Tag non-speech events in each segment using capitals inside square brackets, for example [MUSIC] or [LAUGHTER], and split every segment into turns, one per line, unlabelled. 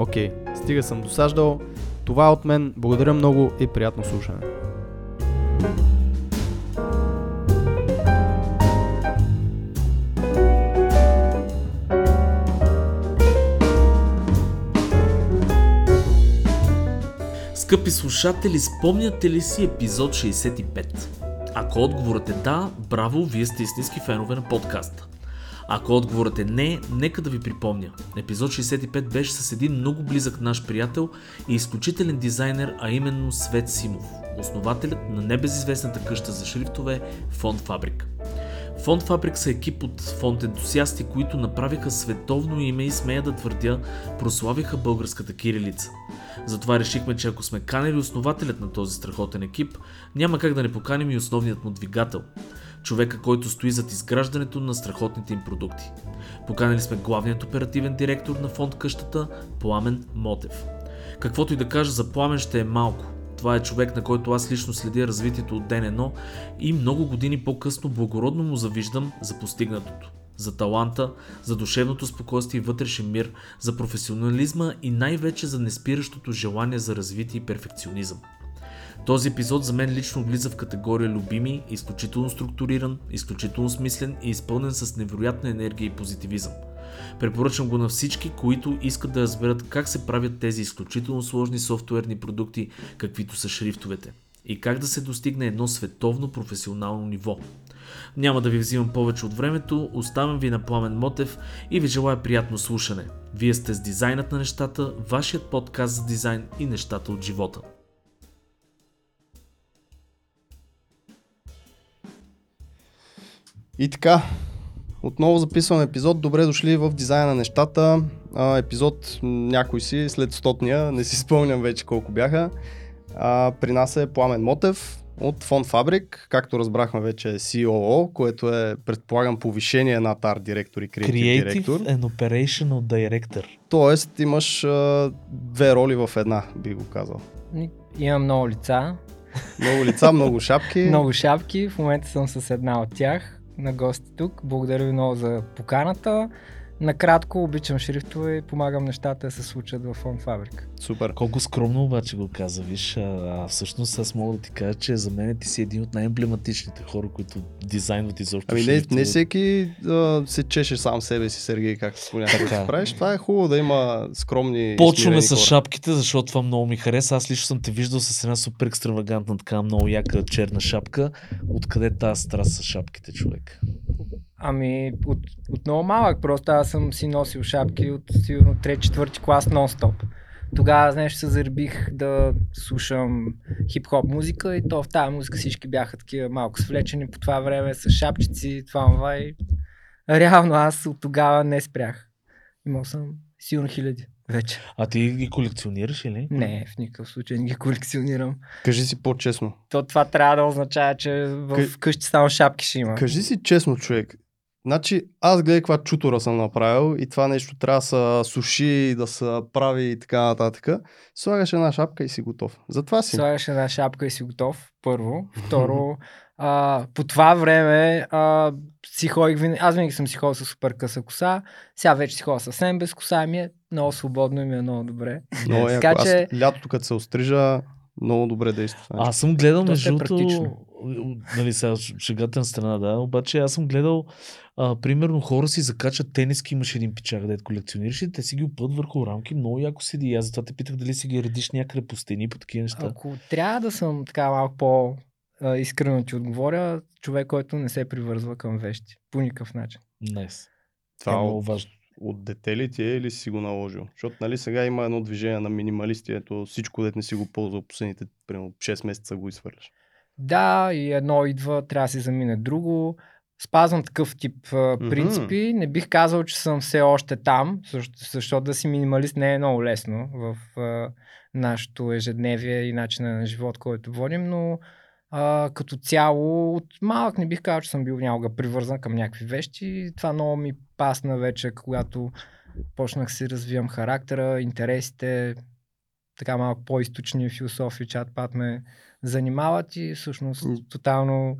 Окей, стига съм досаждал. Това е от мен. Благодаря много и приятно слушане.
Скъпи слушатели, спомняте ли си епизод 65? Ако отговорът е да, браво, вие сте истински фенове на подкаста. Ако отговорът е не, нека да ви припомня. Епизод 65 беше с един много близък наш приятел и изключителен дизайнер, а именно Свет Симов, основателят на небезизвестната къща за шрифтове Фонд Фабрик. Фонд Фабрик са екип от фонд ентусиасти, които направиха световно име и смея да твърдя, прославиха българската кирилица. Затова решихме, че ако сме канели основателят на този страхотен екип, няма как да не поканим и основният му двигател. Човека, който стои зад изграждането на страхотните им продукти. Поканали сме главният оперативен директор на фонд къщата, Пламен Мотев. Каквото и да кажа за Пламен ще е малко. Това е човек, на който аз лично следя развитието от ден едно и много години по-късно благородно му завиждам за постигнатото. За таланта, за душевното спокойствие и вътрешен мир, за професионализма и най-вече за неспиращото желание за развитие и перфекционизъм. Този епизод за мен лично влиза в категория любими, изключително структуриран, изключително смислен и изпълнен с невероятна енергия и позитивизъм. Препоръчвам го на всички, които искат да разберат как се правят тези изключително сложни софтуерни продукти, каквито са шрифтовете. И как да се достигне едно световно професионално ниво. Няма да ви взимам повече от времето, оставям ви на Пламен Мотев и ви желая приятно слушане. Вие сте с дизайнът на нещата, вашият подкаст за дизайн и нещата от живота.
И така, отново записвам епизод. Добре дошли в дизайна на нещата. А, епизод някой си след стотния, не си спомням вече колко бяха. А, при нас е Пламен Мотев от Фонд Фабрик, както разбрахме вече е COO, което е, предполагам, повишение над арт директор и креатив
Creative
директор.
and Operational Director.
Тоест имаш а, две роли в една, би го казал.
Имам много лица,
Много лица, много шапки. [LAUGHS]
много шапки. В момента съм с една от тях на гости тук. Благодаря ви много за поканата. Накратко обичам шрифтове и помагам нещата да се случат в фон фабрика.
Супер.
Колко скромно обаче го каза, виж, а, а всъщност аз мога да ти кажа, че за мен ти си един от най-емблематичните хора, които дизайнват изобщо
Ами не, не всеки а, се чеше сам себе си, Сергей, както понякога го правиш. Това е хубаво да има скромни
Почваме с
хора.
шапките, защото това много ми хареса. Аз лично съм те виждал с една супер екстравагантна, така много яка черна шапка. Откъде тази страст с шапките, човек?
Ами, от, от много малък, просто аз съм си носил шапки от сигурно 3-4 клас нон-стоп. Тогава, знаеш, се заребих да слушам хип-хоп музика и то в тази музика всички бяха такива малко свлечени по това време с шапчици, това, това и реално аз от тогава не спрях. Имал съм сигурно хиляди вече.
А ти ги колекционираш или?
Не, в никакъв случай не ги колекционирам.
Кажи си по-честно.
То това трябва да означава, че в
Къ-
къщи само шапки ще има.
Кажи си честно, човек. Значи, аз гледай каква чутора съм направил и това нещо трябва да се суши, да се прави и така нататък. Слагаш една шапка и си готов. Затова си.
Слагаш една шапка и си готов, първо. [LAUGHS] Второ, а, по това време а, си ходих, винаги, аз винаги съм си ходил с супер къса коса, сега вече си ходя съвсем без коса, ми е много свободно и ми е много добре.
Много
Така
яко. Аз
че-
лятото, като се острижа, много добре действа. нещо.
Аз съм гледал между
е
другото
практично.
нали сега шегата на страна, да, обаче аз съм гледал а, примерно хора си закачат тениски, имаше един пичак, дед колекционираш и те си ги опът върху рамки, много яко седи. Аз затова те питах дали си ги редиш някъде по стени, по такива неща.
Ако трябва да съм така малко по искрено ти отговоря, човек, който не се привързва към вещи. По никакъв начин.
Найс.
Това
е много
от,
важно.
от дете ли ти е или си го наложил? Защото нали сега има едно движение на минималисти, ето всичко, дете не си го ползвал последните примерно 6 месеца го изхвърляш.
Да, и едно идва, трябва да си замине друго. Спазвам такъв тип принципи. Не бих казал, че съм все още там, защо- защото да си минималист не е много лесно в а, нашето ежедневие и начина на живот, който водим, но а, като цяло от малък не бих казал, че съм бил някога привързан към някакви вещи. Това много ми пасна вече, когато почнах си развивам характера, интересите, така малко по-източни философии, чат-пат ме занимават и всъщност тотално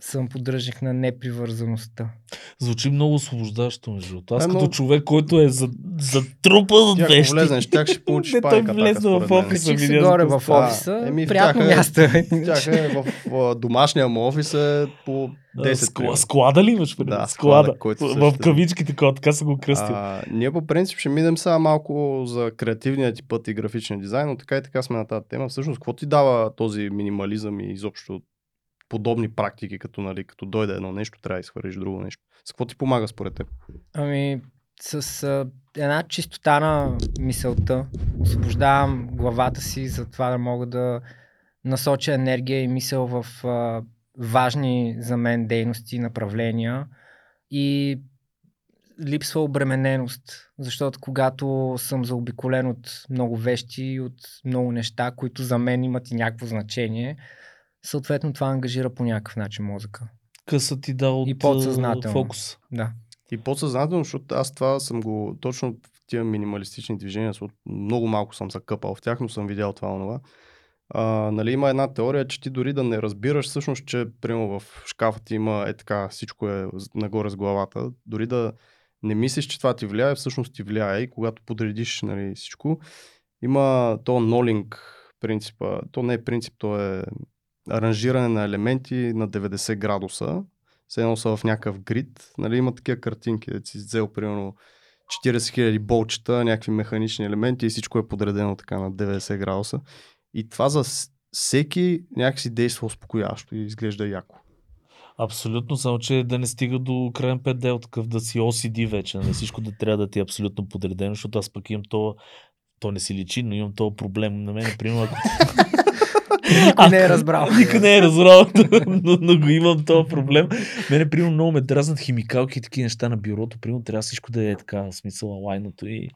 съм поддръжник на непривързаността.
Звучи много освобождащо, между другото. Аз
Е,
като
но-
човек, който е за, затрупан от
Ти ако
вещи.
влезнеш, тях ще получиш
Не, той
пайка.
влезе в офис.
Качих се горе в офиса,
Еми, в
приятно
тях е-
място. е.
Тях е в, в домашния му офис е по 10
Скла, склада ли имаш? преди?
Да,
склада.
склада, който
в кавичките, който така са го кръстил.
А, ние по принцип ще минем сега малко за креативния ти път и графичния дизайн, но така и така сме на тази тема. Всъщност, какво ти дава този минимализъм и изобщо подобни практики, като, нали, като дойде едно нещо, трябва да изхвърлиш друго нещо. С какво ти помага според теб?
Ами, с а, една чистота на мисълта, освобождавам главата си за това да мога да насоча енергия и мисъл в а, важни за мен дейности, направления и липсва обремененост, защото когато съм заобиколен от много вещи и от много неща, които за мен имат и някакво значение, съответно това ангажира по някакъв начин мозъка.
Къса ти дал от
И подсъзнателно.
фокус.
Да.
И подсъзнателно, защото аз това съм го, точно в тия минималистични движения, защото много малко съм закъпал в тях, но съм видял това онова. А, нали, има една теория, че ти дори да не разбираш всъщност, че примерно в шкафа ти има е така, всичко е нагоре с главата, дори да не мислиш, че това ти влияе, всъщност ти влияе и когато подредиш нали, всичко, има то нолинг принципа, то не е принцип, то е аранжиране на елементи на 90 градуса, все едно са в някакъв грид, нали, има такива картинки, да си взел примерно 40 000 болчета, някакви механични елементи и всичко е подредено така на 90 градуса. И това за всеки някакси действа успокояващо и изглежда яко.
Абсолютно, само че да не стига до крайен предел, такъв да си OCD вече, нали? всичко да трябва да ти е абсолютно подредено, защото аз пък имам то, то не си личи, но имам този проблем на мен, примерно, ако... [LAUGHS]
Никой не е разбрал.
Никой не е разбрал, [LAUGHS] но, но го имам този проблем. Мене, примерно, много ме дразнат химикалки и такива неща на бюрото. Примерно, трябва всичко да е така, смисъл, лайното и...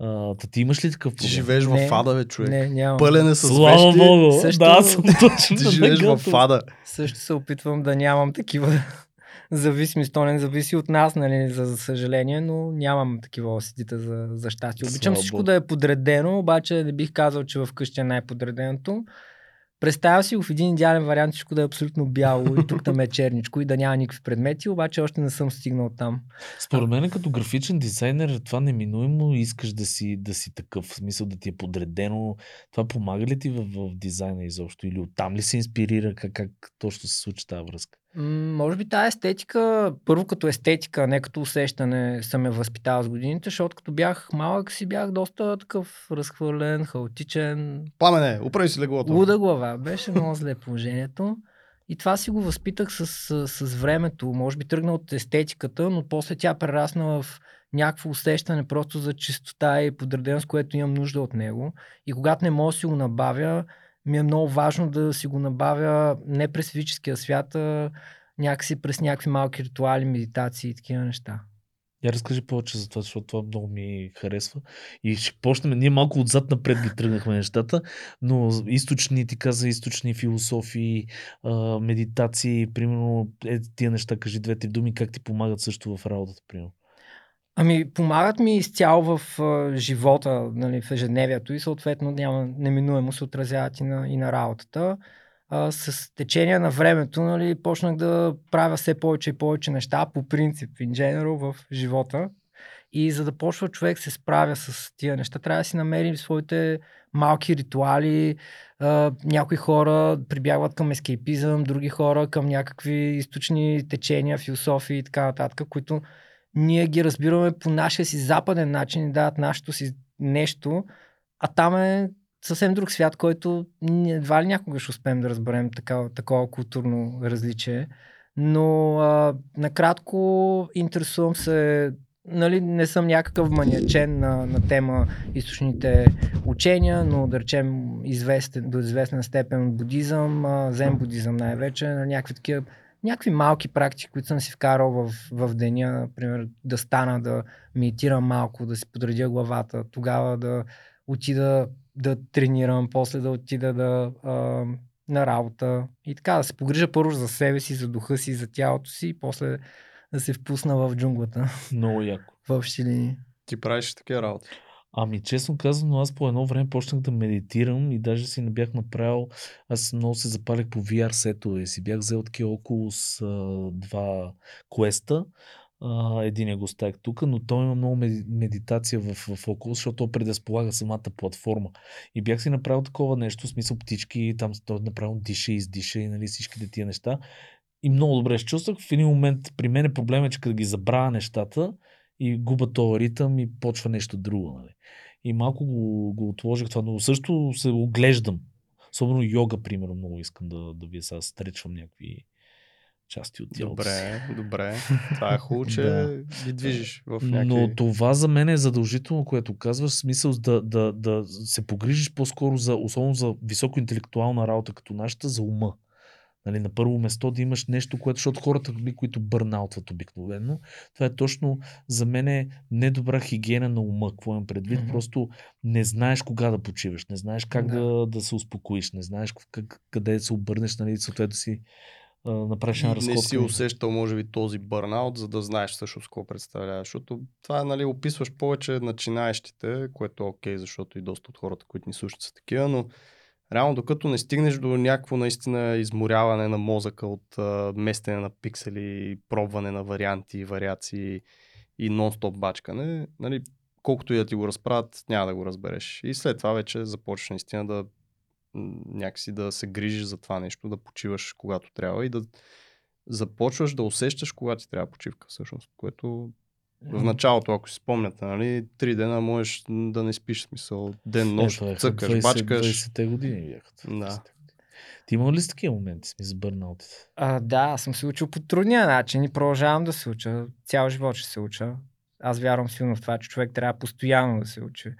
А, та ти имаш ли такъв
Ти
проблем?
живееш
Не,
в ада, бе, човек.
Не, нямам.
Пълен е с
Слава
вещи.
Богу!
Също-
Да, съм точно
Ти живееш в ада.
Също се опитвам да нямам такива [LAUGHS] зависимости. То не зависи от нас, нали, за, за съжаление, но нямам такива осетите за, за щастие. Обичам
Слава
всичко
Богу.
да е подредено, обаче не бих казал, че вкъщи е най-подреденото. Представя си го в един идеален вариант всичко да е абсолютно бяло и тук там е черничко и да няма никакви предмети, обаче още не съм стигнал там.
Според мен като графичен дизайнер това неминуемо искаш да си, да си такъв, в смисъл да ти е подредено. Това помага ли ти в, в дизайна изобщо или оттам ли се инспирира, как, как точно се случи тази връзка?
Може би тази естетика, първо като естетика, не като усещане, съм я възпитал с годините, защото като бях малък си бях доста такъв разхвърлен, хаотичен,
Пламене, управи си леглото.
луда глава. Беше много зле положението. И това си го възпитах с, с, с времето. Може би тръгна от естетиката, но после тя прерасна в някакво усещане просто за чистота и подреденост, което имам нужда от него. И когато не мога да си го набавя, ми е много важно да си го набавя не през физическия свят, а някакси през някакви малки ритуали, медитации и такива неща.
Я разкажи повече за това, защото това много ми харесва. И ще почнем, ние малко отзад напред ги тръгнахме нещата, но източни, ти каза, източни философии, медитации, примерно, е, тия неща, кажи две-три думи, как ти помагат също в работата, примерно.
Ами, помагат ми изцяло в а, живота, нали, в ежедневието и съответно няма неминуемо се отразяват и на, и на работата. А, с течение на времето нали, почнах да правя все повече и повече неща по принцип, in general, в живота. И за да почва човек се справя с тия неща, трябва да си намери своите малки ритуали. А, някои хора прибягват към ескейпизъм, други хора към някакви източни течения, философии и така нататък, които ние ги разбираме по нашия си западен начин и дават нашето си нещо, а там е съвсем друг свят, който едва ли някога ще успеем да разберем такова, такова културно различие. Но а, накратко интересувам се, нали, не съм някакъв маниачен на, на тема източните учения, но да речем известен, до известна степен будизъм, зен будизъм най-вече, на някакви такива някакви малки практики, които съм си вкарал в, в деня, например да стана, да медитирам малко, да си подредя главата, тогава да отида да тренирам, после да отида да, а, на работа и така да се погрижа първо за себе си, за духа си, за тялото си и после да се впусна в джунглата.
Много яко. [LAUGHS]
В общи линии.
Ти правиш такива работи.
Ами, честно казано, аз по едно време почнах да медитирам и даже си не бях направил, аз много се запалих по VR сетове си бях взел такива около с а, два квеста. Uh, един го оставих тук, но той има много медитация в, в Oculus, защото той предразполага самата платформа. И бях си направил такова нещо, в смисъл птички, там той направил диша, издиша и нали, всичките тия неща. И много добре се чувствах. В един момент при мен е проблем е, че като ги забравя нещата, и губа този ритъм и почва нещо друго. Нали. И малко го, го отложих това, но също се оглеждам. Особено йога, примерно, много искам да, да ви сега стречвам някакви части от тялото
Добре, добре. Това е [LAUGHS] хубаво, че да. ги движиш в някакви...
Но това за мен е задължително, което казваш, смисъл да, да, да се погрижиш по-скоро за, особено за високоинтелектуална работа като нашата, за ума. Нали, на първо место да имаш нещо, което, защото хората, които бърнаутват обикновено, това е точно за мен е недобра хигиена на ума. Какво имам предвид? Mm-hmm. Просто не знаеш кога да почиваш, не знаеш как да, да, да се успокоиш, не знаеш как, къде да се обърнеш, нали, съответно си направиш една разходка.
Не си усещал, може би, този бърнаут, за да знаеш всъщност какво представлява. Защото това, нали, описваш повече начинаещите, което е окей, защото и доста от хората, които ни слушат са такива, но реално докато не стигнеш до някакво наистина изморяване на мозъка от а, местене на пиксели, пробване на варианти, вариации и нон-стоп бачкане, нали, колкото и да ти го разправят, няма да го разбереш. И след това вече започваш наистина да някакси да се грижиш за това нещо, да почиваш когато трябва и да започваш да усещаш кога ти трябва почивка всъщност, което в началото, ако си спомняте, нали, три дена можеш да не спиш, смисъл, ден, нощ, е, цъкаш, 20, бачкаш.
20-те години бяха.
Да.
Ти има ли с такива моменти, с бърнаутите?
А, да, съм се учил по трудния начин и продължавам да се уча. Цял живот ще се уча. Аз вярвам силно в това, че човек трябва постоянно да се учи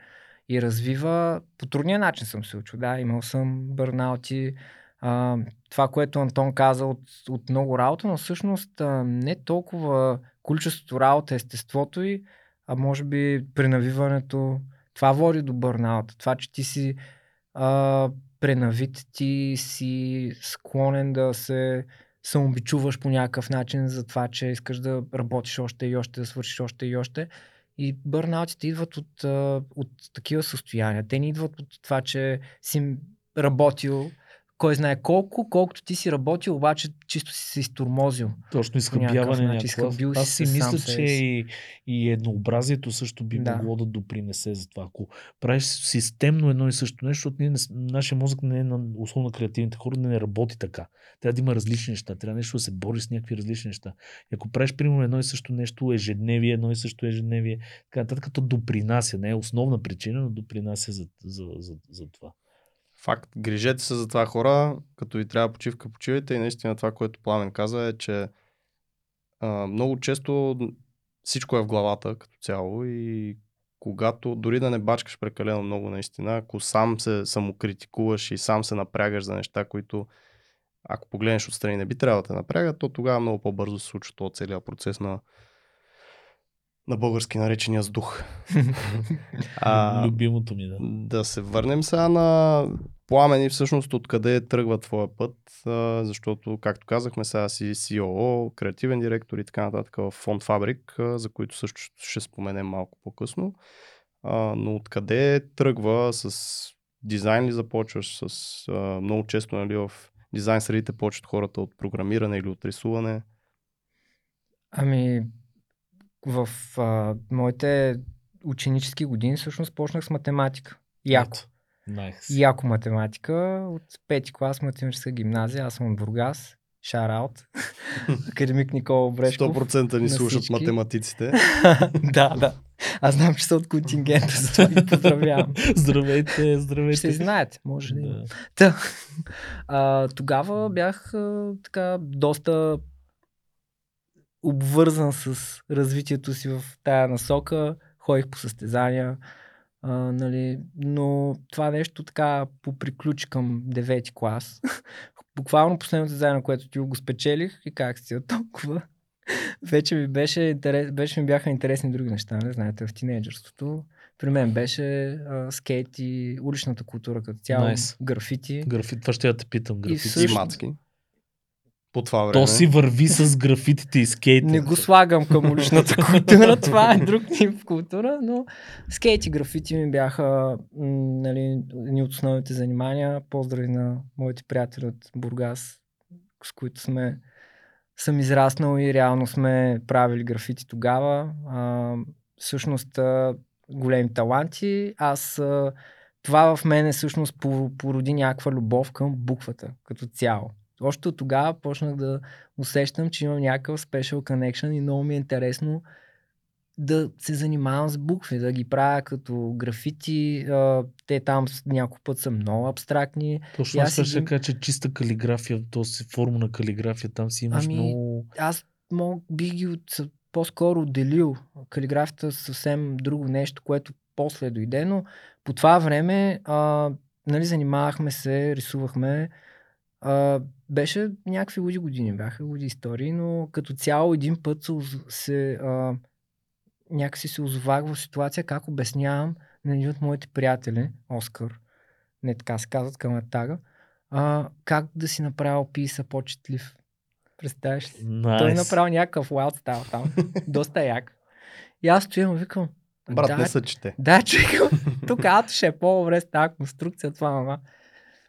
и развива. По трудния начин съм се учил. Да, имал съм бърнаути. А, това, което Антон каза от, от много работа, но всъщност а, не толкова количеството работа, естеството и, а може би пренавиването. Това води до бърнаута. Това, че ти си а, пренавит, ти си склонен да се самобичуваш по някакъв начин за това, че искаш да работиш още и още, да свършиш още и още. И бърнаутите идват от, от такива състояния. Те не идват от това, че си работил кой знае колко, колкото ти си работил, обаче чисто си се изтормозил.
Точно изхъбяване някакво. Аз си мисля, че и, и еднообразието също би да. могло да допринесе за това. Ако правиш системно едно и също нещо, защото ние, нашия мозък не е на условно креативните хора, не, работи така. Трябва да има различни неща, трябва нещо да се бори с някакви различни неща. И ако правиш примерно едно и също нещо ежедневие, едно и също ежедневие, така нататък, то допринася, не е основна причина, но допринася за, за, за, за това.
Факт. Грижете се за това хора, като ви трябва почивка, почивайте и наистина това, което Пламен каза е, че а, много често всичко е в главата като цяло и когато дори да не бачкаш прекалено много наистина, ако сам се самокритикуваш и сам се напрягаш за неща, които ако погледнеш отстрани не би трябвало да те напрягат, то тогава много по-бързо се случва този целият процес на на български наречения с дух. [LAUGHS]
а, Любимото ми, да.
Да се върнем сега на пламени всъщност откъде тръгва твоя път, а, защото, както казахме, сега си COO, креативен директор и така нататък в фонд Фабрик, а, за които също ще споменем малко по-късно. А, но откъде тръгва с дизайн ли започваш, с а, много често нали, в дизайн средите почват хората от програмиране или от рисуване?
Ами, в а, моите ученически години всъщност почнах с математика. Яко.
Найс.
Яко математика. От пети клас математическа гимназия. Аз съм от Бургас. Шараут. [LAUGHS] Академик Никола Брешков.
100% ни слушат
всички.
математиците. [LAUGHS]
да, да. Аз знам, че са от контингента, [LAUGHS] затова ги поздравявам.
Здравейте,
Ще
здравейте.
се знаете, може да.
Да.
Та, а, тогава бях а, така доста обвързан с развитието си в тая насока. Ходих по състезания, а, нали, но това нещо така поприключи към 9 клас. [LAUGHS] Буквално последното състезание, на което ти го спечелих и как си от толкова. [LAUGHS] Вече ми беше, интерес, беше ми бяха интересни други неща, не знаете, в тинейджърството. При мен беше а, скейт и уличната култура като цяло,
Nice.
графити.
Графит, това ще я те питам. Графити.
И
всъщност-
мацки. По това време.
То си върви с графитите и скейта.
Не го слагам към уличната [LAUGHS] култура, това е друг тип култура, но скейт и графити ми бяха нали, едни от основните занимания. Поздрави на моите приятели от Бургас, с които сме съм израснал и реално сме правили графити тогава. А, всъщност а, големи таланти. Аз а, това в мене всъщност по- породи някаква любов към буквата като цяло. Още от тогава почнах да усещам, че имам някакъв special connection и много ми е интересно да се занимавам с букви, да ги правя като графити. Те там няколко път са много абстрактни.
Точно аз ще кажа, че чиста калиграфия, то си форма на калиграфия, там си имаш
Ами,
много...
Аз мог, бих ги от, по-скоро отделил. Калиграфията е съвсем друго нещо, което после дойде, но по това време а, нали, занимавахме се, рисувахме. А, беше някакви луди години, бяха луди истории, но като цяло един път се, се а, някакси се озовах в ситуация как обяснявам на един от моите приятели, Оскар, не така се казват към тага, а, как да си направил писа по-четлив. Представяш ли?
Найс.
Той е направил някакъв wild стайл там. [LAUGHS] Доста як. И аз стоям и викам.
Брат,
да,
не са чете.
да, [LAUGHS] чекам. Тук ато ще е по-добре с тази конструкция, това мама.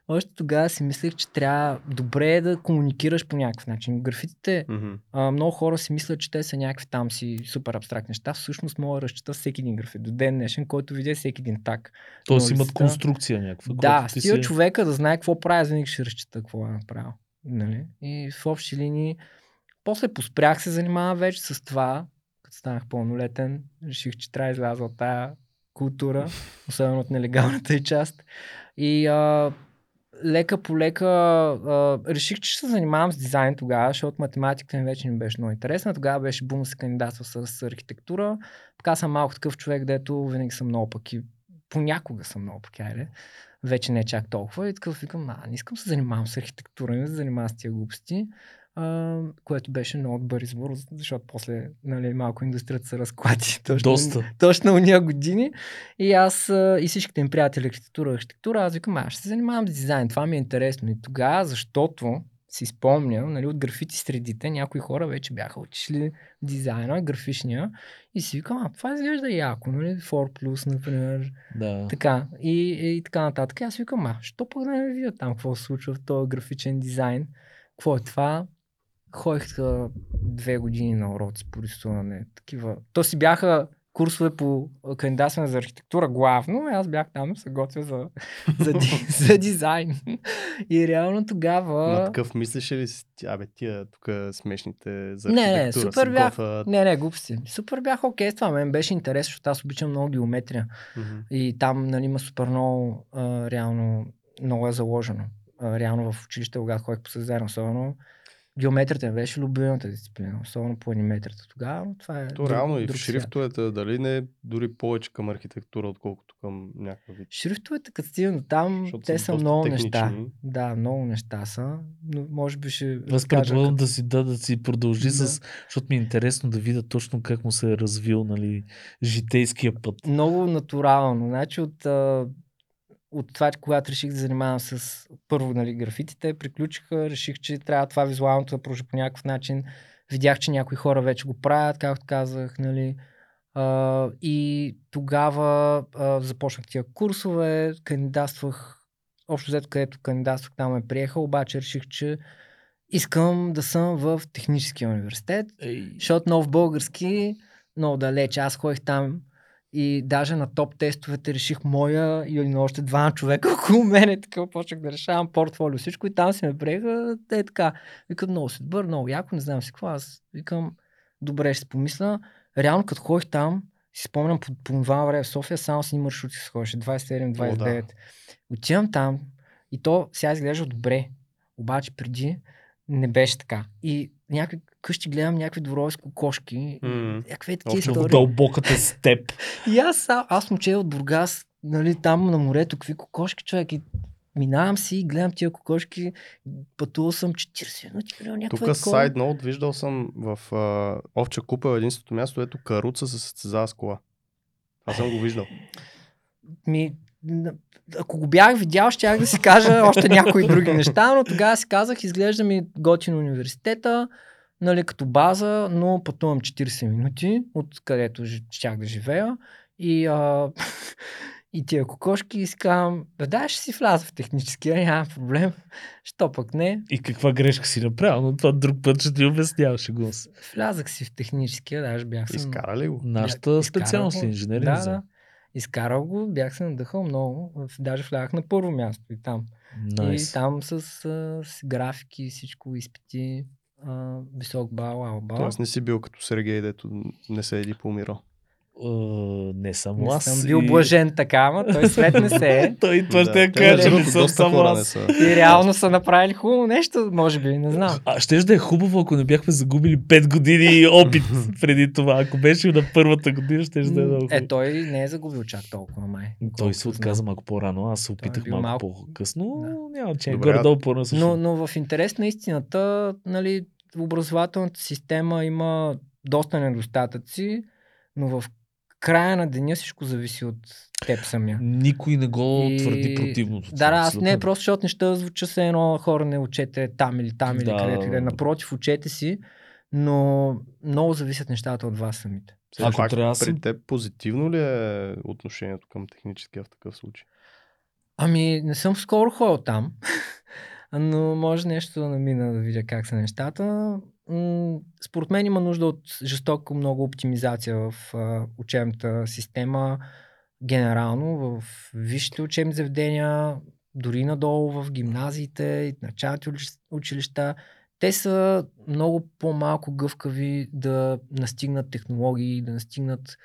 Още тогава си мислех, че трябва добре е да комуникираш по някакъв начин. Графитите,
Мгм.
а, много хора си мислят, че те са някакви там си супер абстрактни неща. Всъщност мога да разчита всеки един графит. До ден днешен, който видя всеки един так.
Тоест имат конструкция някаква.
Да, стига
си-
човека да знае какво прави, винаги ще разчита какво е направил. Нали? И в общи линии, после поспрях се занимава вече с това, като станах пълнолетен, реших, че трябва да изляза от тая култура, [LAUGHS] особено от нелегалната и част. И а, лека по лека реших, че ще се занимавам с дизайн тогава, защото математиката ми вече не беше много интересна. Тогава беше бум се кандидатства с архитектура. Така съм малко такъв човек, дето винаги съм много пък и понякога съм много пък, айде. Вече не е чак толкова. И такъв викам, а, не искам се занимавам с архитектура, не се занимавам с тия глупости. А, което беше много добър избор, защото после нали, малко индустрията се разклати. [LAUGHS] Точно,
Доста.
точно уния години. И аз и всичките им приятели архитектура, архитектура, аз викам, аз ще се занимавам с дизайн, това ми е интересно. И тогава, защото си спомням, нали, от графити средите, някои хора вече бяха отишли дизайна, графичния, и си викам, а това изглежда яко, нали, 4+, например,
Да.
така, и, и така нататък. И аз викам, а, що пък да не видя там какво се случва в този графичен дизайн? Какво е това? Ходих а, две години на уроци по рисуване. Такива. То си бяха курсове по кандидатстване за архитектура главно, аз бях там се готвя за, за, [LAUGHS] за дизайн. И реално тогава...
На такъв мислиш ли си, абе тия тук смешните за
Не, не,
архитектура
супер бях.
готвят.
Не, не, глупости. Супер бях окей с това. Мен беше интересно, защото аз обичам много геометрия. И там нали, има супер много, а, реално, много е заложено. А, реално в училище, когато ходих по състезание, особено геометрията ми беше любимата дисциплина, особено по аниметрията тогава, но това е
То
друг,
реално и в
друг свят.
шрифтовете, дали не е дори повече към архитектура, отколкото към някакъв вид.
Шрифтовете, като стигна до там,
Защото
те
са
много
технични.
неща. Да, много неща са, но може би ще
Аз предполагам
като-
да си, да, да си продължи
Да.
с... Защото ми е интересно да видя точно как му се е развил, нали, житейския път.
много натурално. Значи от, от това, когато реших да занимавам с първо нали, графитите, приключиха, реших, че трябва това визуалното да продължи по някакъв начин. Видях, че някои хора вече го правят, както казах, нали. А, и тогава а, започнах тия курсове, кандидатствах, общо взето където кандидатствах, там ме приеха, обаче реших, че искам да съм в техническия университет,
Ей,
защото нов български много далеч. Аз ходих там и даже на топ тестовете реших моя и още два човека [LAUGHS] около мене. Така почнах да решавам портфолио, всичко и там си ме приеха. Те така. Викам, много си добър, много яко, не знам си какво. Аз викам, добре, ще си помисля. Реално, като ходих там, си спомням по, по това време в София, само с ни маршрути се ходеше, 27-29.
да.
Отивам там и то сега изглежда добре. Обаче преди не беше така. И някакви къщи гледам някакви дворове с кокошки.
М.
Някакви е такива
В
истории.
дълбоката степ. [LAUGHS]
И аз, аз момче от Бургас, нали, там на морето, какви кокошки, човек. И минавам си, гледам тия кокошки, пътувал съм 40 минути,
Тук
такова.
сайд ноут виждал съм в а, Овча купа е единственото място, ето каруца се състезава с кола. Това съм го виждал.
Ми, ако го бях видял, щях да си кажа още някои други неща, но тогава си казах, изглежда ми готин университета, нали, като база, но пътувам 40 минути, от където щях да живея. И, а, и тия кокошки и си казвам, бе, да, ще си вляза в техническия, няма проблем. Що пък не.
И каква грешка си направил, но това друг път ще ти обясняваше го.
Влязах си в техническия, даже бях съм...
Изкара ли го?
Нашата
Изкарал
специалност е инженерин.
Да, да. Изкарал го, бях се надъхал много. Даже влязах на първо място и там.
Найс.
И там с, с графики, всичко изпити, а, висок бал, ал бал.
Тоест не си бил като Сергей, дето не се е дипломирал.
Е, не само
не
аз.
съм бил
и-
блажен така, ама той свет не се е. [LAUGHS]
Той това ще я
те,
каже, не съм само аз.
И реално са направили хубаво нещо, може би, не знам.
А ще да е хубаво, ако не бяхме загубили 5 години опит [LAUGHS] преди това. Ако беше на първата година, ще да е много
Е,
хубаво.
той не е загубил чак толкова, май.
Той се отказа малко по-рано, аз се опитах
бил
малко,
малко-
по-късно,
Да.
няма че горе-долу по
Но, но в интерес на истината, нали, образователната система има доста недостатъци, но в края на деня всичко зависи от теб самия.
Никой не го
И-
твърди противното.
Да, да, аз не, просто защото неща звуча се едно хора не учете там или там или
Да,
където и да е. Напротив, учете си, но много зависят нещата от вас самите.
Сега
Ако
пак
трябва
при
съм-
теб позитивно ли е отношението към техническия в такъв случай?
Ами, не съм скоро ходил там, [LAUGHS] но може нещо да намина да видя как са нещата. М, Според мен има нужда от жестоко много оптимизация в а, учебната система, генерално в висшите учебни заведения, дори надолу в гимназиите началните учи- училища. Те са много по-малко гъвкави да настигнат технологии, да настигнат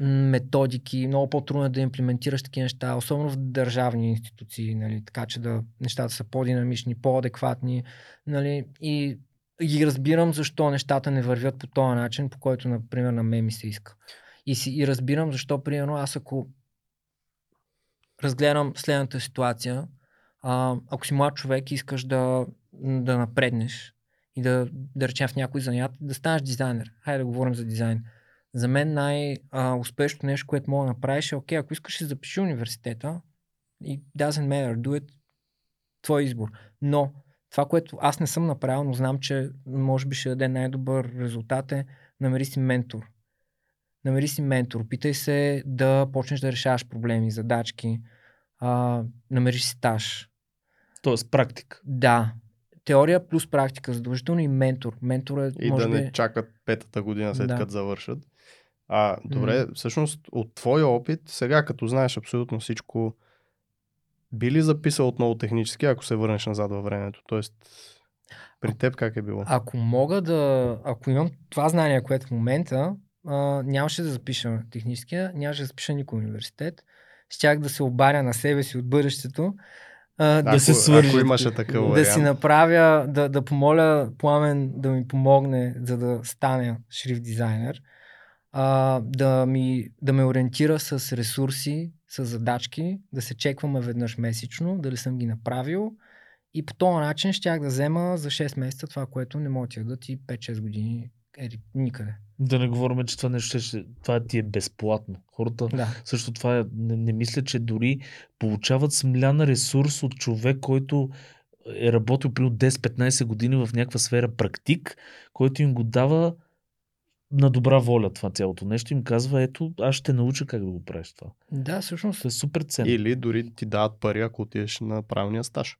методики, много по-трудно е да имплементираш такива неща, особено в държавни институции, нали, така че да нещата са по-динамични, по-адекватни, нали, и ги разбирам защо нещата не вървят по този начин, по който, например, на мен ми се иска. И, си, и разбирам защо, примерно, аз ако разгледам следната ситуация, а, ако си млад човек и искаш да, да напреднеш и да, да речем в някой занят, да станеш дизайнер. Хайде да говорим за дизайн. За мен най-успешното нещо, което мога да направиш е, окей, ако искаш да запиши университета, и doesn't matter, do it, твой избор. Но това, което аз не съм направил, но знам, че може би ще даде най-добър резултат е намери си ментор. Намери си ментор. Опитай се да почнеш да решаваш проблеми, задачки. А, намери си стаж.
Тоест практика.
Да. Теория плюс практика задължително и ментор. Ментор е,
И
може
да
би...
не чакат петата година след
Да.
като завършат. А, добре, всъщност от твоя опит, сега като знаеш абсолютно всичко, би ли записал отново технически, ако се върнеш назад във времето? Тоест, при теб как е било?
Ако мога да... Ако имам това знание, което в момента, а, нямаше да запиша техническия, нямаше да запиша никой университет. Щях да се обаря на себе си от бъдещето. А,
ако,
се свържат.
Ако имаше такъв
да си направя, да, да помоля Пламен да ми помогне, за да стане шрифт дизайнер, а, да, ми, да ме ориентира с ресурси, с задачки, да се чекваме веднъж месечно, дали съм ги направил и по този начин щях да взема за 6 месеца това, което не мога да ти дадат и 5-6 години ери, никъде.
Да не говорим, че това нещо ще, това ти е безплатно. Хората
Да.
също това е, не, не мисля, че дори получават смлян ресурс от човек, който е работил при 10-15 години в някаква сфера практик, който им го дава на добра воля това цялото нещо. Им казва, ето, аз ще науча как да го правиш това.
Да, всъщност.
Това е супер ценно.
Или дори ти дават пари, ако отидеш на правилния стаж.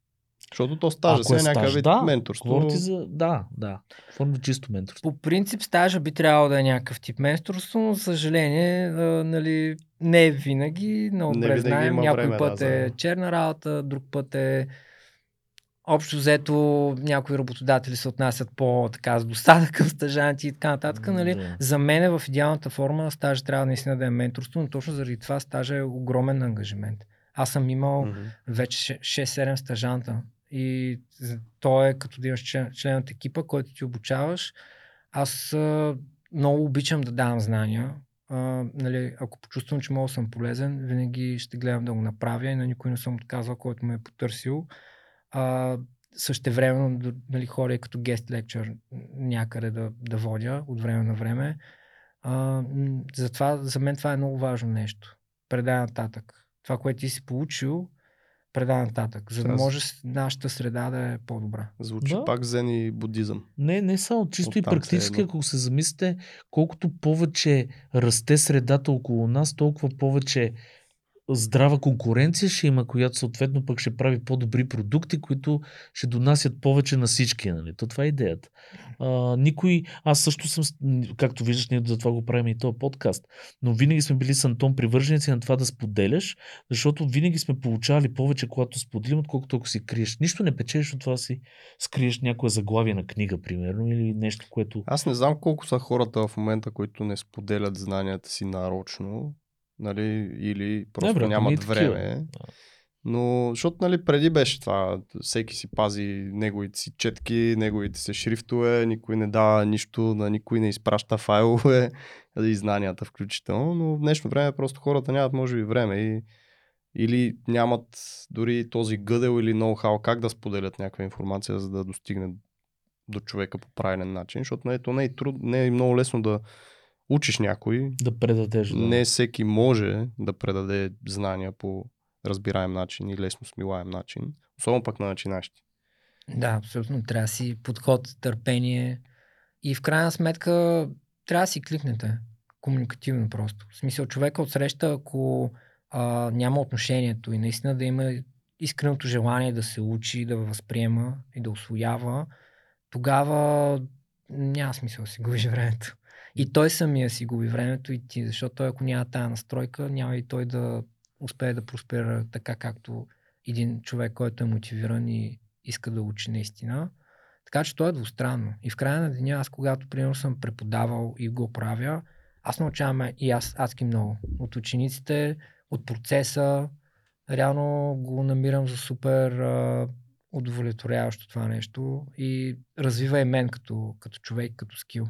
Защото то стажа
Ако
се е някакъв
стаж,
вид
да,
менторство.
Говорите за... Да, да. Форма чисто менторство.
По принцип стажа би трябвало да е някакъв тип менторство, но за съжаление, а, нали, не е винаги, много
Не
добре
винаги
знаем.
има
Някой
време,
път
да,
е
за-
черна работа, друг път е общо взето някои работодатели се отнасят по така с досада към [LAUGHS] стажанти и така нататък. Нали?
Да.
За мен е в идеалната форма стажа трябва наистина да е менторство, но точно заради това стажа е огромен ангажимент. Аз съм имал
Мгм.
вече 6-7 стажанта. И то е като да имаш член, член от екипа, който ти обучаваш. Аз а, много обичам да давам знания. А, нали, ако почувствам, че мога да съм полезен, винаги ще гледам да го направя и на никой не съм отказал, който ме е потърсил. А, същевременно нали, хора като guest lecture някъде да, да водя от време на време. А, затова, за мен това е много важно нещо. Предай нататък. Това, което ти си получил, предай нататък, за да може нашата среда да е по-добра.
Звучи
Да.
пак зен и будизъм.
Не, не само чисто и
Оттам се
практически,
едно.
ако се замислите, колкото повече расте средата около нас, толкова повече здрава конкуренция ще има, която съответно пък ще прави по-добри продукти, които ще донасят повече на всички. Нали? То това е идеята. А, никой, аз също съм, както виждаш, ние за това го правим и този подкаст, но винаги сме били с Антон привърженици на това да споделяш, защото винаги сме получавали повече, когато споделим, отколкото ако си криеш. Нищо не печелиш от това си скриеш някоя заглавие на книга, примерно, или нещо, което...
Аз не знам колко са хората в момента, които не споделят знанията си нарочно, нали, или просто
и
нямат време.
Да.
Но, защото нали, преди беше това, всеки си пази неговите си четки, неговите си шрифтове, никой не дава нищо, на никой не изпраща файлове [LAUGHS] и знанията включително, но в днешно време просто хората нямат може би време и или нямат дори този гъдел или ноу-хау как да споделят някаква информация, за да достигне до човека по правилен начин, защото не, то не е, труд, не е много лесно да учиш някой.
Да предадеш. Да.
Не всеки може да предаде знания по разбираем начин и лесно смилаем начин. Особено пък на начинащи.
Да, абсолютно. Трябва да си подход, търпение и в крайна сметка трябва да си кликнете комуникативно просто. В смисъл човека от среща, ако а, няма отношението и наистина да има искреното желание да се учи, да възприема и да освоява, тогава няма смисъл да си губиш времето. И той самия си губи времето и ти, защото той ако няма тая настройка, няма и той да успее да просперира така както един човек, който е мотивиран и иска да учи наистина. Така че то е двустранно. И в края на деня, аз когато примерно съм преподавал и го правя, аз научавам и аз адски много. От учениците, от процеса. Реално го намирам за супер а, удовлетворяващо това нещо и развива и мен като, като човек, като скил.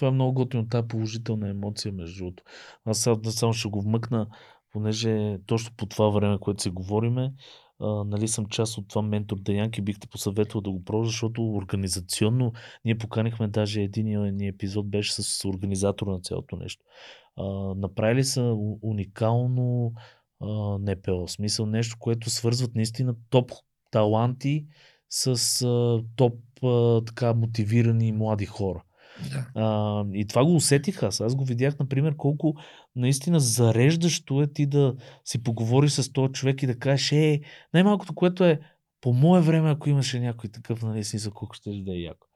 Това е много готино, тази положителна емоция, между другото. Аз сега само ще го вмъкна, понеже точно по това време, което се говориме, нали съм част от това ментор Деянки, бих те посъветвал да го пробваш, защото организационно ние поканихме даже един ни епизод беше с организатор на цялото нещо. Направили са уникално НПО, смисъл нещо, което свързват наистина топ таланти с топ така мотивирани млади хора.
Да.
А, и това го усетих аз. Аз го видях, например, колко наистина зареждащо е ти да си поговориш с този човек и да кажеш, е, най-малкото, което е, по мое време, ако имаше някой такъв, нали, смисъл, колко ще да е яко.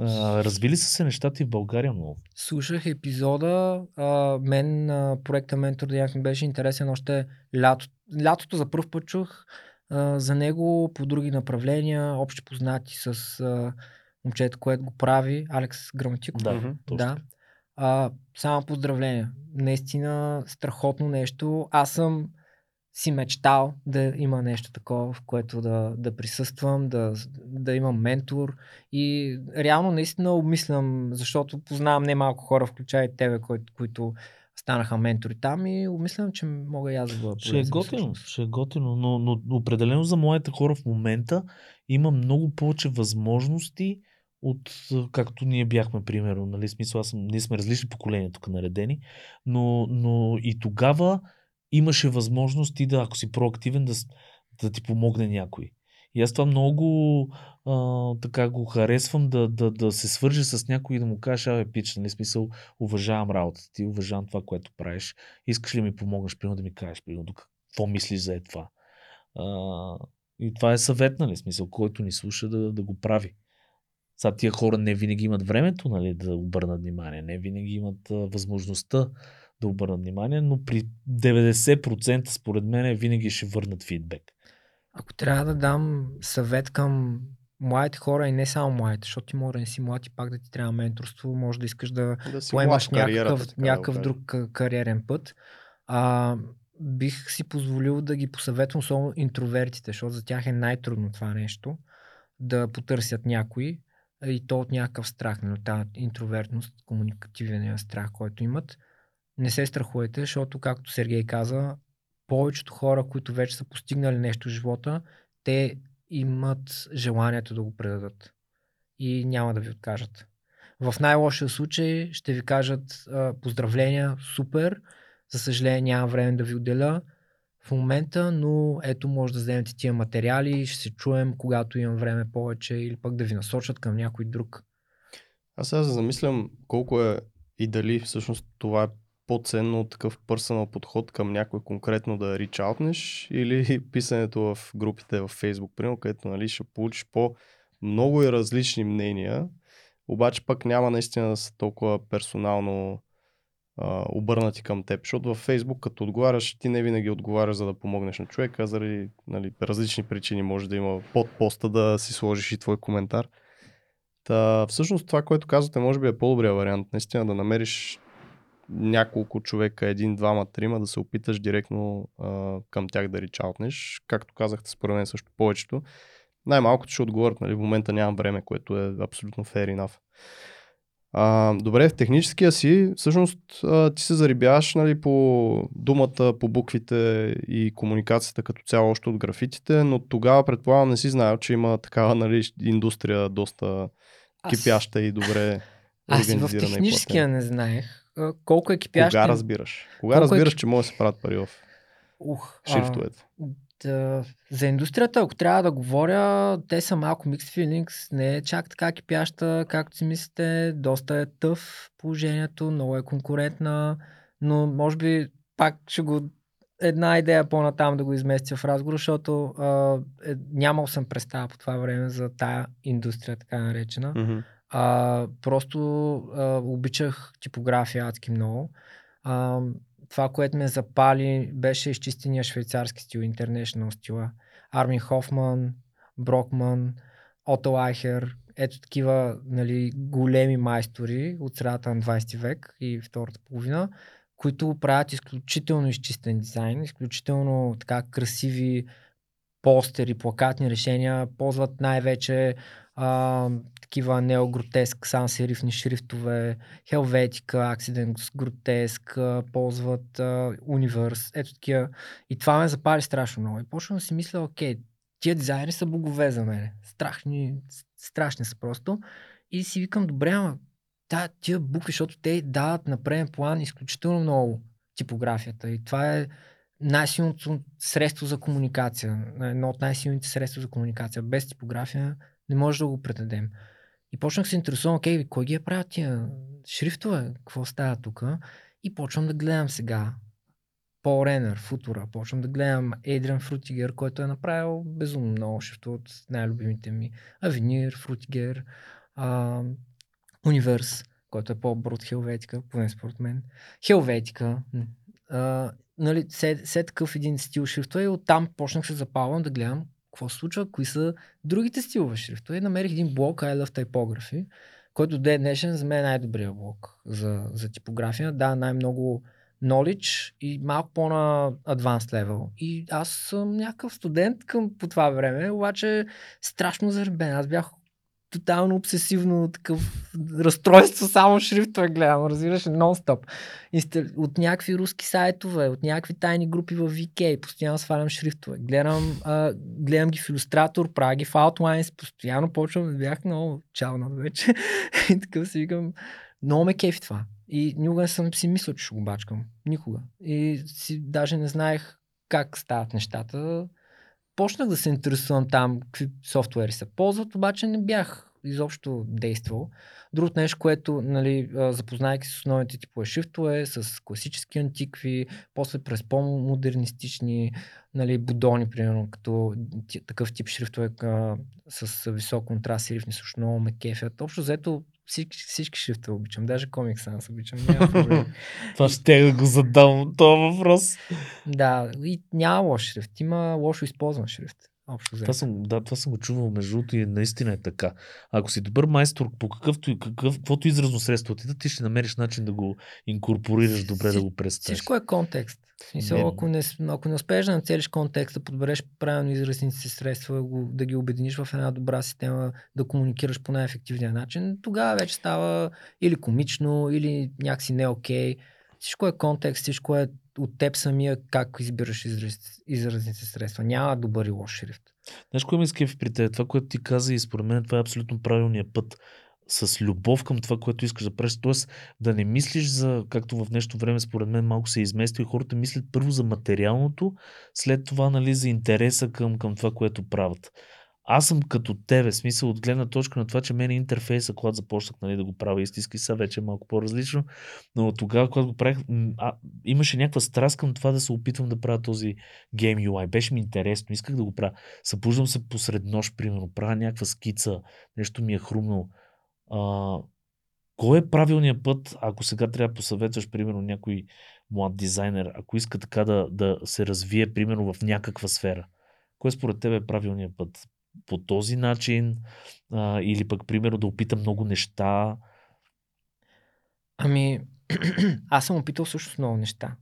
А, развили са се нещата и в България много.
Слушах епизода. А, мен а, проекта Ментор Деянк ми беше интересен още лято. Лятото за първ път чух а, за него по други направления, общи познати с а, момчето, което го прави, Алекс Граматиков.
Да.
Да. А, само поздравления. Наистина страхотно нещо. Аз съм си мечтал да има нещо такова, в което да, да присъствам, да, да имам ментор. И реално наистина обмислям, защото познавам немалко хора, включая и тебе, кои, които станаха ментори там и обмислям, че мога и аз да бъда
Ще е готино,
всъщност.
ще е готино, но, но, но определено за моите хора в момента има много повече възможности от както ние бяхме, примерно, нали, смисъл, аз съм, ние сме различни поколения тук наредени, но, но и тогава имаше възможност ти да, ако си проактивен, да, да ти помогне някой. И аз това много а, така го харесвам да, да, да се свържи с някой и да му кажеш, абе, пич, нали, смисъл, уважавам работата ти, уважавам това, което правиш. Искаш ли ми помогнеш, примерно да ми кажеш, примерно, какво мислиш за е това? А, И това е съвет, нали? Смисъл, който ни слуша да, да го прави. Сега тия хора не винаги имат времето нали, да обърнат внимание, не винаги имат а, възможността да обърнат внимание, но при 90% според мен винаги ще върнат фидбек.
Ако трябва да дам съвет към младите хора и не само младите, защото ти може да не си млад и пак да ти трябва менторство, може да искаш да,
Да
поемаш някакъв,
така да
някакъв
го
друг ка- кариерен път. А, бих си позволил да ги посъветвам, особено интровертите, защото за тях е най-трудно това нещо, да потърсят някой и то от някакъв страх, нали, от тази интровертност, комуникативния страх, който имат. Не се страхувайте, защото, както Сергей каза, повечето хора, които вече са постигнали нещо в живота, те имат желанието да го предадат. И няма да ви откажат. В най-лошия случай ще ви кажат поздравления, супер, за съжаление няма време да ви отделя в момента, но ето може да вземете тия материали, ще се чуем, когато имам време повече или пък да ви насочат към някой друг.
Аз сега се замислям колко е и дали всъщност това е по-ценно от такъв пърсонал подход към някой конкретно да ричаутнеш или [LAUGHS] писането в групите в Facebook, примерно, където нали, ще получиш по много и различни мнения, обаче пък няма наистина да са толкова персонално а, обърнати към теб. Защото във Facebook, като отговаряш, ти не винаги отговаряш за да помогнеш на човека, заради нали, различни причини може да има под поста да си сложиш и твой коментар. Та, всъщност това, което казвате, може би е по-добрия вариант. Наистина да намериш няколко човека, един, двама, трима, да се опиташ директно а, към тях да ричаутнеш. Както казахте, според мен също повечето. Най-малкото ще отговорят, нали, в момента нямам време, което е абсолютно fair enough. А, добре, в техническия си, всъщност а, ти се зарибяваш нали, по думата, по буквите и комуникацията като цяло още от графитите, но тогава предполагам не си знаел, че има такава нали, индустрия доста кипяща и добре
Аз и в
и
техническия не знаех колко е кипящ.
Кога разбираш? Кога
Колко е
разбираш,
кип-
че може да се правят пари в
Ух, а, за индустрията, ако трябва да говоря, те са малко mixed feelings, не е чак така кипяща, както си мислите, доста е тъв положението, много е конкурентна, но може би пак ще го една идея по-натам да го изместя в разговор, защото а, е, нямал съм представа по това време за тая индустрия, така наречена.
Мгм.
А, просто а, обичах типография адски много. А, това, което ме запали, беше изчистения швейцарски стил, international стила. Армин Хофман, Брокман, Ото Айхер, ето такива нали, големи майстори от средата на 20 век и втората половина, които правят изключително изчистен дизайн, изключително така красиви постери, плакатни решения, ползват най-вече а, такива неогротеск, сан серифни шрифтове, Helvetica, Accidents Grotesque, ползват а, Universe, ето такива. И това ме запали страшно много. И почвам да си мисля, окей, тия дизайни са богове за мен. Страшни, страшни са просто. И си викам, добре, ама та, тия букви, защото те дават на преден план изключително много типографията. И това е най-силното средство за комуникация. Едно от най-силните средства за комуникация. Без типография не може да го предадем. И почнах се интересувам, окей, кой ги е правил тия шрифтове? Какво става тук? И почвам да гледам сега Пол Ренер, Футура. Почвам да гледам Ейдриан Фрутигер, който е направил безумно много шрифтове от най-любимите ми. Авенир, Фрутигер, Универс, който е по-добър от Хелветика, поне според мен. Хелветика. А, нали, все, все такъв един стил шрифтове и оттам почнах се запалвам да гледам какво случва, кои са другите стилове шрифтове. И намерих един блог I Love Typography, който до ден днешен за мен е най-добрият блог за, за типография. Да, най-много knowledge и малко по-на advanced level. И аз съм някакъв студент към по това време, обаче страшно заребен. Аз бях тотално обсесивно такъв разстройство, само шрифтове гледам, разбираш, нон-стоп. От някакви руски сайтове, от някакви тайни групи в VK, постоянно свалям шрифтове. Гледам, а, гледам ги в иллюстратор, правя ги в Outlines, постоянно почвам бях много чалнат вече. [LAUGHS] и така си викам, много ме кефи това. И никога не съм си мислил, че ще го бачкам. Никога. И си даже не знаех как стават нещата. Почнах да се интересувам там, какви софтуери се ползват, обаче не бях изобщо действал. Другото нещо, което, нали, запознайки с основните типове шрифтове, с класически антикви, после през по-модернистични, нали, будони, примерно, като такъв тип шрифтове с висок контраст и рифни също много ме кефят. Общо взето всички, всички шрифтове обичам, даже комикса аз обичам. Няма. [LAUGHS]
Това ще го задам този въпрос.
да, и няма лош шрифт, има лошо използван шрифт. Общо.
Това съм, да, това съм го чувал между другото и наистина е така. Ако си добър майстор по какъвто и какъв, каквото изразно средство отида, ти ще намериш начин да го инкорпорираш добре, да го представиш.
Всичко е контекст. Смисъл,
Не.
ако, не, ако не успееш да нацелиш контекста, подбереш правилно изразните си средства, да ги обединиш в една добра система, да комуникираш по най-ефективния начин, тогава вече става или комично, или някакси не окей. Всичко е контекст, всичко е от теб самия как избираш израз, изразните средства. Няма добър и лош шрифт.
Знаеш, кое ме изкефи при теб? Това, което ти каза и според мен това е абсолютно правилният път. С любов към това, което искаш да правиш. Тоест да не мислиш за, както в нещо време според мен малко се е измества и хората мислят първо за материалното, след това нали, за интереса към, към това, което правят. Аз съм като тебе, смисъл от гледна точка на това, че мен интерфейса, когато започнах нали, да го правя истински, са вече е малко по-различно, но тогава, когато го правих, а, имаше някаква страст към това да се опитвам да правя този Game UI. Беше ми интересно, исках да го правя. Събуждам се посред нощ, примерно, правя някаква скица, нещо ми е хрумнало. А, кой е правилният път, ако сега трябва да посъветваш, примерно, някой млад дизайнер, ако иска така да, да се развие, примерно, в някаква сфера? Кой според теб е правилният път? По този начин? А, или пък, примерно, да опита много неща?
Ами, [CLEARS THROAT] аз съм опитал също много неща.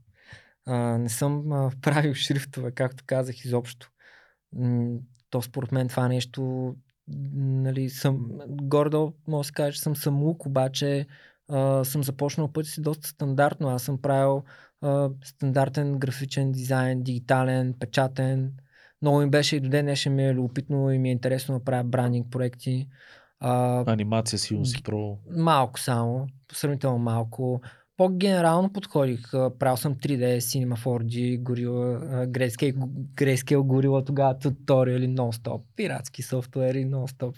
А, не съм а, правил шрифтове, както казах, изобщо. То според мен това нещо, нали, съм, гордо, може да се каже, че съм самоук, обаче а, съм започнал пътя си доста стандартно. Аз съм правил а, стандартен графичен дизайн, дигитален, печатен. Много ми беше и до ден днешен ми е любопитно и ми е интересно да правя брандинг проекти. А,
Анимация силно си про.
Малко само, сравнително малко. По-генерално подходих. Правил съм 3D, Cinema 4D, Gorilla, Grayscale, Grayscale Gorilla, тогава туториали нон-стоп, пиратски софтуери нон-стоп.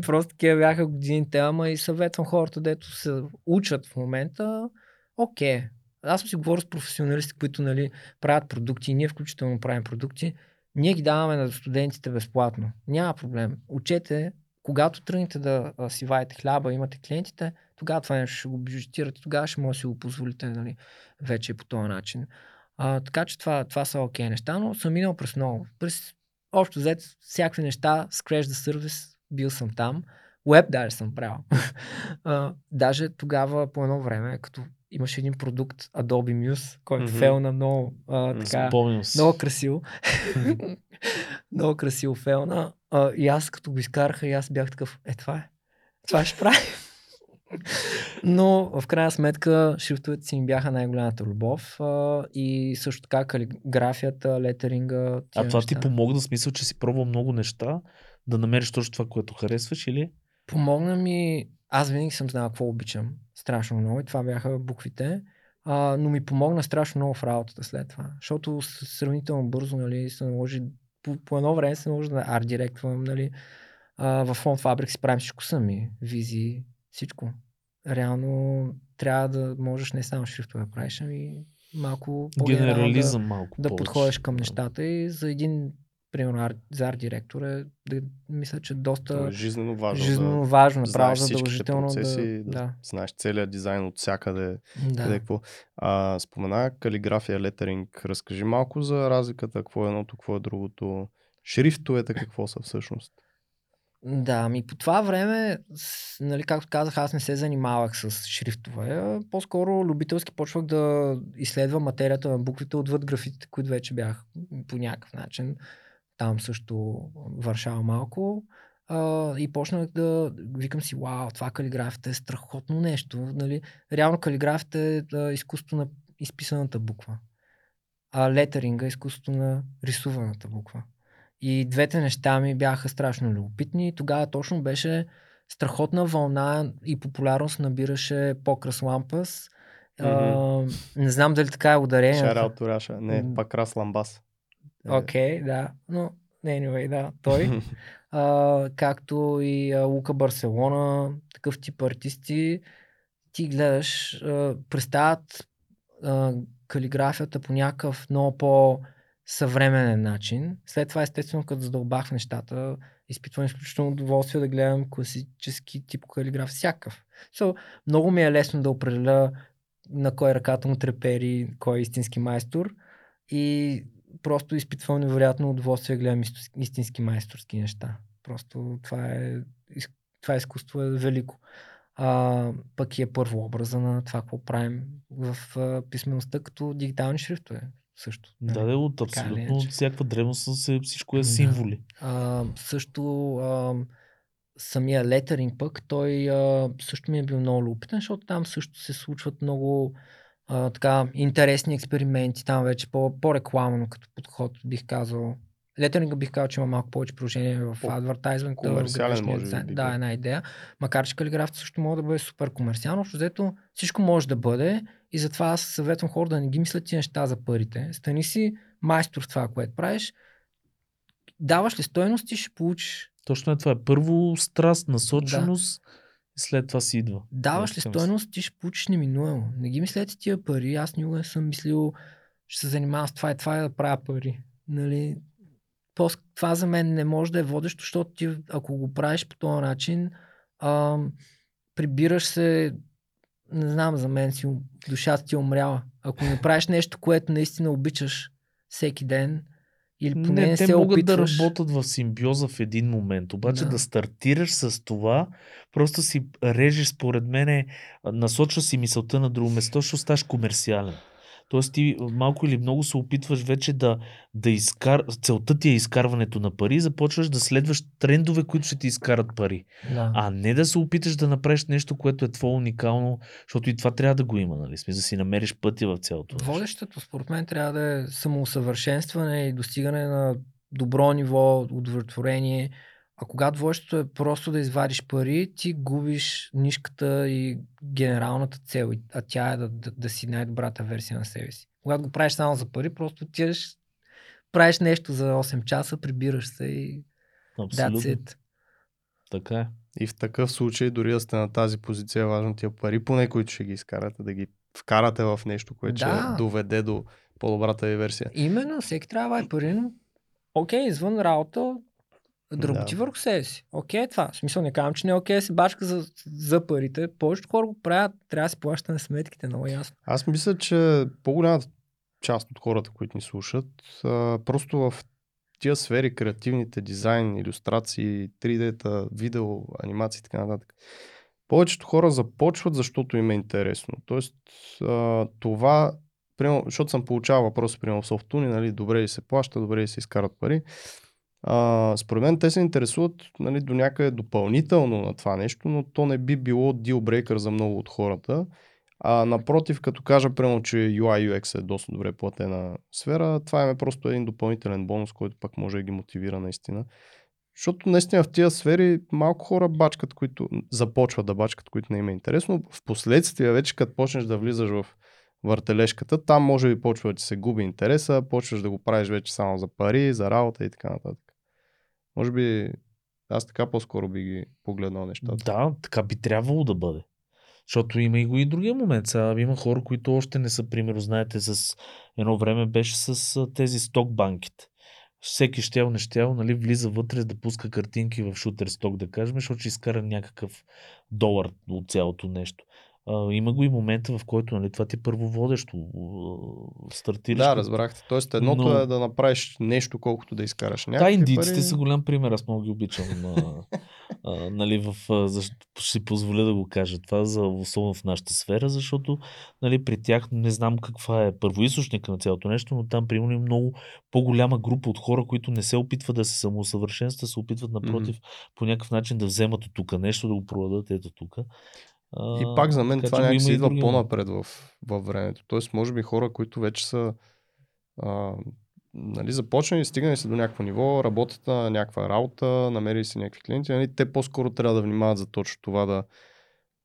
[LAUGHS] Просто такива бяха годините, ама и съветвам хората, дето се учат в момента. Окей. Аз съм си говорил с професионалисти, които нали, правят продукти, и ние включително правим продукти. Ние ги даваме на студентите безплатно. Няма проблем. Учете, когато тръгнете да си ваете хляба, имате клиентите, тогава това нещо ще го бюджетирате, тогава ще може да си го позволите нали, вече по този начин. А, така че това, това са окей неща, но съм минал през много. През общо взето всякакви неща, Scratch the Service, бил съм там. Web даже съм правил. [LAUGHS] даже тогава по едно време, като имаше един продукт Adobe Muse, който mm-hmm. фелна много а, така, много красиво. [LAUGHS] много красиво фелна. А, и аз като го изкараха, и аз бях такъв, е това е. Това ще правим. [LAUGHS] Но в крайна сметка шрифтовете си ми бяха най-голямата любов а, и също така калиграфията, летеринга.
А това ти
неща.
помогна, в смисъл, че си пробвал много неща, да намериш точно това, което харесваш или?
Помогна ми, аз винаги съм знал какво обичам страшно много и това бяха буквите, а, но ми помогна страшно много в работата след това, защото сравнително бързо нали, се наложи, по, по едно време се наложи да арт директвам, нали, а, в фонд фабрик си правим всичко сами, визии, всичко. Реално трябва да можеш не само шрифтове да правиш, ами малко по-генерално
Генерализъм малко
да, да
повече.
подходиш към
Да.
нещата и за един примерно за арт директор е, да, мисля, че доста
е жизнено важно.
жизнено
да
важно, направо задължително
процеси,
да,
да,
да,
знаеш целият дизайн от всякъде, къде
да.
какво. А, спомена калиграфия, летеринг. Разкажи малко за разликата, какво е едното, какво е другото. Шрифтовете какво са всъщност?
Да, ами по това време, с- нали, както казах, аз не се занимавах с шрифтове. По-скоро любителски почвах да изследвам материята на буквите отвъд графитите, които вече бях по някакъв начин. Там също вършава малко. А, и почнах да викам си, вау, това калиграфията е страхотно нещо. Нали? Реално калиграфията е а, изкуството на изписаната буква. А летеринга е изкуството на рисуваната буква. И двете неща ми бяха страшно любопитни. Тогава точно беше страхотна вълна и популярност набираше Покрас Лампас. А, не знам дали така е ударението.
Шараут Раша. Не,
М.
пак Рас Ламбас. Е,
Окей, да. Но anyway, да, той. [LAUGHS] а, както и а, Лука Барселона, такъв тип артисти. Ти гледаш, а, представят а, калиграфията по някакъв много по-съвременен начин. След това, естествено, като задълбах нещата, изпитвам изключително удоволствие да гледам класически тип калиграф, всякакъв. So, много ми е лесно да определя на кой ръката му трепери, кой е истински майстор и просто изпитвам невероятно удоволствие да гледам истински майсторски неща. Просто това е, това изкуство е велико. А, пък и е първо образа на това, какво правим в а, писмеността като дигитални шрифтове също.
Да, да, от
или
абсолютно от всякаква древност е, всичко е
Да.
символи.
А, също а, самия летеринг пък, той а, също ми е бил много любопитен, защото там също се случват много а, така интересни експерименти, там вече по, по-рекламно като подход бих казал. Летеринга бих казал, че има малко повече приложение в в
комерциален, може би,
дизайн.
би
Да, една идея. Макар, че калиграфията също може да бъде супер комерциално, защото всичко може да бъде и затова аз съветвам хора да не ги мислят ти неща за парите. Стани си майстор в това, което правиш. Даваш ли стойност, ти ще получиш.
Точно е това. е. Първо страст, насоченост и след това си идва.
Даваш ли стойност, ти ще получиш неминуемо. Не ги мислете тия пари. Аз никога не съм мислил, ще се занимавам с това и това и да правя пари. Нали? Пос- Това за мен не може да е водещо, защото ти, ако го правиш по този начин, ам, прибираш се, не знам, за мен си, душата ти е умряла. Ако не правиш нещо, което наистина обичаш всеки ден, или поне не,
те
се
могат
опитваш.
да работят в симбиоза в един момент. Обаче
Да.
да. стартираш с това, просто си режеш, според мене, насочва си мисълта на друго место, ще ставаш комерциален. Тоест ти малко или много се опитваш вече да, да изкар... целта ти е изкарването на пари, започваш да следваш трендове, които ще ти изкарат пари.
Да.
А не да се опиташ да направиш нещо, което е твое уникално, защото и това трябва да го има, нали? Смисъл да си намериш пътя в цялото.
Водещото, според мен, трябва да е самоусъвършенстване и достигане на добро ниво, удовлетворение. А когато водещото е просто да извадиш пари, ти губиш нишката и генералната цел, а тя е да, да, да си най-добрата версия на себе си. Когато го правиш само за пари, просто отиваш, правиш нещо за 8 часа, прибираш се и that's
Абсолютно.
it.
Така е.
И в такъв случай, дори да сте на тази позиция, е важно тия пари, поне които ще ги изкарате, да ги вкарате в нещо, което
Да.
ще доведе до по-добрата ви версия.
Именно, всеки трябва да е пари, но окей, извън работа, да работи
Да.
върху себе си. Окей, е това. В смисъл не казвам, че не е окей да се бачка за, за парите. Повечето хора го правят, трябва да си плаща на сметките, много ясно.
Аз мисля, че по-голямата част от хората, които ни слушат, а, просто в тия сфери, креативните, дизайн, иллюстрации, 3D-та, видео, анимации и така нататък, повечето хора започват, защото им е интересно. Тоест, а, това, примерно, защото съм получавал въпроси, примерно в софтуни, нали, добре ли се плаща, добре ли се изкарат пари. А, според мен те се интересуват нали, до някъде допълнително на това нещо, но то не би било дилбрейкър за много от хората. А напротив, като кажа прямо, че UI UX е доста добре платена сфера, това е просто един допълнителен бонус, който пък може да ги мотивира наистина. Защото наистина в тия сфери малко хора бачкат, които започват да бачкат, които не им е интересно. В последствие, вече като почнеш да влизаш в въртележката, там може би почва да се губи интереса, почваш да го правиш вече само за пари, за работа и така нататък. Може би аз така по-скоро би ги погледнал нещата.
Да, така би трябвало да бъде. Защото има и го и другия момент. Сега има хора, които още не са, примерно, знаете, с едно време беше с тези сток банките. Всеки щел, не щел, нали, влиза вътре да пуска картинки в шутер сток, да кажем, защото ще изкара някакъв долар от цялото нещо. А, има го и момента, в който нали, това ти е а, Стартираш.
Да, разбрахте. Тоест едното
Но-
е да направиш нещо, колкото да изкараш
Да,
някакви
индийците
пари.
са голям пример, аз много ги обичам. А, а, нали, в, а, защ... ще си позволя да го кажа това, за, особено в нашата сфера, защото нали, при тях не знам каква е първоисточника на цялото нещо, но там примерно много по-голяма група от хора, които не се опитват да се самоусъвършенстват, се опитват напротив по някакъв начин да вземат от тук нещо, да го продадат ето тук.
И пак за мен това някакси идва
по
по-напред в, във времето. Тоест, може би хора, които вече са а, нали, започнали, стигнали са до някакво ниво, работят на някаква работа, намерили си някакви клиенти, нали, те по-скоро трябва да внимават за точно това да,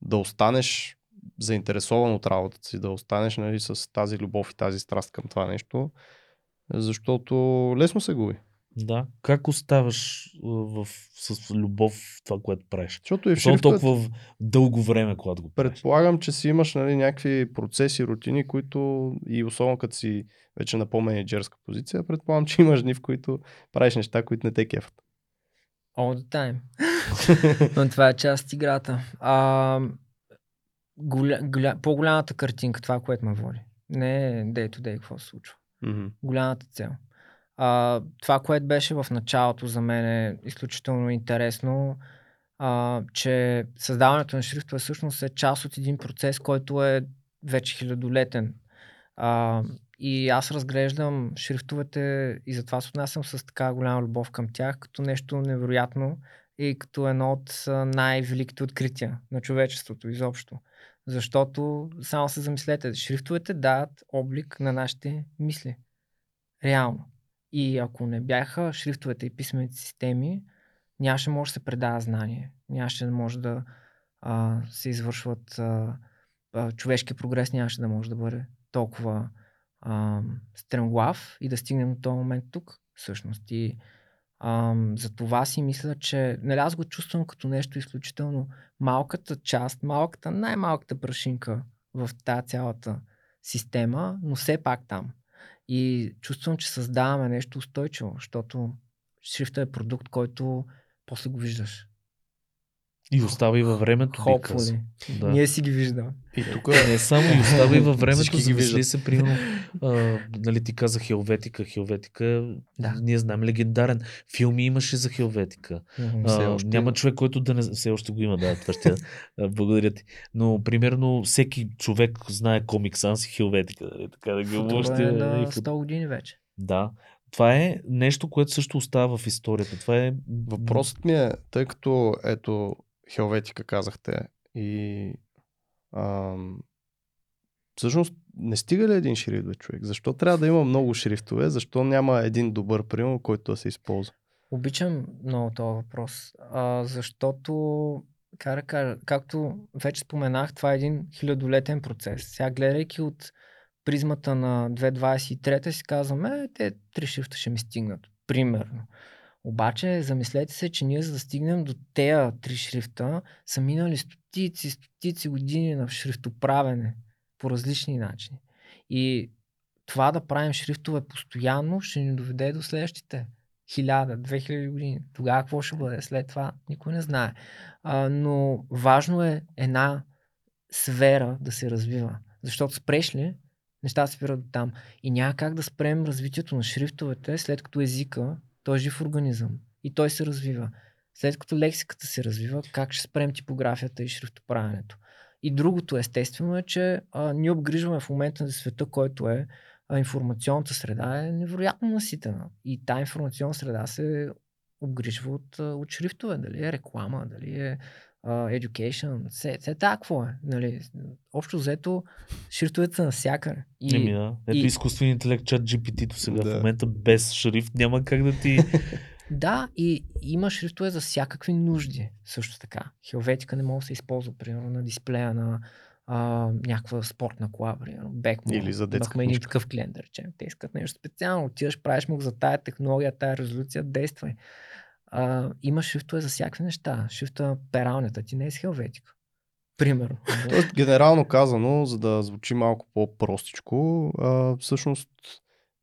да останеш заинтересован от работата си, да останеш нали, с тази любов и тази страст към това нещо, защото лесно се губи.
Да. Как оставаш в, с любов това, което правиш?
Защото и в
толкова дълго време, когато го правиш.
предполагам, че си имаш нали, някакви процеси, рутини, които и особено като си вече на по-менеджерска позиция, предполагам, че имаш дни, в които правиш неща, които не те кефат.
All the time. [LAUGHS] Но това е част от играта. А, голя, голя, по-голямата картинка, това, което ме води. Не day to day, какво се случва.
Мгм.
голямата цел. А, това, което беше в началото за мен е изключително интересно, а, че създаването на шрифтове всъщност е част от един процес, който е вече хилядолетен. А, и аз разглеждам шрифтовете и затова се отнасям с така голяма любов към тях, като нещо невероятно и като едно от най-великите открития на човечеството изобщо. Защото, само се замислете, шрифтовете дават облик на нашите мисли. Реално. И ако не бяха шрифтовете и писмените системи, нямаше може да се предава знание. Нямаше да може да а, се извършват а, а, човешки прогрес, нямаше да може да бъде толкова а, стремглав и да стигнем до този момент тук, всъщност. И а, за това си мисля, че нали, аз го чувствам като нещо изключително малката част, малката, най-малката прашинка в тази цялата система, но все пак там. И чувствам, че създаваме нещо устойчиво, защото шрифта е продукт, който после го виждаш.
И остава и във времето.
Hopefully.
Да.
Ние си ги виждаме.
И тук
Не само и остава и във [LAUGHS] времето, замисли се, примерно, [LAUGHS] а, нали ти каза Хелветика, Хелветика,
Да.
ние знаем легендарен. Филми имаше за Хелветика. А,
още
няма
има.
човек, който да не... Все още го има, да, това ще... [LAUGHS] а, Благодаря ти. Но, примерно, всеки човек знае комик Санс и Хелветика, нали, така да ги обобщи.
е
нали,
на
фут-
100 години вече.
Да. Това е нещо, което също остава в историята. Това е...
Въпросът ми е, тъй като ето Хелветика казахте и ам, всъщност не стига ли един шрифт, бе, човек? Защо трябва да има много шрифтове? Защо няма един добър пример, който да се използва?
Обичам много този въпрос, а, защото, как да кажа, както вече споменах, това е един хилядолетен процес. Сега гледайки от призмата на 2023 си казваме, те три шрифта ще ми стигнат, примерно. Обаче, замислете се, че ние за да стигнем до тея три шрифта, са минали стотици, стотици години на шрифтоправене по различни начини. И това да правим шрифтове постоянно ще ни доведе до следващите хиляда, две хиляди години. Тогава какво ще бъде? След това никой не знае. А, но важно е една сфера да се развива. Защото спреш ли, нещата спират до там. И няма как да спрем развитието на шрифтовете, след като езика, той е жив организъм и той се развива. След като лексиката се развива, как ще спрем типографията и шрифтоправенето? И другото естествено е, че а, ние обгрижваме в момента на света, който е а, информационната среда е невероятно наситена. И тази информационна среда се обгрижва от, от шрифтове. Дали е реклама, дали е а, education, все, все така какво е. Нали? Общо взето, шрифтовете са навсякъде. И,
Еми, да. Ето
и-
изкуственият интелект, чат GPT-то сега
Да.
в момента без шрифт няма как да ти... [LAUGHS]
Да, и има шрифтове за всякакви нужди. Също така. Хелветика не може да се използва, примерно, на дисплея на а, някаква спортна кола, примерно, Бекмо.
Или за детска
Имахме един
книжка.
такъв клиент, да речем. Те искат нещо специално. Отиваш, правиш му за тая технология, тая резолюция, действай. А, има шрифтове за всякакви неща. Шрифта на пералнята ти не е с Хелветика. Примерно. [LAUGHS]
Тоест, генерално казано, за да звучи малко по-простичко, а, всъщност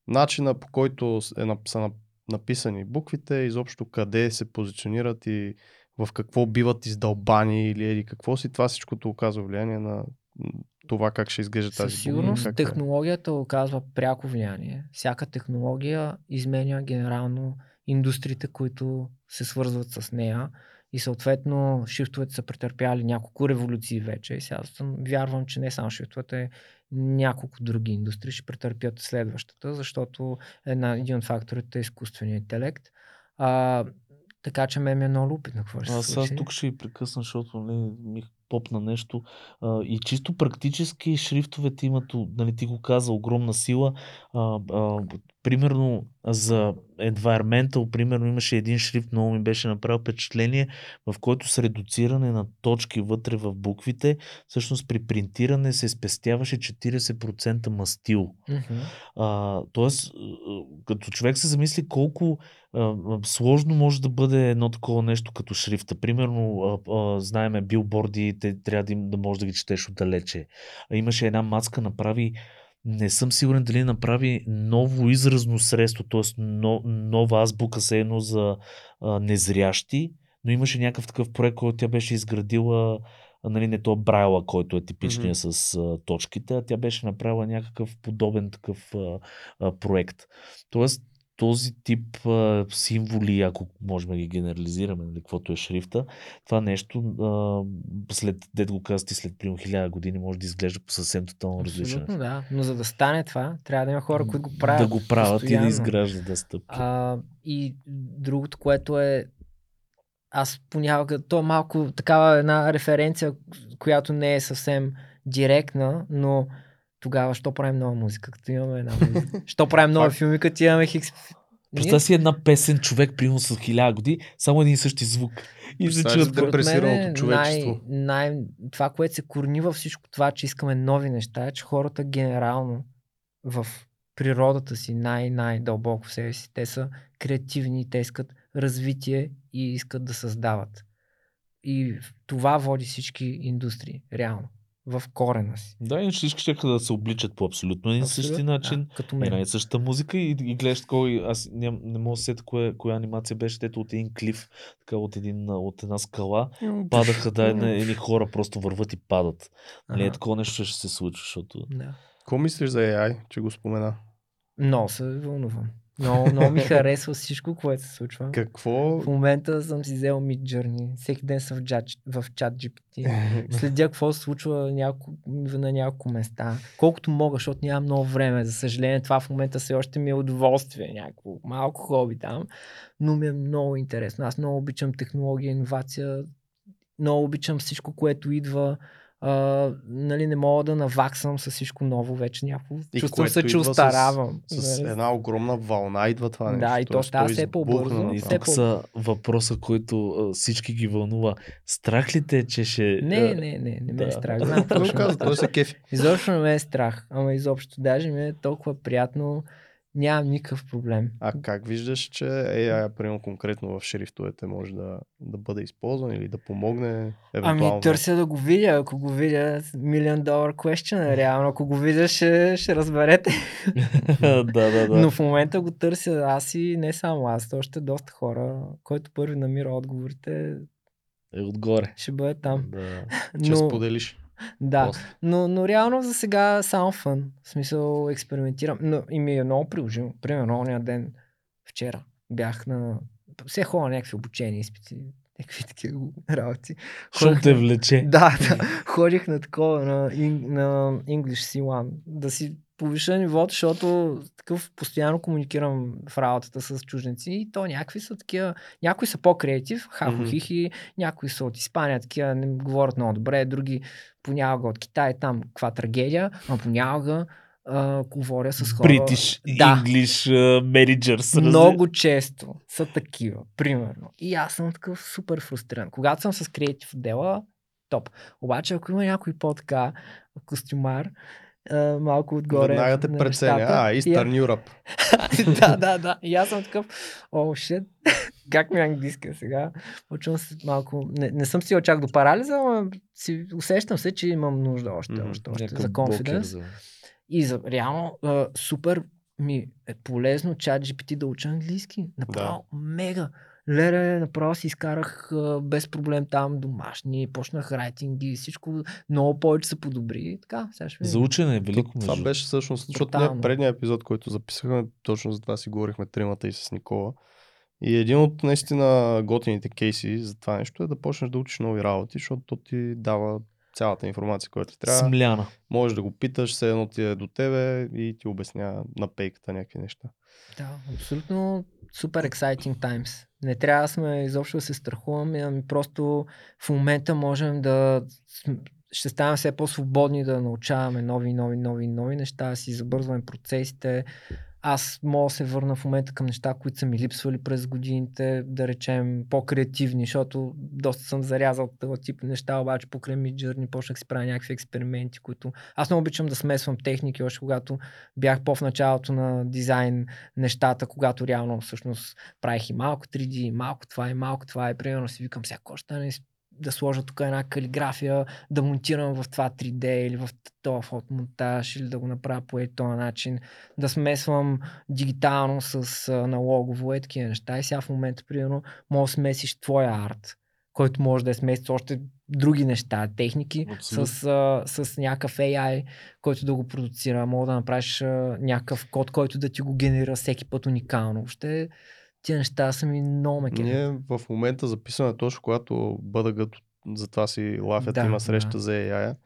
начина по който е, са нап- написани буквите, изобщо къде се позиционират и в какво биват издълбани или еди какво си, това всичкото оказва влияние на това как ще изглежда тази
Със сигурност
как е.
технологията оказва пряко влияние. Всяка технология изменя генерално индустриите, които се свързват с нея и съответно шрифтовете са претърпяли няколко революции вече и сега съм, вярвам, че не само шрифтовете, няколко други индустрии ще претърпят следващата, защото една, един от факторите е изкуственият интелект. А, така че ме ми е много любопитно какво ще се
Аз, аз
случи.
тук ще ви прекъсна, защото нали, ми попна нещо. А, и чисто практически шрифтовете имат, нали, ти го каза, огромна сила. А, а, примерно за environmental, примерно имаше един шрифт, много ми беше направил впечатление, в който с редуциране на точки вътре в буквите, всъщност при принтиране се спестяваше 40% мастил.
Мгм.
А, тоест, като човек се замисли колко а, сложно може да бъде едно такова нещо като шрифта. Примерно, а, а, знаеме билборди, те трябва да, им, да можеш да ги четеш отдалече. Имаше една мацка, направи не съм сигурен дали направи ново изразно средство, т.е. Но, нова азбука се едно за а, незрящи, но имаше някакъв такъв проект, който тя беше изградила, а, нали, не то Брайла, който е типичния
Мгм.
с а, точките, а тя беше направила някакъв подобен такъв а, а, проект. Тоест, този тип а, символи, ако можем да ги генерализираме, нали, каквото е шрифта, това нещо, а, след, дед го каза ти, след примерно хиляда години, може да изглежда по съвсем тотално различен.
Абсолютно, да. Но за да стане това, трябва да има хора, които го правят.
Да го правят и да
постоянно.
изграждат да стъпки.
А, и другото, което е аз понякога, то е малко такава една референция, която не е съвсем директна, но тогава, що правим нова музика, като имаме една музика? Що правим нова филми, като имаме хикс...
Представя си една песен, човек, примерно с хиляда години, само един и същи звук. И се чуят по-
депресираното човечество.
Най, най, това, което се корни във всичко това, че искаме нови неща, е, че хората генерално в природата си, най-най-дълбоко в себе си, те са креативни, те искат развитие и искат да създават. И това води всички индустрии, реално, в корена си.
Да, иначе всички ще да се обличат по абсолютно един и същи начин.
Да, като
Една
мен.
и същата музика и, и гледаш кой, аз ням, не мога да се сета кое, коя анимация беше, дето от един клиф, така от, един, от една скала, падаха, да, една, едни хора просто върват и падат. Нали, е
Ага,
такова нещо ще се случи, защото...
да.
Какво мислиш за AI, че го спомена?
Много се вълнувам. Много, много ми [LAUGHS] харесва всичко, което се случва.
Какво...
В момента съм си взел Mid Journey. Всеки ден съм в, джат, в чат GPT. [LAUGHS] Следя какво се случва няко, на няколко места. Колкото мога, защото нямам много време. За съжаление, това в момента все още ми е удоволствие. Някакво малко хоби там. Но ми е много интересно. Аз много обичам технология, иновация. Много обичам всичко, което идва. А, нали, не мога да наваксам с всичко ново вече някакво.
И
Чувствам се, че
идва с-. С
Нали?
една огромна вълна идва това нещо.
Да, и то става все по-бързо.
И тук са въпроса, който а, всички ги вълнува. Страх ли те, че ще...
Не,
а,
не, не, не ме е
да.
страх. Знам
се кефи.
Изобщо не ме е страх, ама изобщо даже ми е толкова приятно, нямам никакъв проблем.
А как виждаш, че AI, примерно конкретно в шрифтовете, може да, да бъде използван или да помогне евентуално?
Ами търся да го видя, ако го видя, million dollar question е реално, ако го видя ще, ще разберете. [LAUGHS]
да, да, да.
Но в момента го търся аз и не само аз, още доста хора, който първи намира отговорите,
Е отгоре.
ще бъде там.
Да. [LAUGHS]
Ще
Но,
споделиш. [LAUGHS]
да,
после.
но, но реално за сега само фън. В смисъл експериментирам. Но и ми е много приложимо. Примерно, ония ден, вчера, бях на... Все хора някакви обучения, изпити, някакви такива работи. Ходих
те влече. [LAUGHS]
Да, да. Ходих на такова, на, на English C1, да си повиша нивото, защото такъв постоянно комуникирам в работата с чужденци и то някакви са такива, някои са по-креатив, хахо-хихи, някои са от Испания, такива не говорят много добре, други понякога от Китай, там каква трагедия, а понякога а, говоря с хора.
British
Да.
English uh, Managers.
Много често са такива, примерно. И аз съм такъв супер фрустриран. Когато съм с креатив отдела, топ. Обаче, ако има някой по-така костюмар, а, малко отгоре.
Веднага те преценя. А, Eastern Europe. [LAUGHS]
да, да, да. И аз съм такъв, о, шит, [LAUGHS] как ми е английска сега? Почвам се малко, не, не съм си чак до парализа, но си, усещам се, че имам нужда още,
Мгм.
още, още за
за-
И за, реално а, супер ми е полезно чат GPT да уча английски. Направо мега. Леле, направо си изкарах а, без проблем там домашни, почнах райтинги, всичко много повече се подобри. И така, сега ще
За учене е велико.
То, това
между-
беше всъщност, защото ние
Брутално.
в предния епизод, който записахме, точно за това си говорихме тримата и с Никола. И един от наистина готините кейси за това нещо е да почнеш да учиш нови работи, защото то ти дава цялата информация, която трябва.
Смляна.
Можеш да го питаш, все едно ти е до тебе и ти обяснява на пейката някакви неща.
Да, абсолютно супер exciting times. Не трябва да сме изобщо да се страхуваме, ами просто в момента можем да ще ставаме все по-свободни да научаваме нови, нови, нови, нови неща, да си забързваме процесите. Аз мога да се върна в момента към неща, които са ми липсвали през годините, да речем по-креативни, защото доста съм зарязал този тип неща, обаче покрай Midjourney почнах си правя някакви експерименти, които... Аз много обичам да смесвам техники, още когато бях по в началото на дизайн нещата, когато реално всъщност правих и малко 3D, малко това и малко това и примерно си викам, сега какво ще стане да сложа тук една калиграфия, да монтирам в това 3D или в този фотомонтаж или да го направя по този начин, да смесвам дигитално с аналогово и такива неща. И сега в момента, примерно, може да смесиш твоя арт, който може да е смеси с още други неща, техники, с, а, с някакъв AI, който да го продуцира. Мога да направиш а, някакъв код, който да ти го генерира всеки път уникално. Въобще тия неща са ми много ме
Ние в момента записваме точно когато бъда гъто, затова си лафят,
Да,
има среща
да.
за AI.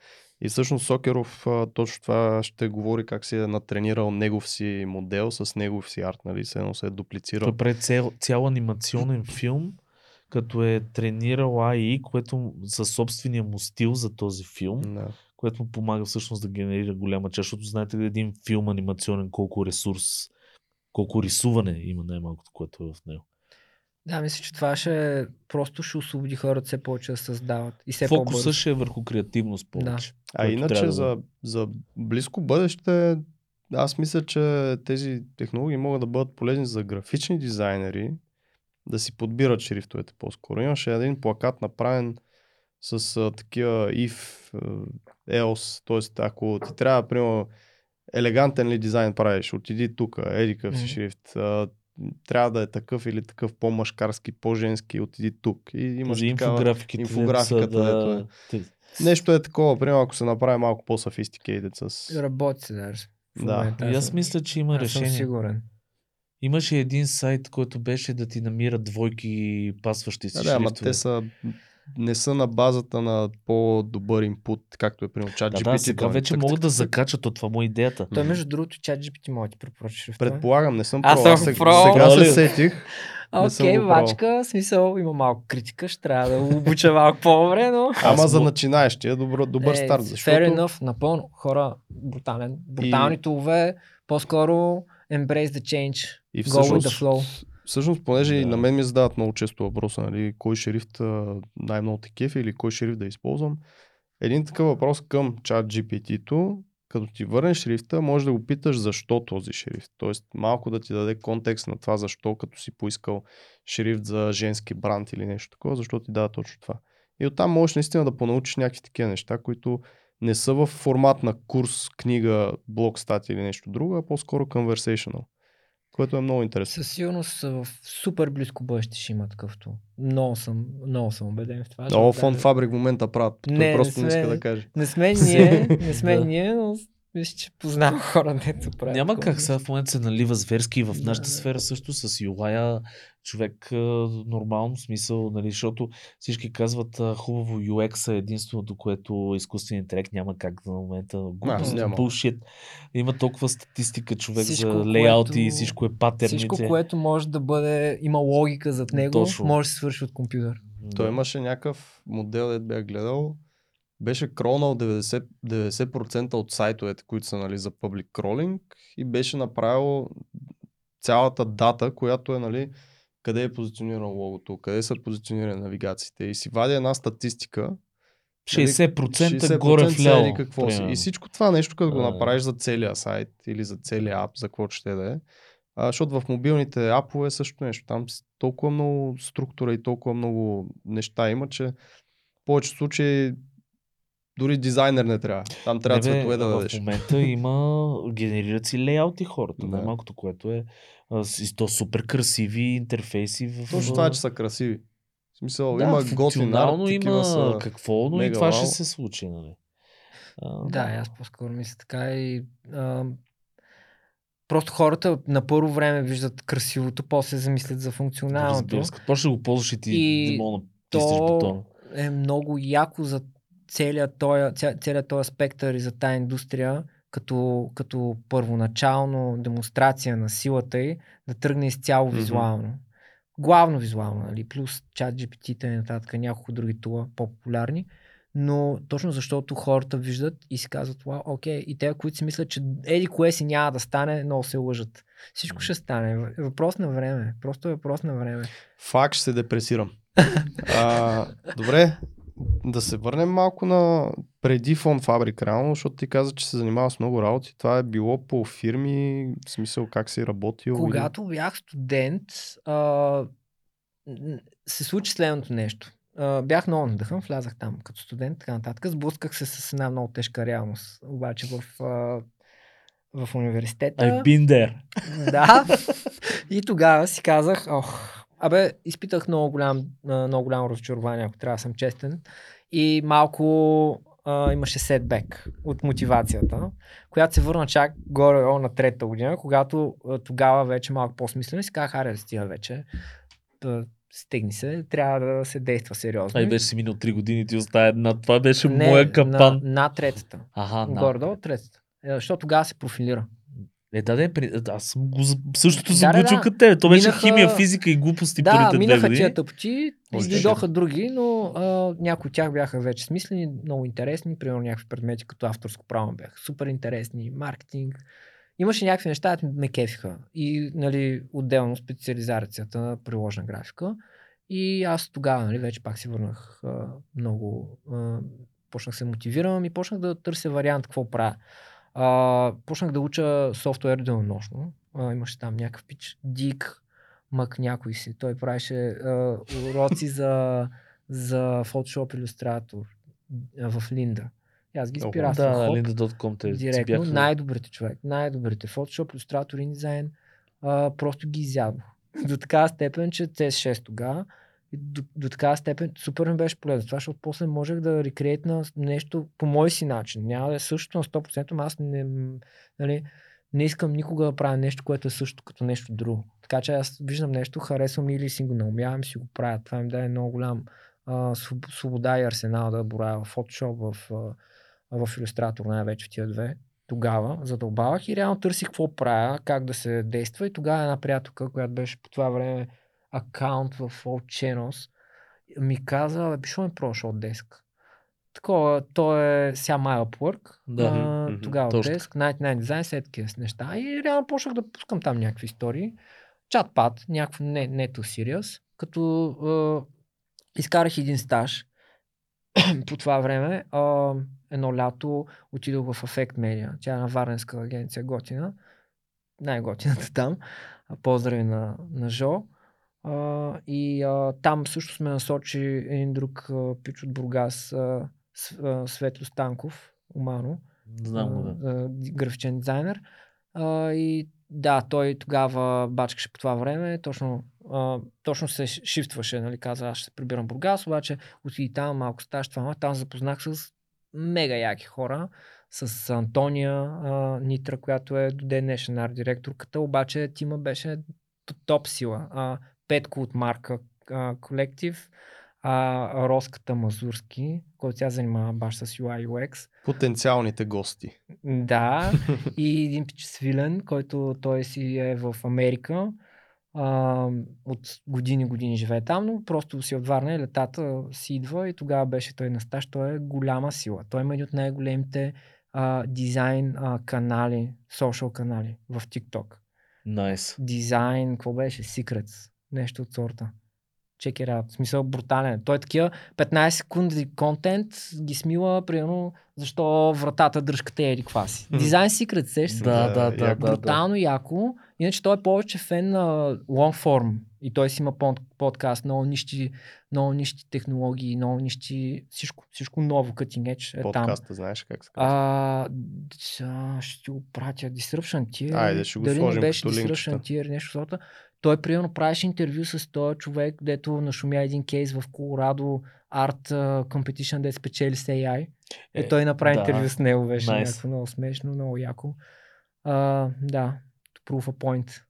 И всъщност Сокеров точно това ще говори как си е натренирал негов си модел с негов си арт, нали? Се едно се е дуплицирал.
Той прави цял, цял анимационен филм, като е тренирал AI, което със собствения му стил за този филм,
Да.
което му помага всъщност да генерира голяма част, защото знаете ли един филм анимационен колко ресурс, колко рисуване има най-малкото, което е в него.
Да, мисля, че това ще просто ще освободи хората все повече да създават. И все
Фокуса
по-бързо.
ще е върху креативност повече.
А
което
иначе
да
за, за близко бъдеще, аз мисля, че тези технологии могат да бъдат полезни за графични дизайнери, да си подбират шрифтовете по-скоро. Имаше един плакат направен с а, такива if, а, else, т.е. ако ти трябва, примерно, елегантен ли дизайн правиш, отиди тук, еди си
Мгм.
шрифт, а, трябва да е такъв или такъв по-мъжкарски, по-женски, отиди тук. И имаш
За
такава... инфографиката,
дето
е.
да... Те-
Нещо е такова, примерно ако се направи малко по-sophisticated с...
Работи се даже. В
Да.
момента.
И аз мисля, че има
аз
решение.
съм сигурен.
Имаше един сайт, който беше да ти намира двойки пасващи си
Да, да, ама
шрифтове.
те са не са на базата на по-добър инпут, както е примерно чат
Да, да, сега вече могат да закачат от това му е идеята.
Той между другото чат GPT може да ти препоръча шрифта.
Предполагам, не съм
Аз
пробвал.
съм
Аз сега, се сетих.
Окей, вачка, смисъл, има малко критика, ще трябва да го обуча малко по-добре, но...
Ама
Аз
за
му-
начинаещи е добро, добър
Е,
старт,
Fair
защото
enough, напълно. Хора, брутален. Брутални тулове, по-скоро embrace the change.
и
Go with
всъщност,
the flow.
Всъщност, понеже и
Да.
на мен ми задават много често въпроса, нали, кой шрифт най-много те кефи или кой шрифт да използвам. Един такъв въпрос към чат GPT-то, като ти върнеш шрифта, може да го питаш защо този шрифт. Тоест малко да ти даде контекст на това защо, като си поискал шрифт за женски бранд или нещо такова, защо ти дава точно това. И оттам можеш наистина да понаучиш някакви такива неща, които не са в формат на курс, книга, блог, статия или нещо друго, а по-скоро conversational. Което е много интересно.
Със сигурност в супер близко бъдеще ще има такъвто. Много съм, много съм убеден в това.
Много фон
даже-
фабрик в момента правят. Той
Не, не
просто не,
сме-
иска да каже.
Не сме ние, [LAUGHS] не сме
Да.
ние, но мисля, че познавам [LAUGHS] хора, дето правят.
Няма
такова
как сега в момента се налива зверски и в
Да,
нашата
да.
сфера също с UI човек нормално смисъл, нали, защото всички казват хубаво UX е единственото, което изкуственият интелект няма как за момента. Глупост, bullshit. Има толкова статистика човек
Всичко,
за лейаути и
което-
всичко е патерните.
Всичко, което може да бъде, има логика зад него,
Точно.
може да се свърши от компютър.
Да.
Той имаше някакъв модел, дед бях гледал. Беше кронал 90%, 90% от сайтовете, които са нали, за public crawling и беше направил цялата дата, която е нали, къде е позиционирано логото, къде са позиционирани навигациите и си вади една статистика
60%, горе в
са еди
ляво.
какво си. И всичко това нещо, като го
А.
направиш за целия сайт или за целия ап, за каквото ще да е. А, защото в мобилните апове е също нещо. Там толкова много структура и толкова много неща има, че в повечето случаи дори дизайнер не трябва. Там трябва
Не, бе,
цветове да
в
дадеш.
момента има, генерират си лейаути хората.
Да.
Най-малкото, което е с- и то супер красиви интерфейси. В,
Точно това е, че са красиви. В смисъл,
да,
има готин арт,
има
са...
какво, но и това
вау.
ще се случи. Нали? А,
Да, аз по-скоро мисля така и а, просто хората на първо време виждат красивото, после замислят за функционалното.
Разбира се, да го ползваш и ти
И
натиснеш
то е много яко за целият този, ця, целият този спектър и за тази индустрия, като, като първоначално демонстрация на силата й, да тръгне изцяло визуално. Главно визуално, нали? плюс чат GPT и нататък, няколко други тула по-популярни. Но точно защото хората виждат и си казват, вау, окей, и те, които си мислят, че еди кое си няма да стане, много се лъжат. Всичко ще стане. Въпрос на време. Просто е въпрос на време.
Факт ще се депресирам. [LAUGHS] а, добре, да се върнем малко на преди фон фабрик, реално, защото ти каза, че се занимава с много работи. Това е било по фирми, в смисъл как си работил.
Когато бях студент, а, се случи следното нещо. А, бях много надъхан, влязах там като студент, така нататък. Сблъсках се с една много тежка реалност. Обаче в, а, в университета.
I've been there.
Да. И тогава си казах, ох, абе, изпитах много, голям, много голямо разочарование, ако трябва да съм честен. И малко а, имаше сетбек от мотивацията, която се върна чак горе на трета година, когато а, тогава вече малко по-смислено си казах, аре, стига вече. Да, стегни се, трябва да се действа сериозно.
Ай, беше си минал 3 години, ти остава една. Това беше
Не,
моя капан.
На, на третата.
Аха, на.
Горе-долу третата. Защото тогава се профилира.
Е, да, да, при... аз съм го... същото съм
да,
го
да.
като тебе. То беше
Минаха-
химия, физика и глупости
Да,
първите две
минаха
години.
тия тъпоти,
Ой,
излидоха други, но а, някои от тях бяха вече смислени, много интересни. Примерно някакви предмети като авторско право бяха супер интересни, маркетинг. Имаше някакви неща, които ме кефиха. И нали, отделно специализацията на приложна графика. И аз тогава нали, вече пак си върнах а, много. А, почнах се мотивирам и почнах да търся вариант какво правя. А, почнах да уча софтуер денонощно. А, имаше там някакъв пич, Дик, мък някой си. Той правеше а, уроци за, за Photoshop Illustrator а, в Линда. И аз ги
Ого.
спирасвах.
Да,
директно.
бяха...
Най-добрите човек. Най-добрите. Photoshop, Illustrator, InDesign. А, просто ги изядох. [LAUGHS] До такава степен, че CS6 тогава и до, до такава степен супер ми беше полезно. Това, защото после можех да рекрейтна нещо по мой си начин. Няма да е същото на 100%, но аз не, нали, не искам никога да правя нещо, което е също като нещо друго. Така че аз виждам нещо, харесвам или си го наумявам, си го правя. Това ми даде много голям а, своб- свобода и арсенал да боравя в Photoshop, в, а, в Illustrator, най-вече в тия две. Тогава задълбавах и реално търсих какво правя, как да се действа. И тогава една приятелка, която беше по това време акаунт в All Channels, ми каза, бе, не пробваш от деск? Такова, то е сега My Upwork,
Да.
а, тогава
точно.
Desk, 99 Design, след такива неща. И реално почнах да пускам там някакви истории. Чат-пат, някакво не, не too serious, като е, изкарах един стаж [CLEARS THROAT] по това време. А, едно лято отидох в Effect Media. Тя е на Варненска агенция Готина. Най-готината там. Поздрави на, на Жо. А, и а, там също сме насочи един друг а, пич от Бургас, а, Светло Станков, Умано
Знам да.
а, графичен дизайнер. А, и да, той тогава бачкаше по това време, точно, а, точно се шифтваше, нали, каза, аз ще се прибирам в Бургас, обаче отиди там, малко стаж, това, там запознах с мега яки хора, с Антония а, Нитра, която е до ден днешен арт директорката, обаче тима беше топ сила. А, Петко от Марка а, колектив, а, Роската Мазурски, който тя занимава баш с UI UX.
Потенциалните гости.
Да, [LAUGHS] и един пич свилен, който той си е в Америка. А, от години години живее там, но просто си от Варна и летата си идва и тогава беше той на стаж. Той е голяма сила. Той има един от най-големите а, дизайн а, канали, социал канали в TikTok.
Найс.
Дизайн, какво беше? Secrets. Нещо от сорта. Check it out. В смисъл брутален. Той е такива 15 секунди контент ги смила, примерно, защо вратата дръжката е каква си. Дизайн Secret, сеш се?
Да,
Да,
да, да,
яко.
да, да.
Брутално яко. Иначе той е повече фен на long form. И той си има под- подкаст, много нищи, много нищи технологии, много нищи, всичко, всичко ново, cutting edge е там.
Подкаста, знаеш как се казва.
А, ще ти го пратя. Disruption Tier.
Айде, ще го
Дали
сложим
не беше
като
Disruption
линкчета.
Tier, нещо сорта. Той, примерно, правеше интервю с този човек, дето нашумя един кейс в Колорадо Art uh, Competition, де спечели с AI. Е,
Е,
той направи
да.
интервю с него, беше
Nice.
някакво много смешно, много яко. А, да, proof a point,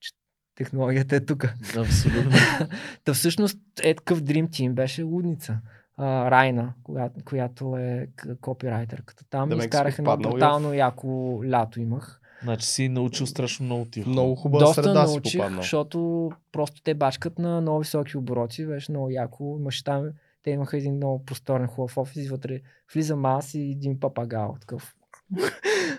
че технологията е тук.
Абсолютно. [LAUGHS]
Та всъщност е такъв Dream Team беше лудница. А, Райна, която, която е копирайтерката. Там
Да,
да
ме си
изкарах едно брутално яко лято имах.
Значи си научил страшно много тия. хора.
Много хубава
Доста
среда си
научих,
попаднал.
защото просто те бачкат на много високи обороти. Беше много яко. Имаше там, те имаха един много просторен хубав офис и вътре влизам аз и един папагал. Такъв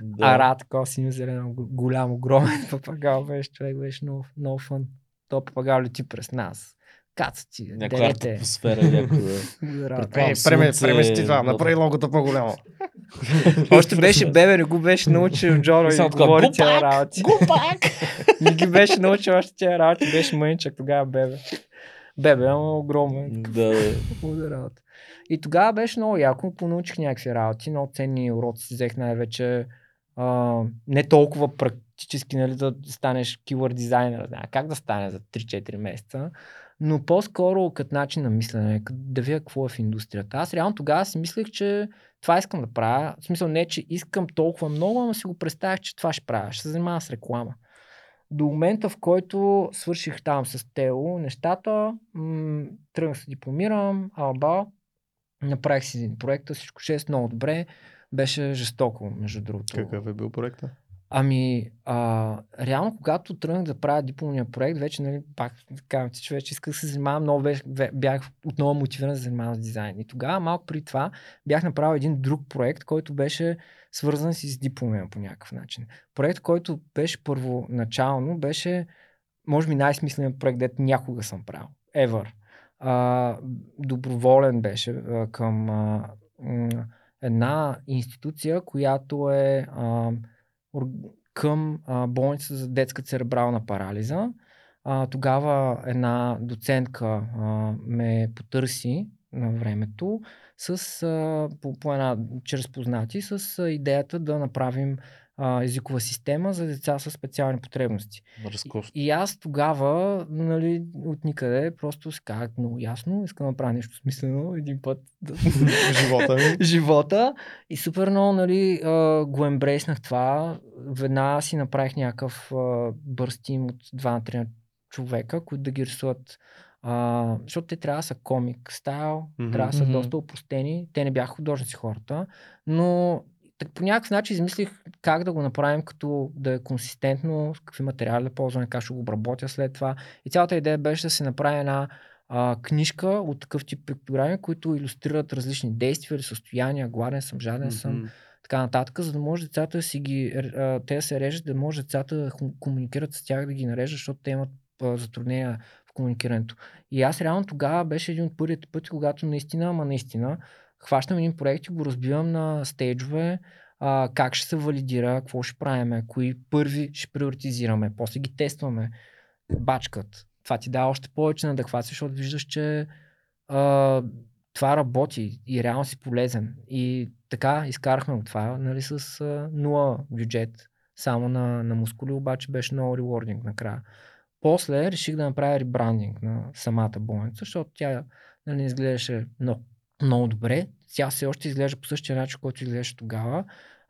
Да. Ара, такова синьо зелено, голям, огромен [LAUGHS] папагал беше, човек беше много, много фън. То папагал лети през нас. Кацати,
Някаква
дерете.
атмосфера, някаква. [LAUGHS]
Е, премести това, направи логото по-голямо. [LAUGHS]
Още беше бебе, не го беше научил Джоро
И
говори
«Го
тия работи.
Го пак! [LAUGHS]
Не ги беше научил още тия работи, беше мъничък тогава бебе. Бебе, ама огромен.
Да,
работа. И тогава беше много яко, понаучих някакви работи, много ценни уроци си взех най-вече не толкова практически, нали, да станеш keyword дизайнер, как да стане за 3-4 месеца, но по-скоро като начин на мислене, да видя какво е в индустрията. Аз реално тогава си мислех, че това искам да правя. В смисъл не, че искам толкова много, ама си го представях, че това ще правя. Ще се занимавам с реклама. До момента, в който свърших там с Тео нещата, м- тръгнах се дипломирам, алба, направих си един проект, всичко ще е много добре. Беше жестоко, между другото.
Какъв е бил проекта?
Ами, а, реално, когато тръгнах да правя дипломния проект, вече, нали, пак казвам ти, че вече исках да се занимавам, много бях, бях отново мотивиран да занимавам с дизайн. И тогава, малко при това, бях направил един друг проект, който беше свързан си с дипломия по някакъв начин. Проект, който беше първоначално, беше, може би, най-смисленият проект, дето някога съм правил. Ever. А, доброволен беше а, към а, една институция, която е а, към а, болница за детска церебрална парализа. Тогава една доцентка ме потърси на времето с, по, по една, чрез познати с идеята да направим а, езикова система за деца с специални потребности.
разкош.
И аз тогава, нали, от никъде, просто си казах много ясно, искам да направя нещо смислено един път [LAUGHS]
живота ми.
живота. И супер много, нали, а, го ембрейснах това. Веднага си направих някакъв а, бърз тим от 2 на 3 човека, които да ги рисуват. А, защото те трябва да са комик стайл,
Мгм.
трябва да са доста опростени. Те не бяха художници хората, но так, по някакъв начин измислих как да го направим като да е консистентно, с какви материали да ползваме, как ще го обработя след това. И цялата идея беше да се направи една а, книжка от такъв тип пиктограми, които иллюстрират различни действия или състояния, гладен съм, жаден съм,
Мгм.
така нататък, за да може децата да си ги, а, те да се режат, да може децата да комуникират с тях, да ги нарежат, защото те имат а, затруднения в комуникирането. И аз реално тогава беше един от първите пъти, когато наистина, ама наистина, хващам един проект и го разбивам на стейджове, а, как ще се валидира, какво ще правиме, кои първи ще приоритизираме, после ги тестваме, бачкат. Това ти дава още повече надъхвация, защото виждаш, че а, това работи и реално си полезен. И така изкарахме от това, нали, с а, нула бюджет, само на, на мускули, обаче беше много ревординг накрая. После реших да направя ребрандинг на самата болница, защото тя нали, изглеждаше много, много добре. Тя все още изглежда по същия начин, който изглеждаше тогава.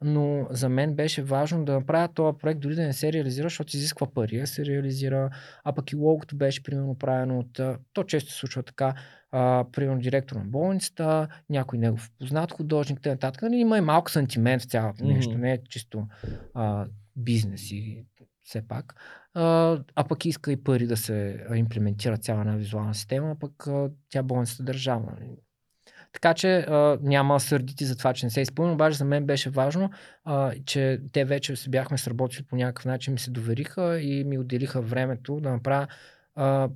Но за мен беше важно да направя този проект, дори да не се реализира, защото изисква пари да се реализира. А пък и логото беше примерно правено от... То често се случва така, а, примерно директор на болницата, някой негов познат художник, т.н. Нали, има и малко сантимент в цялото нещо, не е чисто а, бизнес и все пак. А, а пък иска и пари да се имплементира цяла една визуална система, а пък а, тя болницата е държавна. Така че а, няма сърдити за това, че не се изпълни, обаче за мен беше важно, а, че те вече се бяхме сработили по някакъв начин, ми се довериха и ми отделиха времето да направя а,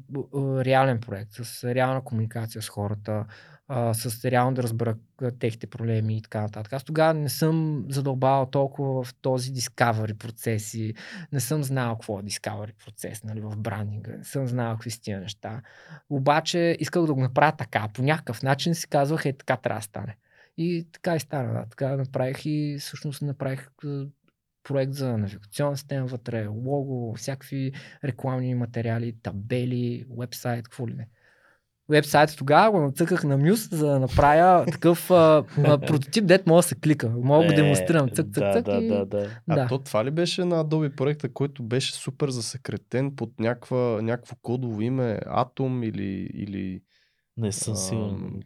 реален проект, с реална комуникация с хората, а, с реално да разбера техните проблеми и така нататък. Аз тогава не съм задълбавал толкова в този discovery процес и не съм знал какво е discovery процес нали, в брандинга, не съм знал какви са тия неща. Обаче исках да го направя така. По някакъв начин си казвах, е така трябва да стане. И така и стана. Да. Така направих и всъщност направих проект за навигационна система вътре, лого, всякакви рекламни материали, табели, вебсайт, какво ли не. Вебсайт тогава го нацъках на Мюс, за да направя [LAUGHS] такъв а, а, прототип, дет мога да се клика. Мога да го демонстрирам. Цък, цък,
да,
цък.
да,
и...
да, да.
А
да.
то това ли беше на Adobe проекта, който беше супер засекретен под някаква, някакво кодово име, Atom или... или
Не съм сигурен.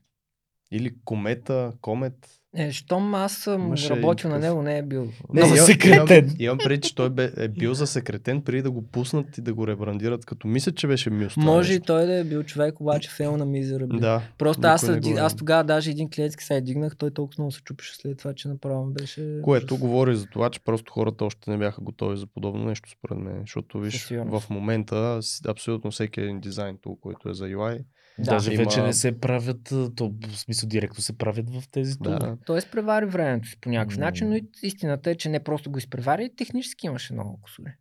Или комета, комет.
Е, щом аз съм
Имаше
работил на него, не е бил.
Не,
имам-
засекретен.
Имам, имам преди, че той бе, е бил засекретен преди да го пуснат и да го ребрандират, като мисля, че беше Мюс.
Може и той да е бил човек, обаче фейл на Miserable.
Да.
Просто аз,
е.
аз тогава даже един клиентски сайт дигнах, той толкова много се чупеше след това, че направо беше...
Което
ужас.
говори за това, че просто хората още не бяха готови за подобно нещо, според мен. Защото, виж, в момента абсолютно всеки един дизайн тул, който е за UI,
Да.
Даже
Има-
вече не се правят, то в смисъл директно се правят в тези
да,
тулове.
Той изпревари времето си по някакъв
М.
начин, но и истината е, че не просто го изпревари, и технически имаше много косури.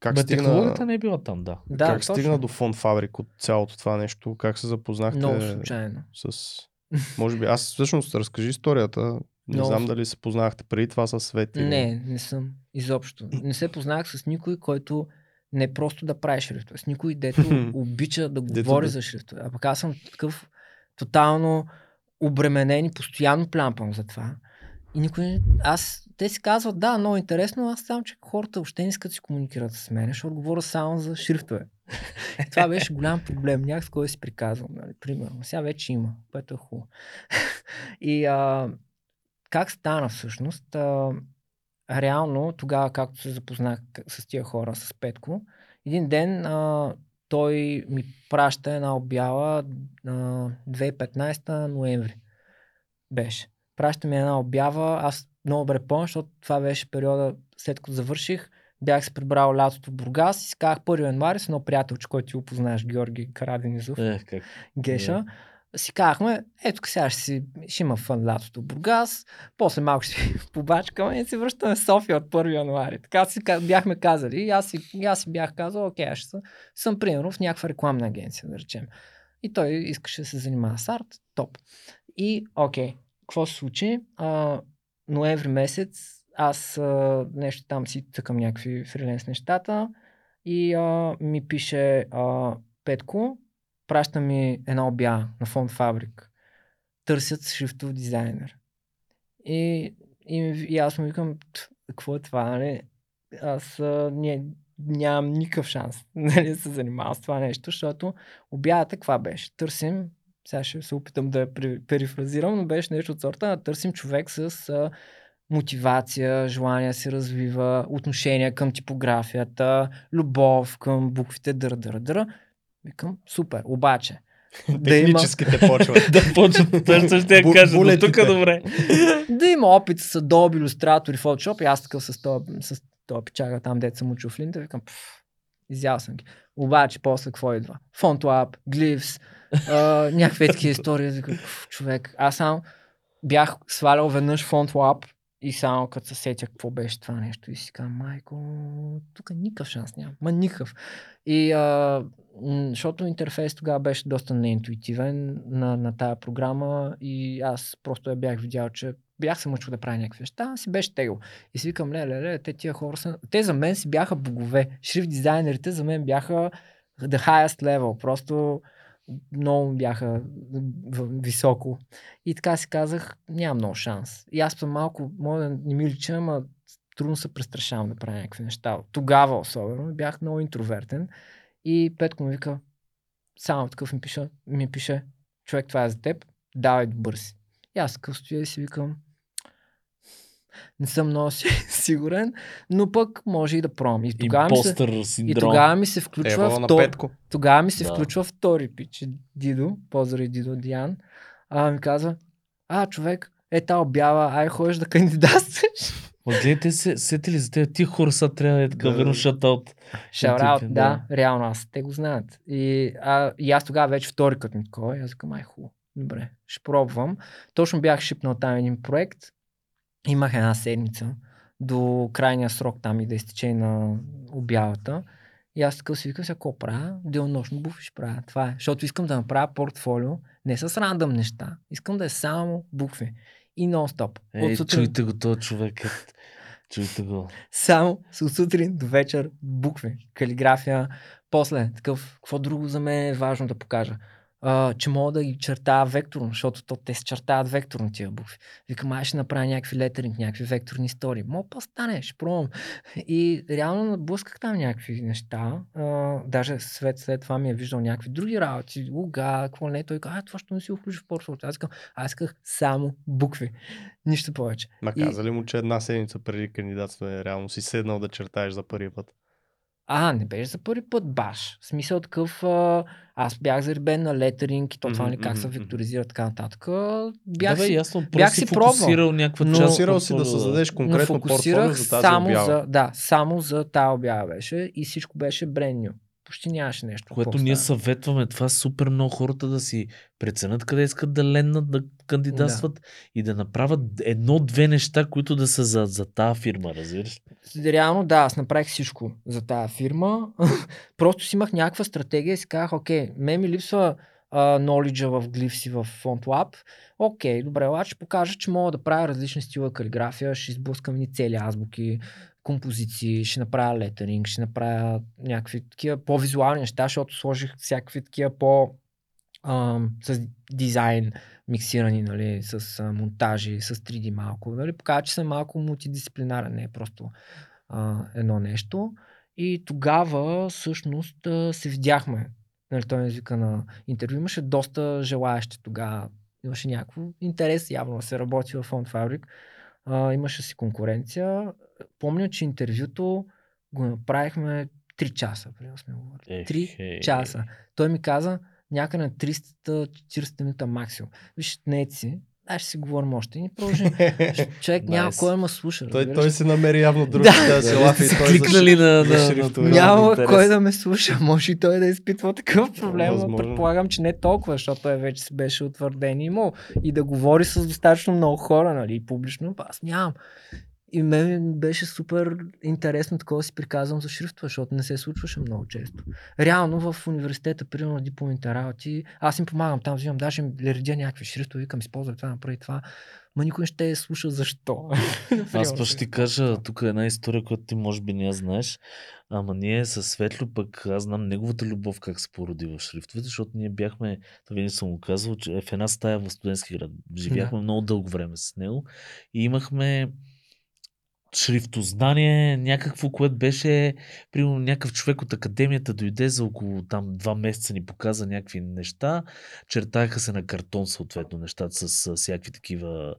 как
Бе,
стигна,
технологията не е била там, да.
Да,
как
точно.
стигна до фон фабрик от цялото това нещо? Как се запознахте
Много случайно.
с... Може би, аз всъщност разкажи историята. Не
Много
знам дали се познахте преди това с Свет. или-
Не, не съм. Изобщо. Не се познах с никой, който не просто да прави шрифтове. С никой, дето [LAUGHS] обича да говори за шрифтове. А пък аз съм такъв тотално обременен и постоянно плямпам за това. И никой. Аз... Те си казват, да, много интересно, аз само, че хората въобще не искат да си комуникират с мен, защото говоря само за шрифтове. И [LAUGHS] това беше голям проблем. Някак с кой си приказвам, нали, примерно. Сега вече има, което е хубаво. [LAUGHS] и а, как стана всъщност? А, реално, тогава, както се запознах с тия хора, с Петко, един ден а, той ми праща една обява а, 2015 ноември. Беше. Праща ми една обява, аз много добре помня, защото това беше периода, след като завърших, бях се прибрал лятото в Бургас и си казах 1 януари с едно приятелче, който ти го познаеш, Георги Караденизов.
Е, как?
Геша, си казахме, ето сега ще, си, ще има фън лятото Бургас, после малко ще [LAUGHS] побачкаме и се връщаме в София от 1 януари. Така си бяхме казали. И аз си, аз си бях казал, окей, аз съм, съм примерно в някаква рекламна агенция, да речем. И той искаше да се занимава с арт. Топ. И, окей, какво се случи? А, ноември месец аз а, нещо там си тъкам някакви фриленс нещата и а, ми пише а, Петко, праща ми една обява на фонд Фабрик. Търсят шрифтов дизайнер. И, и, и аз му викам, «Т, какво е това, нали? Аз а, не, нямам никакъв шанс [LAUGHS] нали, да се занимавам с това нещо, защото обявата каква беше? Търсим, сега ще се опитам да я перифразирам, но беше нещо от сорта, търсим човек с а, мотивация, желание да се развива, отношение към типографията, любов към буквите, дър, дър, дър. Викам, супер, обаче. да има,
почват. [LAUGHS]
да почват, точно ще
Бу-
кажа, но тук добре.
да има опит с Adobe, Illustrator и Photoshop и аз такъв с този, с този печага там, дето съм учил в Линта, викам, пф, изял съм ги. Обаче, после какво идва? FontLab, Glyphs, някакви такива истории. Викам, човек, аз само бях свалял веднъж FontLab и само като се сетя какво беше това нещо и си казвам, майко, тук никакъв шанс няма. Ма никакъв. И а, защото интерфейс тогава беше доста неинтуитивен на, на тая програма и аз просто я бях видял, че бях се мъчил да правя някакви неща, си беше тегъл. И си викам, ле, ле, ле, те тия хора са... Те за мен си бяха богове. Шрифт дизайнерите за мен бяха the highest level. Просто много бяха високо. И така си казах, нямам много шанс. И аз съм малко, може да не ми лича, ама трудно се престрашавам да правя някакви неща. Тогава особено бях много интровертен. И Петко ми вика, само такъв ми пише, ми пише, човек, това е за теб, давай добър си. И аз такъв стоя и си викам, не съм много си- [LAUGHS] сигурен, но пък може и да пробвам. И тогава, ми се, и тогава ми се включва
Ева
втор... Тогава ми се
Да.
включва втори пич. Дидо, поздрави Дидо Диан. А, ми казва, а, човек, е та обява, ай ходиш да кандидатстваш. [LAUGHS]
Ма гледайте се, сети ли за тези тия хора са трябва да е такъв
Да.
едно шатаут.
Шараут,
типен,
да, реално аз. Те го знаят. И, а, и аз тогава вече втори като ми такова. И аз викам, ай хубаво. Добре, ще пробвам. Точно бях шипнал там един проект. Имах една седмица до крайния срок там и да изтече на обявата. И аз такъв си викам, сега какво правя? Денонощно буфи ще правя. Това е. Защото искам да направя портфолио не с рандъм неща. Искам да е само букви. И нон-стоп.
Ей,
сутрин-
чуйте го този човек. Чуйте го.
само с сутрин до вечер букви, калиграфия. После, такъв, какво друго за мен е важно да покажа? А, че мога да ги чертая векторно, защото то, те се чертаят векторно тия букви. Викам, ай ще направя някакви летеринг, някакви векторни истории. Мога па стане, ще пробвам. И реално наблъсках там някакви неща. А, даже след, след това ми е виждал някакви други работи. Уга, какво не, той каза, а това ще не си го включи в портфолиото. Аз, аз исках само букви. Нищо повече.
Ма
И-
каза ли му, че една седмица преди кандидатстване реално си седнал да чертаеш за първи път?
А, не беше за първи път баш. В смисъл такъв, а, аз бях заребен на летеринг и то това нали, как се векторизира така нататък. Бях
да, бе, ясно,
бях
си
пробвал,
фокусирал някаква
но-
част.
Фокусирал си да създадеш
но
конкретно портфолио за тази
само
обява.
за, да, само за тази обява беше и всичко беше бренню. Почти нямаше нещо.
Което ние
става.
съветваме това супер много хората да си преценят къде искат да леннат, да кандидатстват и да направят едно-две неща, които да са за, за тази фирма, разбираш?
Реално да, аз направих всичко за тази фирма. [LAUGHS] Просто си имах някаква стратегия и си казах, окей, мен ми липсва а, knowledge в Glyphs и в FontLab. Окей, добре, обаче ще покажа, че мога да правя различни стила калиграфия, ще изблъскам ни цели азбуки, композиции, ще направя летеринг, ще направя някакви такива по-визуални неща, защото сложих всякакви такива по ам, с дизайн миксирани, нали, с а, монтажи, с 3D малко. Нали, показва, че съм малко мултидисциплинарен, не е просто а, едно нещо. И тогава всъщност а, се видяхме. Нали, той ми извика на интервю. Имаше доста желаящи тогава. Имаше някакво интерес явно да се работи в Fabric. А, имаше си конкуренция. Помня, че интервюто го направихме 3 часа. Примерно сме говорили.
Ех,
3
е.
часа. Той ми каза някъде на 340 минута максимум. Виж, не си, аз ще си говорим още. И продължим. [LAUGHS] Човек няма
Nice.
кой да ме слуша.
той,
разбираш
той си намери явно друг
Да.
да, се лафи. той
кликнали
за-
на, на,
Няма
интерес.
кой да ме слуша. Може и той да изпитва такъв проблем. но
Възможно.
Предполагам, че не толкова, защото той вече се беше утвърден и имал. И да говори с достатъчно много хора, нали, публично. па Аз нямам. И мен беше супер интересно такова да си приказвам за шрифтове, защото не се случваше много често. Реално в университета, примерно дипломните работи, аз им помагам там, взимам, даже им редя някакви шрифтове, викам, използвай това, направи това. Ма никой не ще я слуша защо. [LAUGHS]
Аз пък ще ти кажа, тук е една история, която ти може би не я знаеш. Ама ние със Светло, пък аз знам неговата любов как се породи в шрифтовете, защото ние бяхме, това винаги съм го казвал, че в една стая в студентски град. Живяхме много дълго време с него и имахме шрифтознание, някакво, което беше, примерно някакъв човек от академията дойде за около там два месеца ни показа някакви неща, чертаха се на картон съответно нещата с, с всякакви такива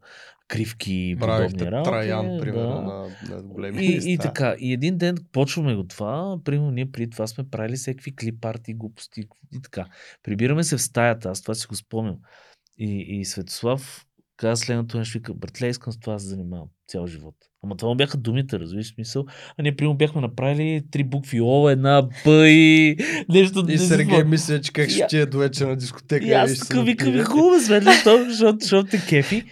кривки и подобни работи.
Траян, примерно,
да.
на, на големи
И,
листа.
и така, и един ден почваме го това, примерно ние преди това сме правили всеки клип арти, глупости и така. Прибираме се в стаята, аз това си го спомням. И, и Светослав каза следното нещо, вика, братле, искам с това да се занимавам цял живот. Ама това му бяха думите, разбираш смисъл. А ние примерно бяхме направили три букви О, една Б и нещо.
И Сергей мисля, че как ще е до вечер на дискотека.
И аз така викам, хубаво, [LAUGHS] Светли, защото, те кефи.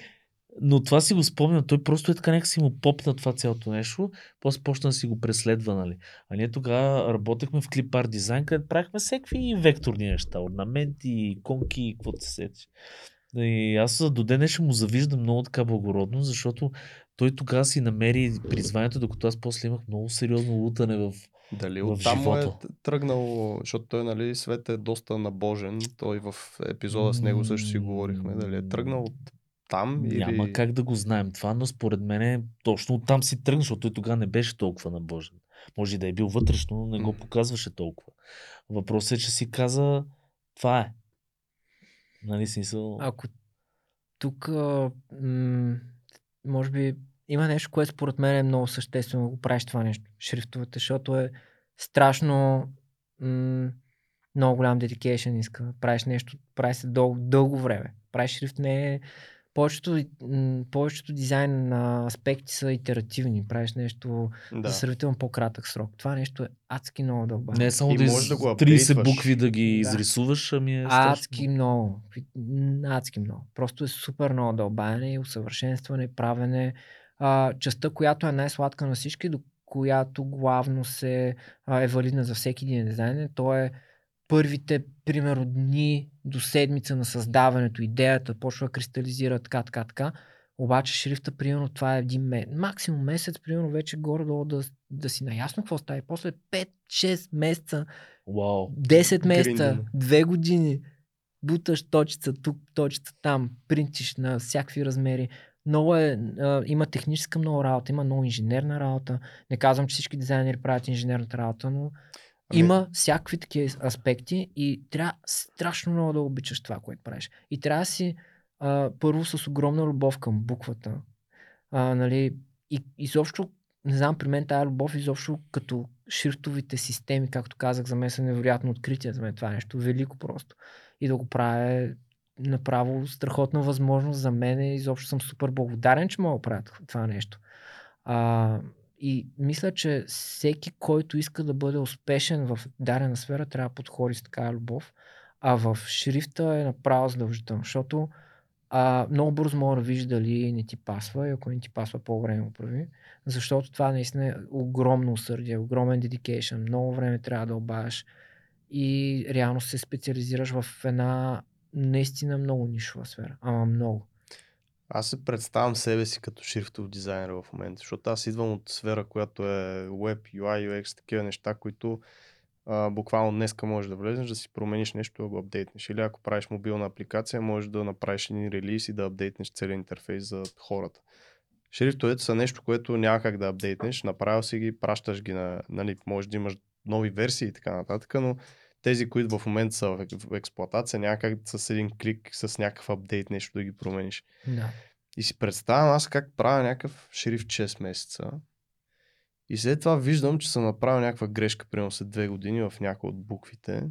Но това си го спомням. Той просто е така нека си му попна това цялото нещо. После почна да си го преследва, нали. А ние тогава работехме в клип арт дизайн, където правихме всеки векторни неща. Орнаменти, иконки, каквото се сетиш. И аз до ден ще му завиждам много така благородно, защото той тогава си намери призванието, докато аз после имах много сериозно лутане в...
Дали
в
оттам е тръгнал, защото той, нали, Свет е доста набожен. Той в епизода с него също си говорихме. Дали е тръгнал от там или...
Няма как да го знаем това, но според мен е точно оттам си тръгна, защото той тогава не беше толкова набожен. Може и да е бил вътрешно, но не го показваше толкова. Въпросът е, че си каза, това е. Нали смисъл?
Ако тук, а, м- може би, има нещо, което според мен е много съществено го правиш това нещо. Шрифтовете, защото е страшно м- много голям dedication иска. Правиш нещо, прави се дълго, дълго време. Правиш шрифт не е... Повечето, повечето дизайн на аспекти са итеративни. Правиш нещо
Да.
за сравнително по-кратък срок. Това нещо е адски много дълбаво.
не е само
И
да
можеш
из...
да го
30
апдейтваш.
букви да ги
Да.
изрисуваш, ами е
Адски
страшно.
много. Адски много. Просто е супер много дълбаене, усъвършенстване, правене. А, частта, която е най-сладка на всички, до която главно се а, е валидна за всеки един дизайнер, то е първите, примерно, дни до седмица на създаването, идеята почва да кристализира така, така, така. Обаче шрифта, примерно, това е един месец. Максимум месец, примерно, вече горе-долу да, да си наясно какво става. И после 5-6 месеца
Вау.
10 месеца,
Гриндено.
2 години. буташ точица тук, точица там, принтиш на всякакви размери. Много е, а, има техническа много работа, има много инженерна работа. Не казвам, че всички дизайнери правят инженерната работа, но
Ами-
има всякакви такива аспекти и трябва страшно много да обичаш това, което правиш. И трябва да си а, първо с огромна любов към буквата. А, нали, и изобщо, не знам, при мен тази любов изобщо като шрифтовите системи, както казах, за мен са невероятно открития. За мен това е нещо велико просто. И да го правя е направо страхотна възможност за мен. Изобщо съм супер благодарен, че мога да правя това нещо. А, и мисля, че всеки, който иска да бъде успешен в дадена сфера, трябва да подходи с такава любов. А в шрифта е направо задължително, защото а, много бързо мога да видиш дали не ти пасва и ако не ти пасва по-време го прави. Защото това наистина е огромно усърдие, огромен dedication, много време трябва да обаяш и реално се специализираш в една наистина много нишова сфера. Ама много.
Аз се представям себе си като шрифтов дизайнер в момента, защото аз идвам от сфера, която е Web, UI, UX, такива неща, които а, буквално днеска можеш да влезеш, да си промениш нещо, да го апдейтнеш. Или ако правиш мобилна апликация, можеш да направиш един релиз и да апдейтнеш целият интерфейс за хората. Шрифтовете са нещо, което няма как да апдейтнеш, направил си ги, пращаш ги на, нали, може да имаш нови версии и така нататък, но тези, които в момента са в, в експлуатация, няма как с един клик, с някакъв апдейт нещо да ги промениш.
Да.
И си представям аз как правя някакъв шрифт 6 месеца. И след това виждам, че съм направил някаква грешка, примерно след две години в някои от буквите.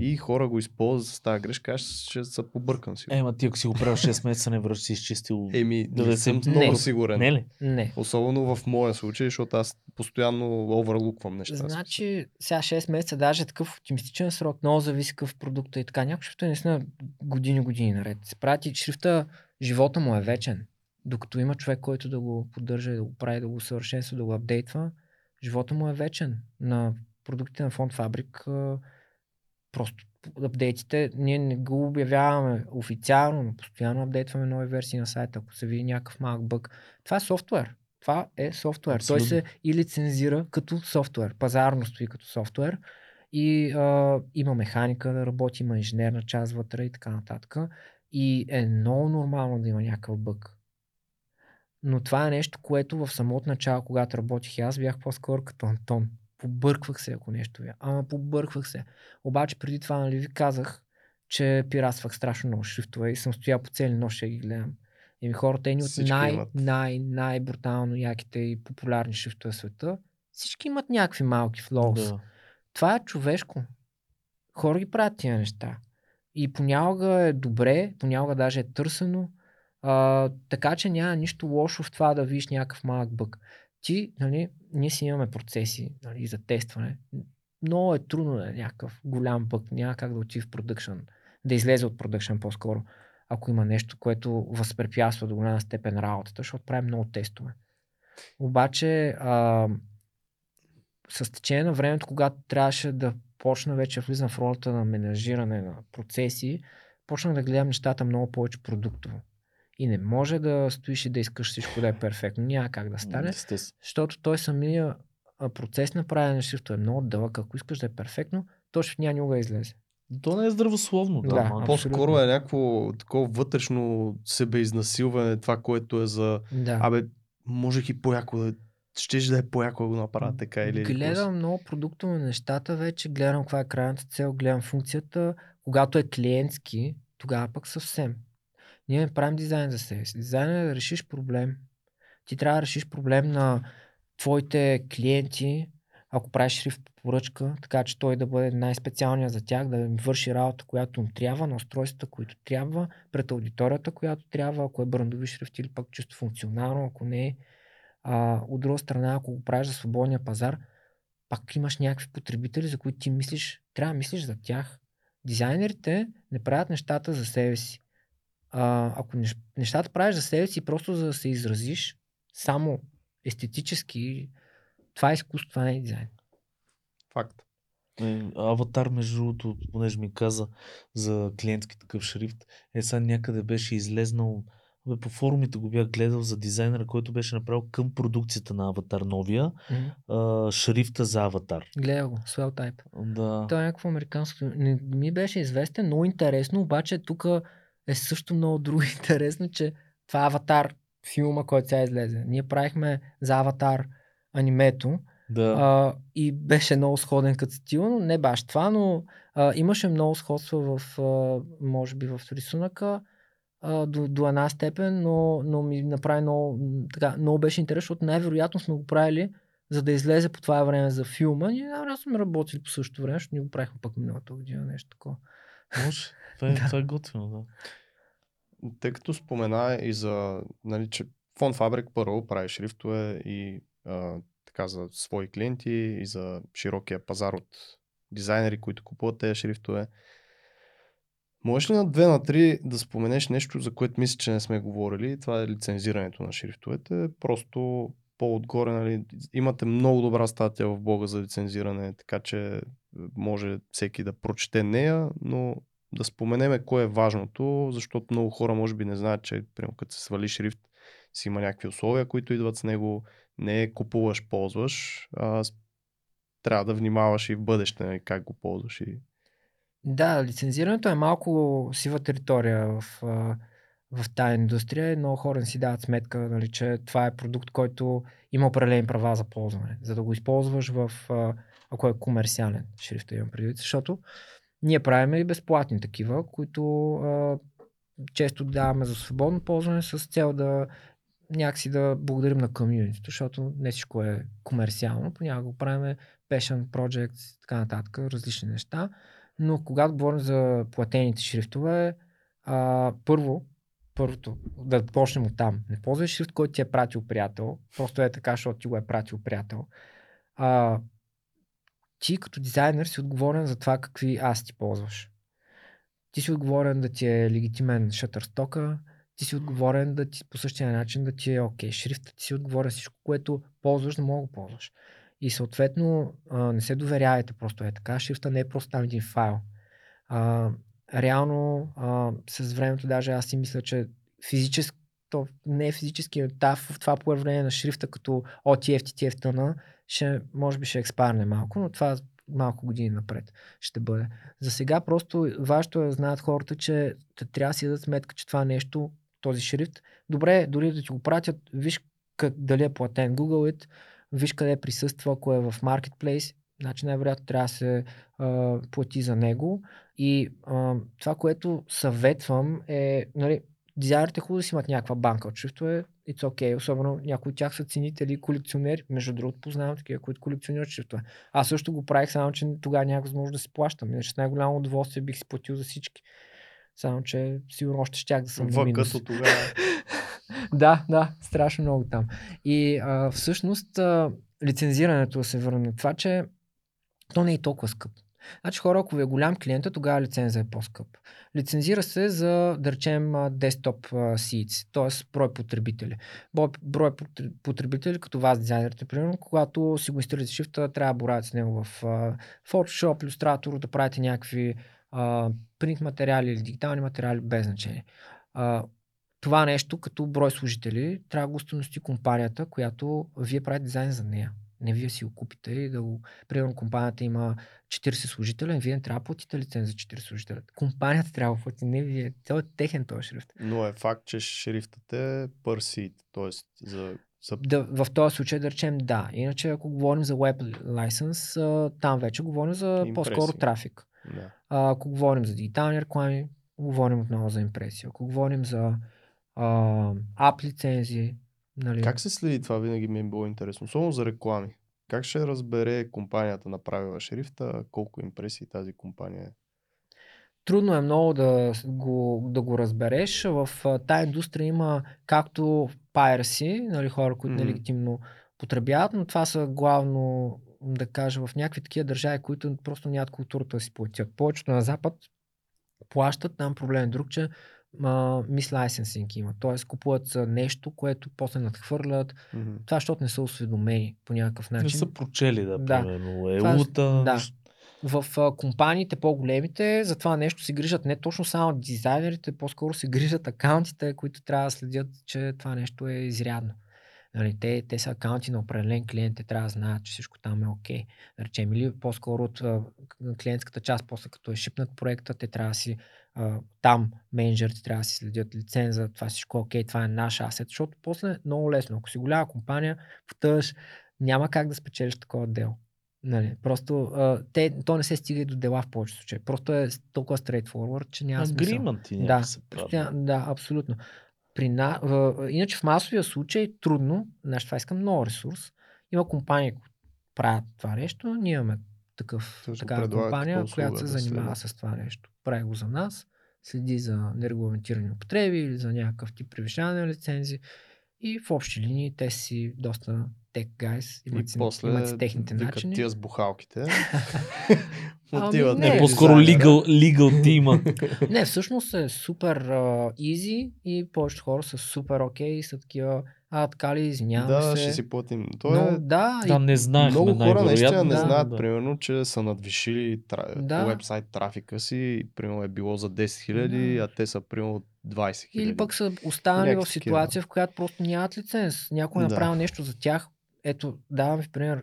И хора го използват с тази грешка, аз ще се побъркам си.
Ема ти ако си го правил 6 месеца, не върши си изчистил.
Еми,
да
не съм много
Не.
сигурен.
Не ли?
Не.
Особено в моя случай, защото аз постоянно оверлуквам неща.
Значи, сега 6 месеца, даже е такъв оптимистичен срок, много зависи какъв продукт е и така. Някой шрифта е наистина години, години наред. Се прати шрифта, живота му е вечен. Докато има човек, който да го поддържа, да го прави, да го усъвършенства, да го апдейтва, живота му е вечен. На продуктите на фонд Фабрик просто апдейтите, ние не го обявяваме официално, но постоянно апдейтваме нови версии на сайта, ако се види някакъв малък бък. Това е софтуер. Това е софтуер. Той
Абсолютно.
се и лицензира като софтуер. Пазарно стои като софтуер. И а, има механика да работи, има инженерна част вътре и така нататък. И е много нормално да има някакъв бък. Но това е нещо, което в самото начало, когато работих аз, бях по-скоро като Антон. Побърквах се, ако нещо бях. Ама побърквах се. Обаче преди това, нали ви казах, че пиратствах страшно много шрифтове и съм стоял по цели нощ и ги гледам. И ми хората едни от най,
имат.
най, най брутално яките и популярни шрифтове в света. Всички имат някакви малки флоус.
Да.
Това е човешко. Хора ги правят тия неща. И понякога е добре, понякога даже е търсено. А, така че няма нищо лошо в това да видиш някакъв малък бък. Ти, нали, ние си имаме процеси нали, за тестване. Много е трудно е някакъв голям бък. Няма как да отиде в продъкшн. Да излезе от продъкшн по-скоро. Ако има нещо, което възпрепятства до голяма степен работата, защото правим много тестове. Обаче, а, с течение на времето, когато трябваше да почна вече влизам в ролята на менажиране на процеси, почнах да гледам нещата много повече продуктово. И не може да стоиш и да искаш всичко да е перфектно. Няма как да стане, защото той самия процес на правене на шрифта е много дълъг. Ако искаш да е перфектно, то ще няма никога излезе.
То не е здравословно. Да,
Да.
По-скоро е някакво такова вътрешно себеизнасилване, това, което е за...
Да.
Абе, можех и по-яко да... Щеш да е по-яко да го направя така или... или
Гледам много продуктово на нещата вече, гледам каква е крайната цел, гледам функцията. Когато е клиентски, тогава пък съвсем. Ние не правим дизайн за себе си. Дизайн е да решиш проблем. Ти трябва да решиш проблем на твоите клиенти, ако правиш шрифт по поръчка, така че той да бъде най-специалният за тях, да им върши работа, която им трябва, на устройствата, които трябва, пред аудиторията, която трябва, ако е брандови шрифт или пък чисто функционално, ако не е. А, от друга страна, ако го правиш за свободния пазар, пак имаш някакви потребители, за които ти мислиш, трябва да мислиш за тях. Дизайнерите не правят нещата за себе си. А, ако нещ- нещата правиш за себе си, просто за да се изразиш само естетически, това е изкуство, това не е дизайн.
Факт.
Е, Аватар, между другото, понеже ми каза за клиентски такъв шрифт, е сега някъде беше излезнал Бе, по форумите го бях гледал за дизайнера, който беше направил към продукцията на Аватар новия, а, шрифта за Аватар.
Гледа го, Swell Type.
Да.
Той е някакво американско. Не ми беше известен, много интересно, обаче тук е също много друго [LAUGHS] интересно, че това е Аватар филма, който сега излезе. Ние правихме за Аватар анимето
да.
а, и беше много сходен като стил, но не баш това, но а, имаше много сходства в, а, може би в рисунъка а, до, до една степен, но, но ми направи много, така, много беше интересно, защото най-вероятно сме го правили за да излезе по това време за филма. Ние аз сме работили по същото време, защото ние го правихме пък миналата година, нещо такова.
Може. Това е, това е готино, да.
Тъй като спомена и за, нали, че Фон Фабрик първо прави шрифтове и а, така за свои клиенти и за широкия пазар от дизайнери, които купуват тези шрифтове. Можеш ли на две на три да споменеш нещо, за което мисля, че не сме говорили? Това е лицензирането на шрифтовете. Просто по-отгоре, нали, имате много добра статия в блога за лицензиране, така че може всеки да прочете нея, но да споменеме кое е важното, защото много хора може би не знаят, че примерно, като се свали шрифт, си има някакви условия, които идват с него, не е купуваш, ползваш, а трябва да внимаваш и в бъдеще нали, как го ползваш. И...
Да, лицензирането е малко сива територия в, в тази индустрия и много хора не си дават сметка, нали, че това е продукт, който има определени права за ползване. За да го използваш в, ако е комерциален шрифта имам предвид, защото ние правим и безплатни такива, които а, често даваме за свободно ползване с цел да някакси да благодарим на комьюнитито, защото не всичко е комерциално, понякога го правим passion projects, така нататък, различни неща. Но когато говорим за платените шрифтове, а, първо, първото, да почнем от там. Не ползвай шрифт, който ти е пратил приятел, просто е така, защото ти го е пратил приятел. А, ти като дизайнер си отговорен за това какви аз ти ползваш. Ти си отговорен да ти е легитимен шатърстока, ти си отговорен да ти по същия начин да ти е окей. Шрифта ти си отговорен всичко, което ползваш, да мога да ползваш. И съответно а, не се доверявайте просто е така. Шрифта не е просто там един файл. А, реално а, с времето даже аз си мисля, че физически то не е физически, но в това появление на шрифта като OTF, TTF, ще, може би ще експарне малко, но това малко години напред ще бъде. За сега просто важното е да знаят хората, че трябва да си дадат сметка, че това нещо, този шрифт, добре, дори да ти го пратят, виж как, дали е платен Google It, виж къде присъства, ако е в Marketplace, значи най-вероятно трябва да се а, плати за него. И а, това, което съветвам е, нали, дизайнерите хубаво да си имат някаква банка от шрифтове, it's okay, особено някои от тях са ценители колекционери. Между другото, познавам такива, които колекционират шрифтове. Аз също го правих, само че тогава нямах възможност да си плащам. Иначе с най-голямо удоволствие бих си платил за всички. Само, че сигурно още щях да съм на минус.
Тогава. [LAUGHS]
да, да, страшно много там. И а, всъщност а, лицензирането да се върне това, че то не е толкова скъп. Значи хора, ако ви е голям клиент, тогава лиценза е по-скъп. Лицензира се за, да речем, десктоп seats, т.е. брой потребители. Брой, брой потр- потребители, като вас, дизайнерите, примерно, когато си го инсталирате шрифта, трябва да боравите с него в Photoshop, Illustrator, да правите някакви принт материали или дигитални материали, без значение. А, това нещо като брой служители трябва да го установи компанията, която вие правите дизайн за нея. Не вие си го купите и да го... Примерно компанията има 40 служителя, вие не трябва да платите лиценз за 40 служителя. Компанията трябва да плати, не вие. Това е техен този шрифт.
Но е факт, че шрифтът е per seat, т.е. за, за
Да, в този случай да речем да. Иначе ако говорим за Web License, там вече говорим за
Импресии.
по-скоро трафик.
да.
А, ако говорим за дигитални реклами, говорим отново за импресия. Ако говорим за а, ап лицензии, нали?
Как се следи това? Винаги ми е било интересно. Особено за реклами. Как ще разбере компанията направила шрифта, колко импресии тази компания е?
Трудно е много да го, да го разбереш. В тая индустрия има както piracy, нали, хора, които
Мгм.
нелегитимно потребяват, но това са главно, да кажа, в някакви такива държави, които просто нямат културата да си платят. Повечето на Запад плащат, там проблем е друг, че мислайсенсинг има. Тоест купуват нещо, което после надхвърлят.
Мгм.
Това, защото не са осведомени по някакъв
Не
начин.
са прочели, да,
Да.
примерно.
Това е-
Елута.
да. в а, компаниите по-големите за това нещо се грижат не точно само дизайнерите, по-скоро се грижат акаунтите, които трябва да следят, че това нещо е изрядно. Нали, те, те са акаунти на определен клиент, те трябва да знаят, че всичко там е окей. Okay. Да речем, или по-скоро от а, клиентската част, после като е шипнат проекта, те трябва да си а, там менеджерите трябва да си следят лиценза, това всичко е окей, това е наш асет, защото после е много лесно. Ако си голяма компания, потъж, няма как да спечелиш такова дело. Нали, просто а, те, то не се стига и до дела в повечето случаи. Просто е толкова straightforward, че няма смисъл.
Agreement
Да,
се
тя- да, абсолютно. При на, в, иначе в масовия случай трудно, значи това иска много ресурс. Има компании, които правят това нещо, ние имаме такъв, такава компания, която се занимава с това нещо. Прави го за нас, следи за нерегламентирани употреби или за някакъв тип превишаване на лицензи. И в общи линии те си доста tech guys,
И
имат си,
после
имат си техните начини.
тия с бухалките. [LAUGHS]
Ами
Отиват
не,
Не,
при
по-скоро legal, legal тима. [LAUGHS]
Не, всъщност е супер изи и повечето хора са супер окей и са такива, а така ли, извинявам
Да,
се.
ще си платим. То
Но,
е
да,
да,
и
не знаехме
много хора наистина не
да,
знаят,
да.
примерно, че са надвишили тра...
Да.
вебсайт трафика си, и, примерно е било за 10 000,
Да.
а те са примерно 20 000.
Или пък са останали в
Някакви
ситуация, в която просто нямат лиценз. Някой е
Да.
направил нещо за тях. Ето, давам ви пример.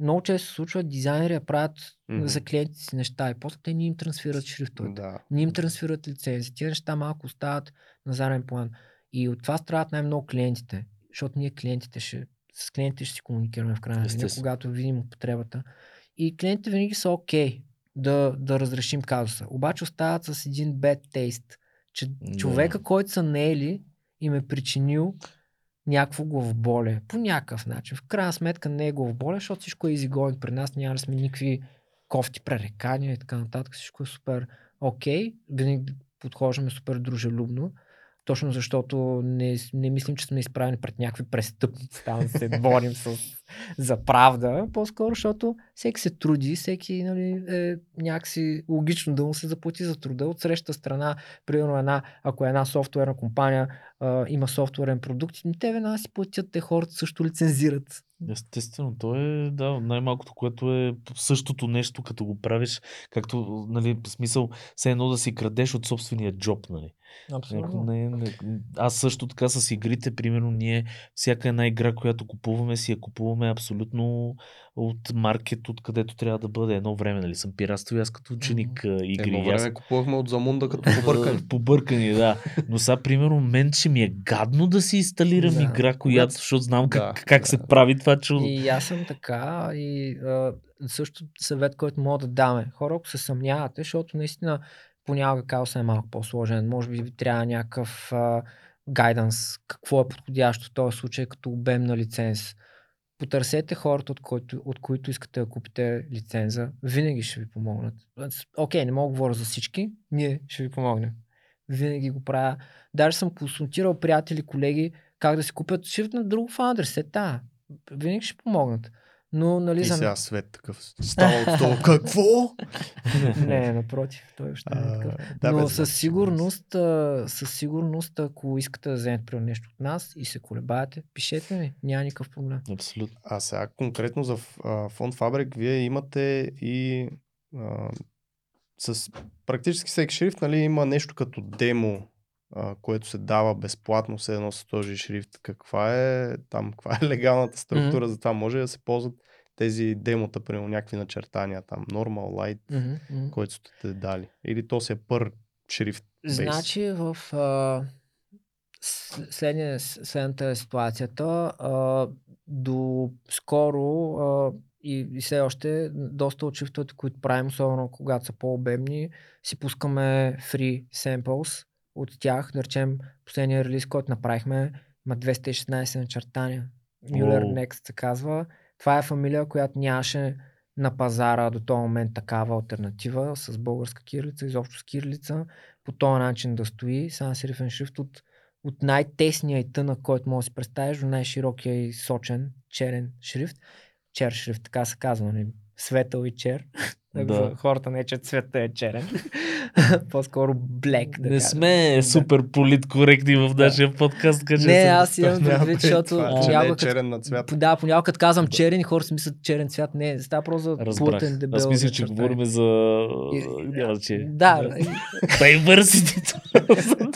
Много често се случва дизайнери да правят
Мгм.
за клиентите си неща и после те не им трансферират шрифтовете.
Да.
Не им трансферират лицензи. Тия неща малко остават на заден план. И от това страдат най-много клиентите. Защото ние клиентите ще, с клиентите ще си комуникираме в крайна
Естествено.
когато видим употребата. И клиентите винаги са окей да, да разрешим казуса. Обаче остават с един bad taste, че
Да.
човека, който са наели, им е причинил някакво главоболие. По някакъв начин. В крайна сметка не е главоболие, защото всичко е изигоен при нас. Няма да сме никакви кофти пререкания и така нататък. Всичко е супер окей. Винаги подхождаме супер дружелюбно. Точно защото не, не мислим, че сме изправени пред някакви престъпници, там да се [LAUGHS] борим с, за правда. По-скоро, защото всеки се труди, всеки нали, е някакси логично да му се заплати за труда. От среща страна, примерно една, ако е една софтуерна компания а, има софтуерен продукт, те веднага си платят, те хората също лицензират.
Естествено, то е да, най-малкото, което е същото нещо, като го правиш, както, нали, смисъл, все едно да си крадеш от собствения джоб, нали. Ако Не, не, аз също така с игрите, примерно, ние всяка една игра, която купуваме, си я купуваме абсолютно от маркет, откъдето трябва да бъде. Едно време, нали, съм пиратствал и аз като ученик а, игри.
Едно
и аз
време купувахме от Замунда като побъркани. [LAUGHS]
Побъркани, да. Но сега, примерно, мен ще ми е гадно да си инсталирам
Да.
игра, която, защото знам как,
Да,
как
да.
се прави това чудо.
И аз съм така и а, също съвет, който мога да даме. Хора, ако се съмнявате, защото наистина понякога казусът е малко по-сложен. Може би трябва някакъв гайданс, какво е подходящо в този случай като обем на лиценз. Потърсете хората, от, който, от които искате да купите лиценза. Винаги ще ви помогнат. Окей, не мога да говоря за всички, ние ще ви помогнем. Винаги го правя. Даже съм консултирал приятели, колеги, как да си купят шрифт на друг фаундър. Се та. Винаги ще помогнат. Но, нали,
И
за...
сега свет такъв става от [LAUGHS] това. Какво?
Не, напротив, той още не е такъв.
да,
Но
бе,
със
знам,
сигурност, а, със сигурност, ако искате да вземете при нещо от нас и се колебаете, пишете ми, няма никакъв проблем.
Абсолютно.
А сега конкретно за а, фонд Фабрик, вие имате и а, с практически всеки шрифт, нали, има нещо като демо, а, което се дава безплатно, все едно с този шрифт. Каква е там, [LAUGHS] каква е легалната структура
Мгм.
за това? Може да се ползват тези демота, примерно някакви начертания там, normal, light,
мгм.
който сте те дали? Или то си е пър шрифт?
Значи в а, следния, следната е ситуацията. А, до скоро а, и, и все още доста от шрифтовете, които правим, особено когато са по-обемни, си пускаме free samples от тях. Да речем, последния релиз, който направихме, има 216 начертания. Muller
Уау.
Next се казва. Това е фамилия, която нямаше на пазара до този момент такава альтернатива с българска кирилица, изобщо с кирилица, по този начин да стои. Сега серифен шрифт от, от най-тесния и тънък, който може да си представиш, до най-широкия и сочен черен шрифт. Чер шрифт, така се казва, нали? светъл и чер. [LAUGHS] Да. За хората не, че цвета е черен. [LAUGHS] По-скоро блек. Да
не
кажем.
сме
Да.
супер политкоректни в нашия подкаст. Така, че
Не,
съм-
аз имам предвид,
предвид
защото
това, че не е черен на цвят.
да, понякога като казвам черен и хората си мислят черен цвят. Не, става просто за плътен дебел.
Аз мислех, че говорим за...
И-
Няма че...
Да,
Diversity.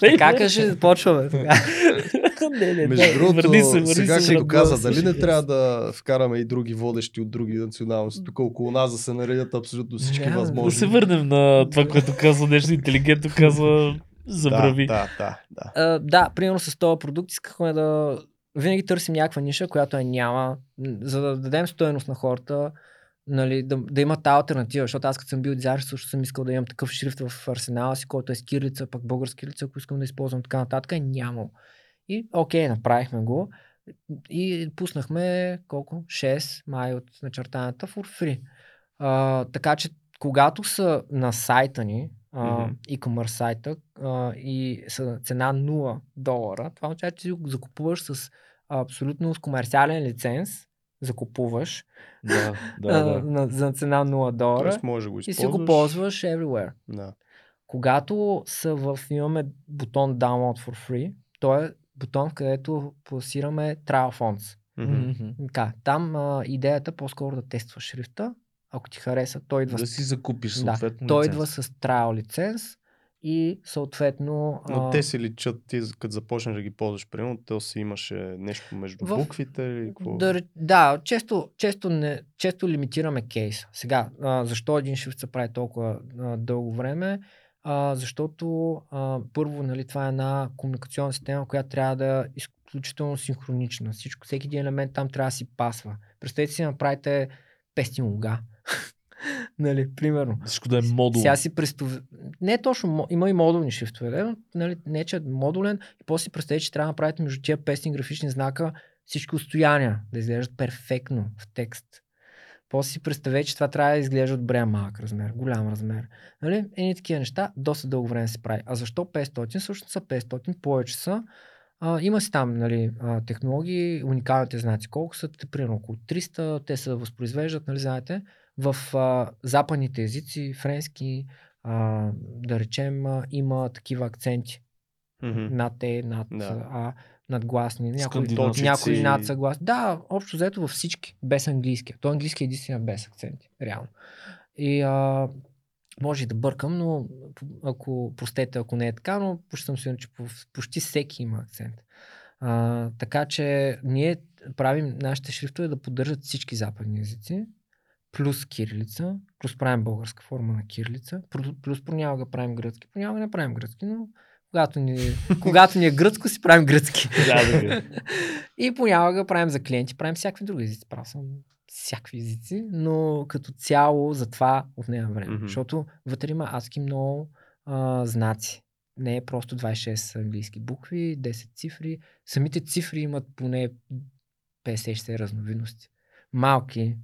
така каже, почваме. тогава. [LAUGHS]
не, не,
Между другото,
върни се, върни
сега
се,
като
брат,
каза,
да,
дали не трябва да вкараме и други водещи от други националности, тук около нас да се наредят абсолютно всички
Няма, да
Да се върнем на това, което казва нещо интелигентно, казва забрави.
Да, да, да.
А, да, примерно с този продукт искахме да винаги търсим някаква ниша, която я няма, за да дадем стоеност на хората, нали, да, да има тази альтернатива, защото аз като съм бил дизайнер, също съм искал да имам такъв шрифт в арсенала си, който е с пък български кирлица, ако искам да използвам така нататък, е нямал. И окей, направихме го и пуснахме колко? 6 май от начертанията for free. А, така че когато са на сайта ни,
Мгм.
e-commerce сайта а, и на цена 0 долара, това означава, че го закупуваш с абсолютно с комерциален лиценз, закупуваш
Да, [LAUGHS] да, да.
на, за цена 0 долара
Тоест може го
и си го ползваш everywhere.
Да.
Когато са в, имаме бутон Download for Free, то е бутон, където пласираме trial fonts.
Мгм.
Така, там а, идеята по-скоро да тестваш шрифта. Ако ти хареса, той идва,
Да
с,
си закупиш
да,
съответно
той
лиценз.
идва с trial лиценз и съответно...
Но
а,
те си личат, ти като започнеш да ги ползваш, примерно, то си имаше нещо между
В-
буквите или какво?
Да, да често, често, не, често лимитираме кейс. Сега, а, защо един шрифт се прави толкова а, дълго време? А, защото а, първо, нали, това е една комуникационна система, която трябва да е изключително синхронична. Всичко, всеки един елемент там трябва да си пасва. Представете си направите пестин луга. [LAUGHS] нали, примерно.
Всичко да е модул.
Сега си представя... Не е точно, има и модулни шрифтове, нали, не че е модулен и после си представете, че трябва да направите между тия песни графични знака всички отстояния да изглеждат перфектно в текст. После си представете, че това трябва да изглежда добре малък размер, голям размер. Нали? Едни такива неща доста дълго време се прави. А защо 500? Всъщност са 500, повече са. А, има си там нали, а, технологии, уникалните знаци. Колко са? Примерно около 300, те се възпроизвеждат, нали, знаете, в а, западните езици, френски, а, да речем, а, има такива акценти.
Мгм.
Над Е, над
Да.
А, надгласни, някои, някои над съгласни. Да, общо взето във всички, без английския. То английски е единствено без акценти, реално. И а, може и да бъркам, но ако, простете, ако не е така, но почти съм сигурен, че по- почти всеки има акцент. А, така че ние правим нашите шрифтове да поддържат всички западни езици, плюс кирилица, плюс правим българска форма на кирилица, плюс, плюс понякога правим гръцки, понякога не правим гръцки, но когато ни, когато ни е гръцко, си правим гръцки.
Да, да,
И понякога правим за клиенти, правим всякакви други езици. Правил съм всякакви езици, но като цяло за това отнема време. Защото вътре има адски много а, знаци. Не е просто 26 английски букви, 10 цифри. Самите цифри имат поне 50-60 разновидности. Малки,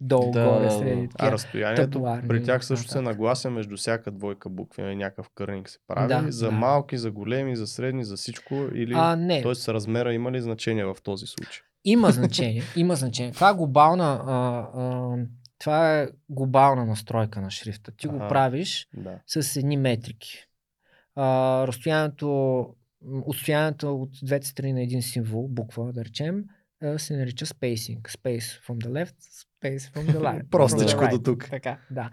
долу,
Да,
горе, среди.
да.
А разстоянието
табларни
при тях също се
нататък.
наглася между всяка двойка букви, нали, някакъв кърник се прави.
Да,
за
да.
малки, за големи, за средни, за всичко. Или...
А, не.
Тоест размера има ли значение в този случай?
Има значение, има значение. Това е глобална, а, а, това е глобална настройка на шрифта. Ти го
Аха.
правиш
Да.
с едни метрики. А, разстоянието, отстоянието от двете страни на един символ, буква, да речем, се нарича spacing. Space from the left, space from the right. [LAUGHS]
Простичко
the
до
right.
тук.
Така, да.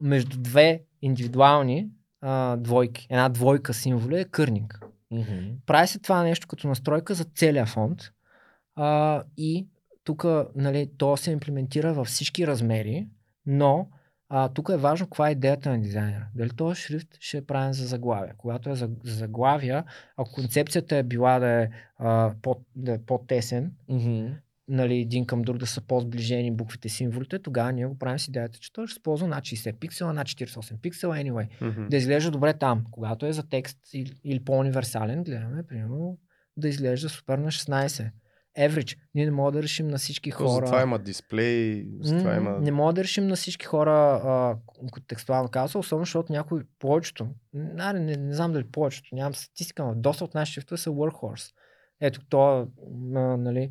Между две индивидуални а, двойки, една двойка символи е кърник.
Мгм.
Прави се това нещо като настройка за целия фонд а, и тук нали, то се имплементира във всички размери, но а, тук е важно каква е идеята на дизайнера. Дали този шрифт ще е правен за заглавия. Когато е за, за заглавия, ако концепцията е била да е, а, по, да е по-тесен,
Мгм.
Нали, един към друг да са по-сближени буквите, символите, тогава ние го правим с идеята, че той ще използва над 60 пиксела, над 48 пиксела, anyway
Мгм.
да изглежда добре там. Когато е за текст или, или по-универсален, гледаме, примерно, да изглежда супер на 16. Average. Ние не можем да решим на всички
То
хора.
Затова има дисплей, затова
М,
има...
Не мога да решим на всички хора а, к- текстуално казва, особено защото някои, повечето, не, не, не знам дали повечето, нямам статистика, но доста от нашите шрифтове са workhorse. Ето то, а, нали,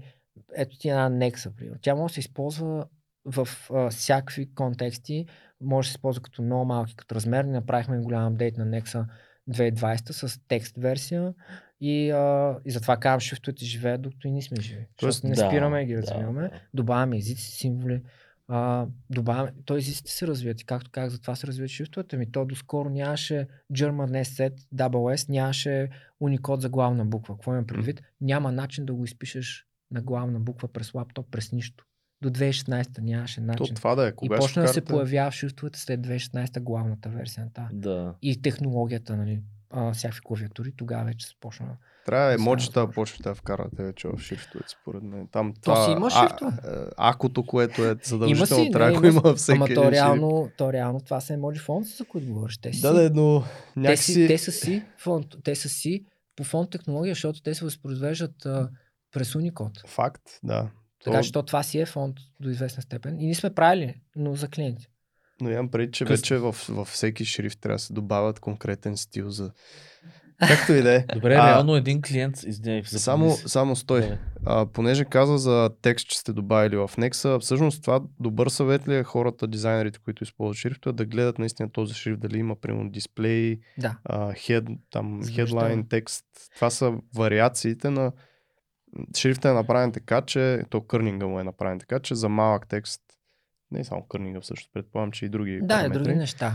ето ти една Nexa, примерно. Тя може да се използва в а, всякакви контексти може да се използва като много малки като размер. Направихме голям апдейт на Nexa 2020 с текст версия и, а, и затова казвам, шрифтовете живеят, докато и ние сме живи.
Тоест,
не
да,
спираме и ги развиваме.
да.
Добавяме езици, символи. А, добавяме, то езиците се развиват и както казах, затова се развиват шрифтовете ми. То доскоро нямаше German SZ, WS, нямаше Unicode за главна буква. Какво имам предвид? Няма начин да го изпишеш на главна буква през лаптоп, през нищо. До 2016 нямаше
То
начин.
това да е.
и
Кога
почна да се появява в шрифтовете след 2016 главната версия на тази.
Да.
И технологията, нали, а, всякакви клавиатури, тогава вече се почна.
Трябва
Да,
емоджита да почвате да вкарате вече в шрифтовете, според мен. Там
То
това,
си има
а- Акото, което е [LAUGHS]
Има
задължително,
си,
трябва да
има
има във всеки
Ама то реално, то реално това са емоджи фонти, за които говориш. Те, си,
Да, да, но
те, си,
някакси...
те са си фонт, те са си по фонт технология, защото те се възпроизвеждат а, през Unicode.
Факт, да.
Така
То-
че то това си е фонт до известна степен. И ние сме правили, но за клиенти.
Но имам преди, че
Късно.
вече във, във всеки шрифт трябва да се добавят конкретен стил за... [LAUGHS] Както и да е.
Добре,
А,
реално един клиент, извиняй,
Само, само стой.
Давай.
А, понеже каза за текст, че сте добавили в Nexa, всъщност това добър съвет ли е хората, дизайнерите, които използват шрифта, да гледат наистина този шрифт, дали има примерно дисплей,
Да.
а, head, там, headline, текст. Това са вариациите на шрифта е направен така, че то кърнинга му е направен така, че за малък текст, не само кърнинга всъщност, предполагам, че и други
Да, и
параметри.
други неща.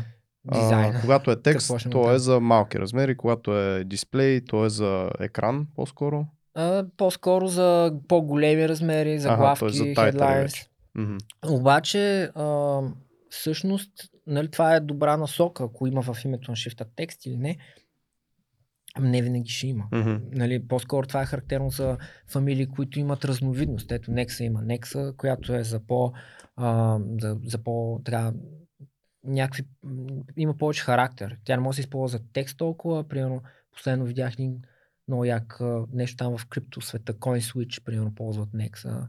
А,
Дизайна.
когато е текст, то е за малки размери, когато е дисплей, то е за екран по-скоро.
А, по-скоро за по-големи размери, заглавки,
т.е. за
headlines.
Мгм.
Обаче, а, всъщност, нали, това е добра насока, ако има в името на шрифта текст или не. Ами Не винаги ще има.
Мгм.
Нали, по-скоро това е характерно за фамилии, които имат разновидност. Ето Nexa има Nexa, която е за по... А, за, за по така, някакви, има повече характер. Тя не може да се използва за текст толкова. Примерно, последно видях един много як нещо там в крипто света, CoinSwitch, примерно, ползват Nexa.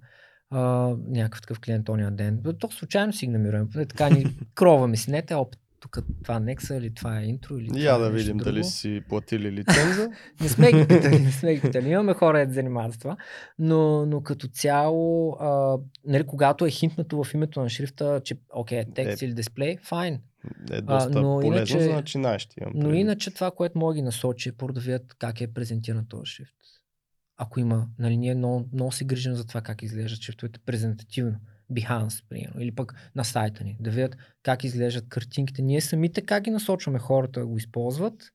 А, някакъв такъв клиент ония ден. То случайно си ги намираме. Така ни [LAUGHS] кроваме си. Не, те, оп, тук това Nexa или това е интро или
Я
това е
да видим
друго.
дали си платили лиценза. [LAUGHS]
Не сме ги питали, не сме ги питали. Имаме хора, да занимават с това. Но, но като цяло, а, нали, когато е хинтнато в името на шрифта, че окей, текст
Е.
или дисплей, файн.
е доста
но
полезно
иначе-
за начинаещи. имам
Но
предвид.
иначе това, което мога да ги насочи е първо да видят как е презентиран този шрифт. Ако има, нали, ние много, много се грижим за това как изглеждат шрифтовете презентативно. Behance, примерно, или пък на сайта ни, да видят как изглеждат картинките. Ние самите как ги насочваме хората да го използват.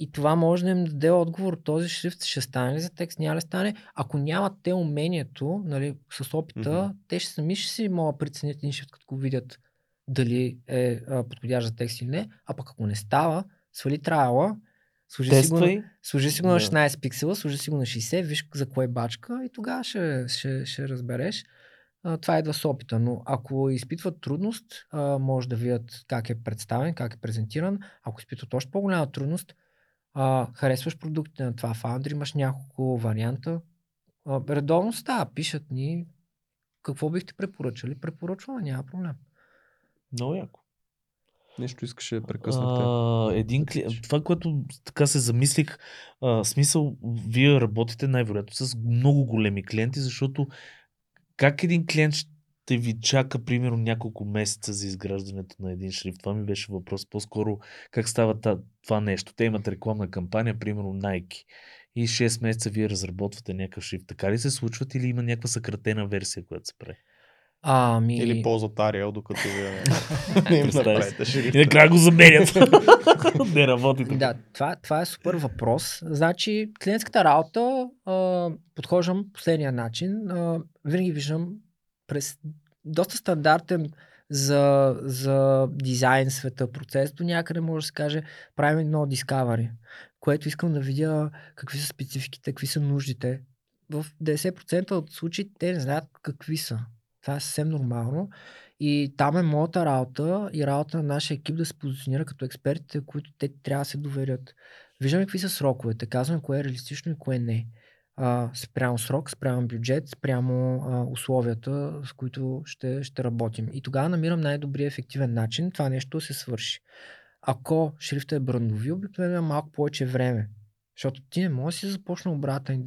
И това може да им даде отговор, този шрифт ще стане ли за текст, няма ли стане. Ако нямат те умението, нали, с опита,
Мгм.
те ще сами ще си могат да преценят един шрифт, като го видят дали е подходящ за текст или не. А пък ако не става, свали трайала, служи си, го, служи си го на
Да.
16 пиксела, служи си го на 60, виж за кое бачка и тогава ще, ще, ще разбереш. Това идва с опита, но ако изпитват трудност, може да видят как е представен, как е презентиран. Ако изпитват още по-голяма трудност, харесваш продуктите на това Foundry, имаш няколко варианта. Редовно става, пишат ни какво бихте препоръчали. Препоръчваме, няма проблем.
Много яко.
Нещо искаше да прекъснете.
А, един кли... Това, което така се замислих, а, смисъл, вие работите най-вероятно с много големи клиенти, защото как един клиент ще ви чака примерно няколко месеца за изграждането на един шрифт? Това ми беше въпрос. По-скоро как става та- това нещо? Те имат рекламна кампания, примерно Nike. И 6 месеца вие разработвате някакъв шрифт. Така ли се случват или има някаква съкратена версия, която се прави?
Ами...
Или ползват Arial, докато вие [LAUGHS] не им направите шрифта.
И накрая го заменят. [LAUGHS] Не работи така.
Да, това, това е супер въпрос. Значи, клиентската работа а, подхождам последния начин. А, винаги виждам през доста стандартен за, за дизайн света процес. До някъде може да се каже, правим едно discovery, което искам да видя какви са спецификите, какви са нуждите. В 90% от случаите те не знаят какви са. Това е съвсем нормално. И там е моята работа и работа на нашия екип да се позиционира като експертите, които те трябва да се доверят. Виждаме какви са сроковете, казваме кое е реалистично и кое не. А, спрямо срок, спрямо бюджет, спрямо а, условията, с които ще, ще работим. И тогава намирам най-добрия ефективен начин това нещо да се свърши. Ако шрифта е брандови, обикновено малко повече време. Защото ти не можеш да си започна обратен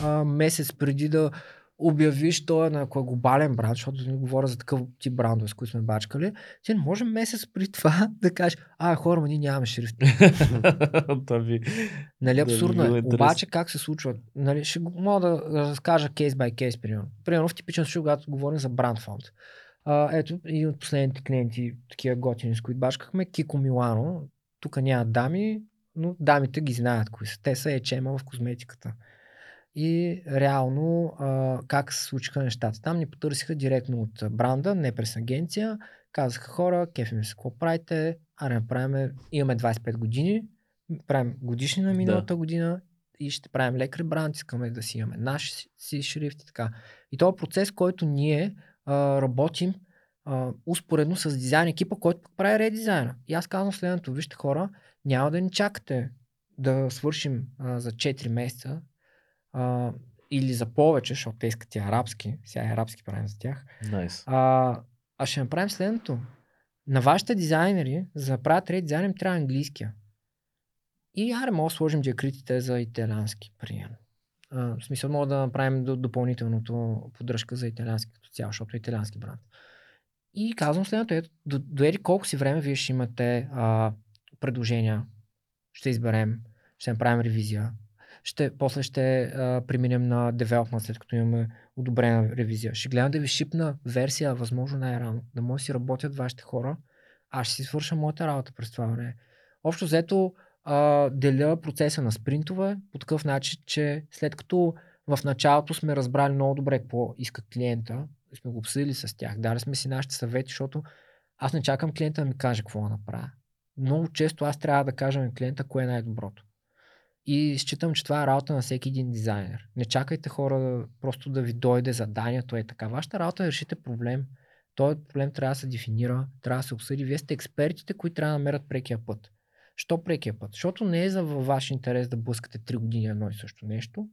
а, месец преди да обявиш той на ако е глобален бранд, защото не говоря за такъв тип брандове, с които сме бачкали, ти не може месец при това [LAUGHS] да кажеш, а хора, ма ние нямаме шрифт. [LAUGHS] Нали, абсурдно е. Обаче как се случва? Нали, ще мога да разкажа кейс бай кейс, примерно. Примерно в типичен случай, когато говорим за бранд фонд. А, ето, един от последните клиенти, такива готини, с които бачкахме, Кико Милано. Тук няма дами, но дамите ги знаят кои са. Те са ечема в козметиката. И реално а, как се случиха нещата. Там ни потърсиха директно от бранда, не през агенция. Казаха хора, кефим се, какво правите? Аре, направим, имаме 25 години, правим годишни на миналата да. година и ще правим лек ребранд, искаме да си имаме наш си- си шрифт и така. И този процес, който ние а, работим а, успоредно с дизайн екипа, който пък прави редизайна. И аз казвам следното, вижте хора, няма да ни чакате да свършим а, за 4 месеца а, или за повече, защото те искат и арабски, сега и арабски правим за тях,
Найс.
а, а ще направим следното. На вашите дизайнери, за да правят редизайн, им трябва английския. И аре, може да сложим диакритите за италиански, примерно. В смисъл, може да направим до- допълнителното поддръжка за италиански като цяло, защото е италиански бранд. И казвам следното, ето, до, до еди колко си време вие ще имате а, предложения, ще изберем, ще направим ревизия, ще, после ще а, преминем на девелопмент, след като имаме одобрена ревизия. Ще гледам да ви шипна версия, възможно най-рано, да може да си работят вашите хора, аз ще си свърша моята работа през това време. Общо взето, а, деля процеса на спринтове по такъв начин, че след като в началото сме разбрали много добре какво иска клиента, сме го обсъдили с тях, дали сме си нашите съвети, защото аз не чакам клиента да ми каже какво да направя. Много често аз трябва да кажа на клиента кое е най-доброто. И считам, че това е работа на всеки един дизайнер. Не чакайте хора просто да ви дойде заданието е така. Вашата работа е да решите проблем. Този проблем трябва да се дефинира, трябва да се обсъди. Вие сте експертите, които трябва да намерят прекия път. Що прекия път? Защото не е за във ваш интерес да блъскате 3 години едно и също нещо.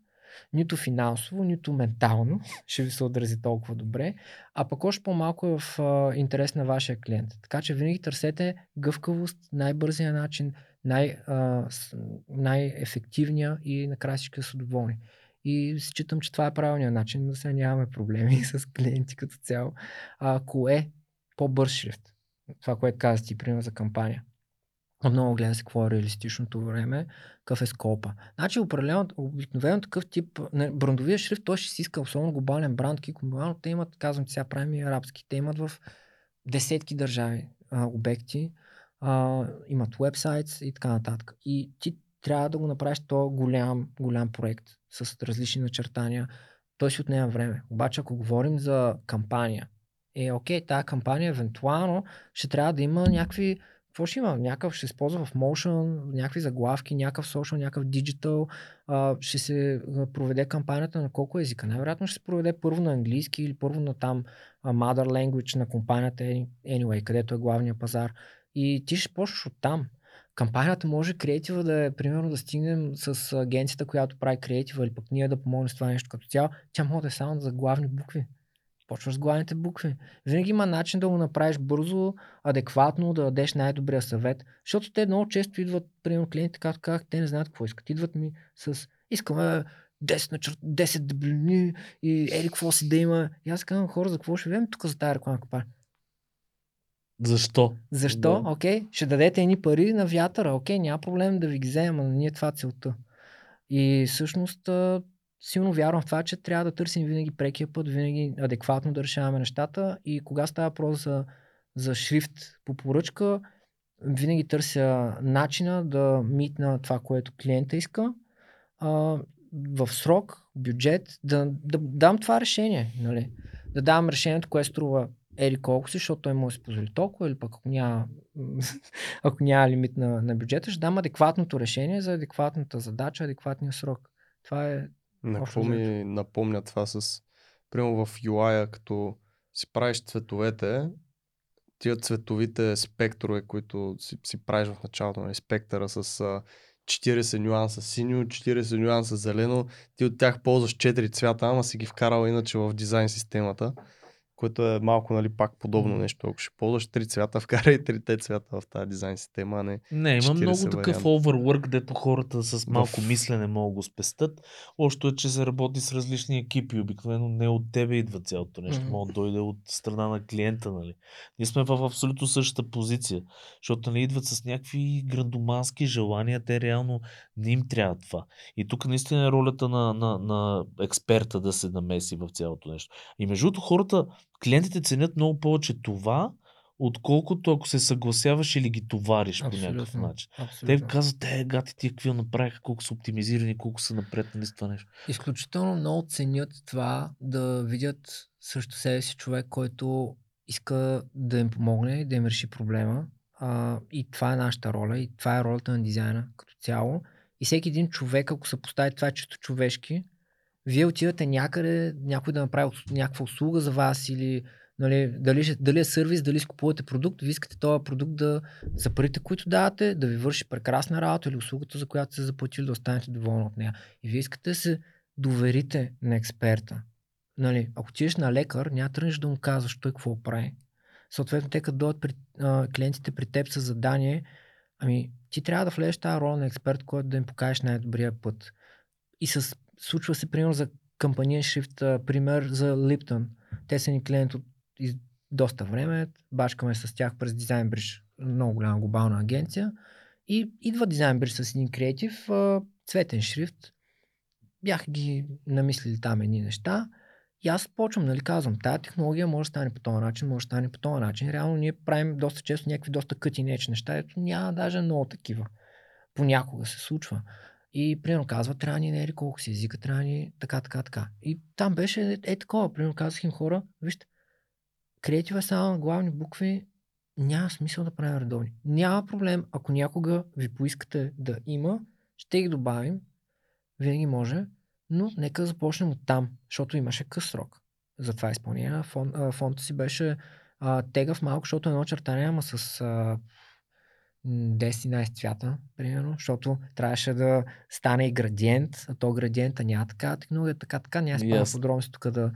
Нито финансово, нито ментално [LAUGHS] ще ви се отрази толкова добре, а пък още по-малко е в а, интерес на вашия клиент. Така че винаги търсете гъвкавост, най-бързия начин, най, а, най-ефективния и накрая всички са доволни. И считам, че това е правилният начин да се нямаме проблеми [LAUGHS] с клиенти като цяло. А, кое? По-бърз шрифт. Това, което каза ти, пример за кампания. Много гледа се какво е реалистичното време, какъв е скопа. Значи, определено, обикновено такъв тип, не, брандовия шрифт, той ще си иска, особено глобален бранд, Кико Милано, те имат, казвам ти сега, правим и арабски, те имат в десетки държави а, обекти, а, имат вебсайт и така нататък. И ти трябва да го направиш то голям, голям проект с различни начертания. Той си отнема време. Обаче, ако говорим за кампания, е окей, тази кампания евентуално ще трябва да има някакви какво ще има? Някакъв ще използва в Motion, някакви заглавки, някакъв social, някакъв digital. А, ще се проведе кампанията на колко езика? Най-вероятно ще се проведе първо на английски или първо на там mother language на компанията any- anyway, където е главния пазар. И ти ще почнеш от там. Кампанията може креатива да е, примерно, да стигнем с агенцията, която прави креатива, или пък ние да помогнем с това нещо като цяло. Тя може да е само за главни букви. Почваш с главните букви. Винаги има начин да го направиш бързо, адекватно, да дадеш най-добрия съвет. Защото те много често идват, примерно клиенти, както казах, те не знаят какво искат. Идват ми с искаме 10, на чер... 10 дебелини и ери какво си да има. И аз казвам, хора, за какво ще видим тук за тази реклама кампания?
Защо?
Защо?
Да.
Окей, ще дадете едни пари на вятъра. Окей, няма проблем да ви ги вземем, но ние това е целта. И всъщност силно вярвам в това, че трябва да търсим винаги прекия път, винаги адекватно да решаваме нещата и кога става въпрос за, за шрифт по поръчка, винаги търся начина да митна това, което клиента иска а, в срок, бюджет, да, да дам това решение. Нали? Да дам решението, което струва ери колко си, защото той може да си позволи толкова, или пък ако няма, [LAUGHS] ако няма лимит на, на бюджета, ще дам адекватното решение за адекватната задача, адекватния срок. Това е
На какво ми напомня това с... Примерно в UI, като си правиш цветовете, тия цветовите спектрове, които си, си правиш в началото на спектъра с а, 40 нюанса синьо, 40 нюанса зелено, ти от тях ползваш 4 цвята, ама си ги вкарал иначе в дизайн системата, което е малко нали, пак подобно нещо. Ако ще ползваш три цвята, [LAUGHS] вкарай трите цвята в тази дизайн система, а не
Не, има
40
много такъв
вариант.
overwork, дето хората с малко
В-
мислене могат да го спестят. Още е, че се работи с различни екипи. Обикновено не от тебе идва цялото нещо.
Мгм.
Може да дойде от страна на клиента. Нали. Ние сме в абсолютно същата позиция. Защото нали, идват с някакви грандомански желания. Те реално не им трябва това. И тук наистина е ролята на, на, на експерта да се намеси в цялото нещо. И между другото хората, клиентите ценят много повече това, отколкото ако се съгласяваш или ги товариш по някакъв
Абсолютно.
начин. Те
Абсолютно.
казват, те гати тия какви направиха, колко са оптимизирани, колко са напред нали, с това нещо.
Изключително много ценят това да видят срещу себе си човек, който иска да им помогне, да им реши проблема. А, и това е нашата роля, и това е ролята на дизайна като цяло. И всеки един човек, ако се постави това чисто човешки, вие отивате някъде, някой да направи някаква услуга за вас или нали, дали, дали е сервис, дали си купувате продукт, вие искате този продукт да за парите, които давате, да ви върши прекрасна работа или услугата, за която сте заплатили, да останете доволни от нея. И вие искате да се доверите на експерта. Нали, ако отидеш на лекар, няма тръгнеш да му казваш той какво прави. Съответно, те като дойдат при, а, клиентите при теб с задание, ами ти трябва да влезеш тази роля на експерт, който да им покажеш най-добрия път. И с, случва се, примерно, за кампаниен шрифт, пример за Lipton. Те са ни клиент от из, доста време, бачкаме с тях през Design Bridge, много голяма глобална агенция. И идва Design Bridge с един креатив, цветен шрифт. Бяха ги намислили там едни неща. И аз почвам, нали, казвам, тази технология може да стане по този начин, може да стане по този начин. Реално ние правим доста често някакви доста къти неч неща, ето няма даже много такива. Понякога се случва. И, примерно, казва, трябва ни не е ли колко си езика, трябва ни така, така, така. И там беше е, е такова. Примерно, казах им хора, вижте, креатива е само на главни букви, няма смисъл да правим редовни. Няма проблем, ако някога ви поискате да има, ще ги добавим, винаги може, но нека започнем от там, защото имаше къс срок за това изпълнение. Фон, а, фонта си беше а, тегав малко, защото едно чертание, ама с а, 10-11 цвята, примерно, защото трябваше да стане и градиент, а то градиента няма така технология, така, така, няма спада
Ясно.
подробности тук да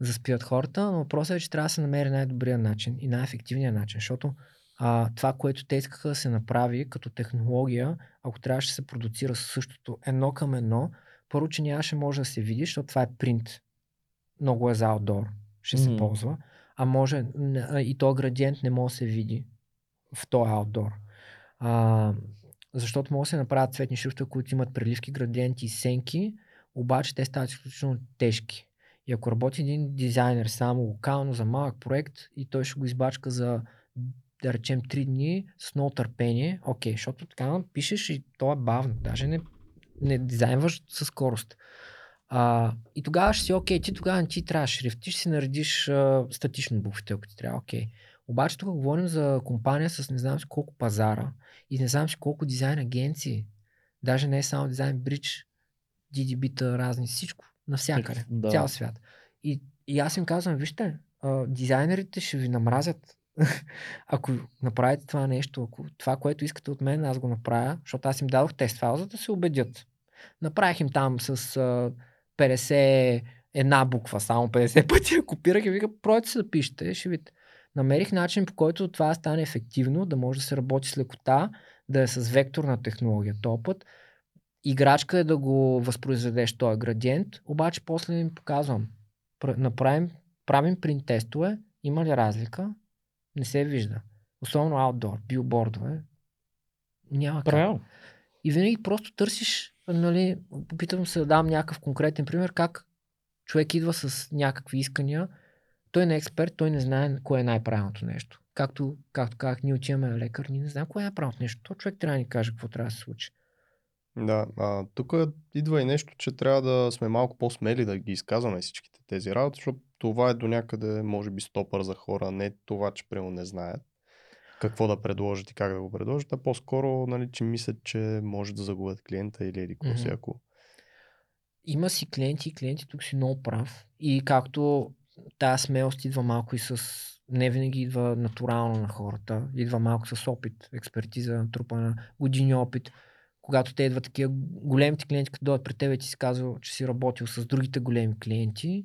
заспиват хората, но въпросът е, че трябва да се намери най-добрия начин и най-ефективния начин, защото а, това, което те искаха да се направи като технология, ако трябваше да се продуцира същото едно към едно, първо, че нямаше може да се види, защото това е принт. Много е за outdoor. Ще се
Мгм.
ползва. А може и то градиент не може да се види в този outdoor. А, защото може да се направят цветни шрифтове, които имат преливки, градиенти и сенки, обаче те стават изключително тежки. И ако работи един дизайнер само локално за малък проект и той ще го избачка за да речем 3 дни с много търпение, окей, защото така пишеш и то е бавно, даже не, не дизайнваш със скорост. А, и тогава ще си окей, ти тогава не ти трябва шрифт, ти ще си наредиш а, статично буквите, ако ти трябва, окей. Обаче тук говорим за компания с не знам си колко пазара и не знам си колко дизайн агенции. Даже не е само дизайн бридж, DDB-та, разни, всичко, навсякъде,
Да.
цял свят. И, и аз им казвам, вижте, а, дизайнерите ще ви намразят. [LAUGHS] ако направите това нещо, ако това, което искате от мен, аз го направя, защото аз им дадох тест файл, за да се убедят. Направих им там с а, 50 една буква, само 50 пъти я копирах и вика, пройте се да пишете, ще видите. Намерих начин по който това стане ефективно, да може да се работи с лекота, да е с векторна технология. Този път играчка е да го възпроизведеш този градиент, обаче после им показвам. Пр- Направим, правим принт тестове, има ли разлика? Не се вижда. Особено аутдор, билбордове. Няма как. И винаги просто търсиш, нали, попитам се да дам някакъв конкретен пример, как човек идва с някакви искания, той не е експерт, той не знае кое е най-правилното нещо. Както, както казах, ние отиваме на лекар, ние не знаем кое е най-правилното нещо. То човек трябва да ни каже какво трябва да се случи.
Да, а, тук идва и нещо, че трябва да сме малко по-смели да ги изказваме всичките тези работи, защото това е до някъде, може би, стопър за хора, не това, че прямо не знаят какво да предложат и как да го предложат, а по-скоро, нали, че мислят, че може да загубят клиента или еди какво си,
Мгм.
ако...
Има си клиенти и клиенти, тук си много прав. И както тази смелост идва малко и с... Не винаги идва натурално на хората. Идва малко с опит, експертиза, натрупана, години опит. Когато те идват такива големите клиенти, като дойдат при теб и ти си казал, че си работил с другите големи клиенти,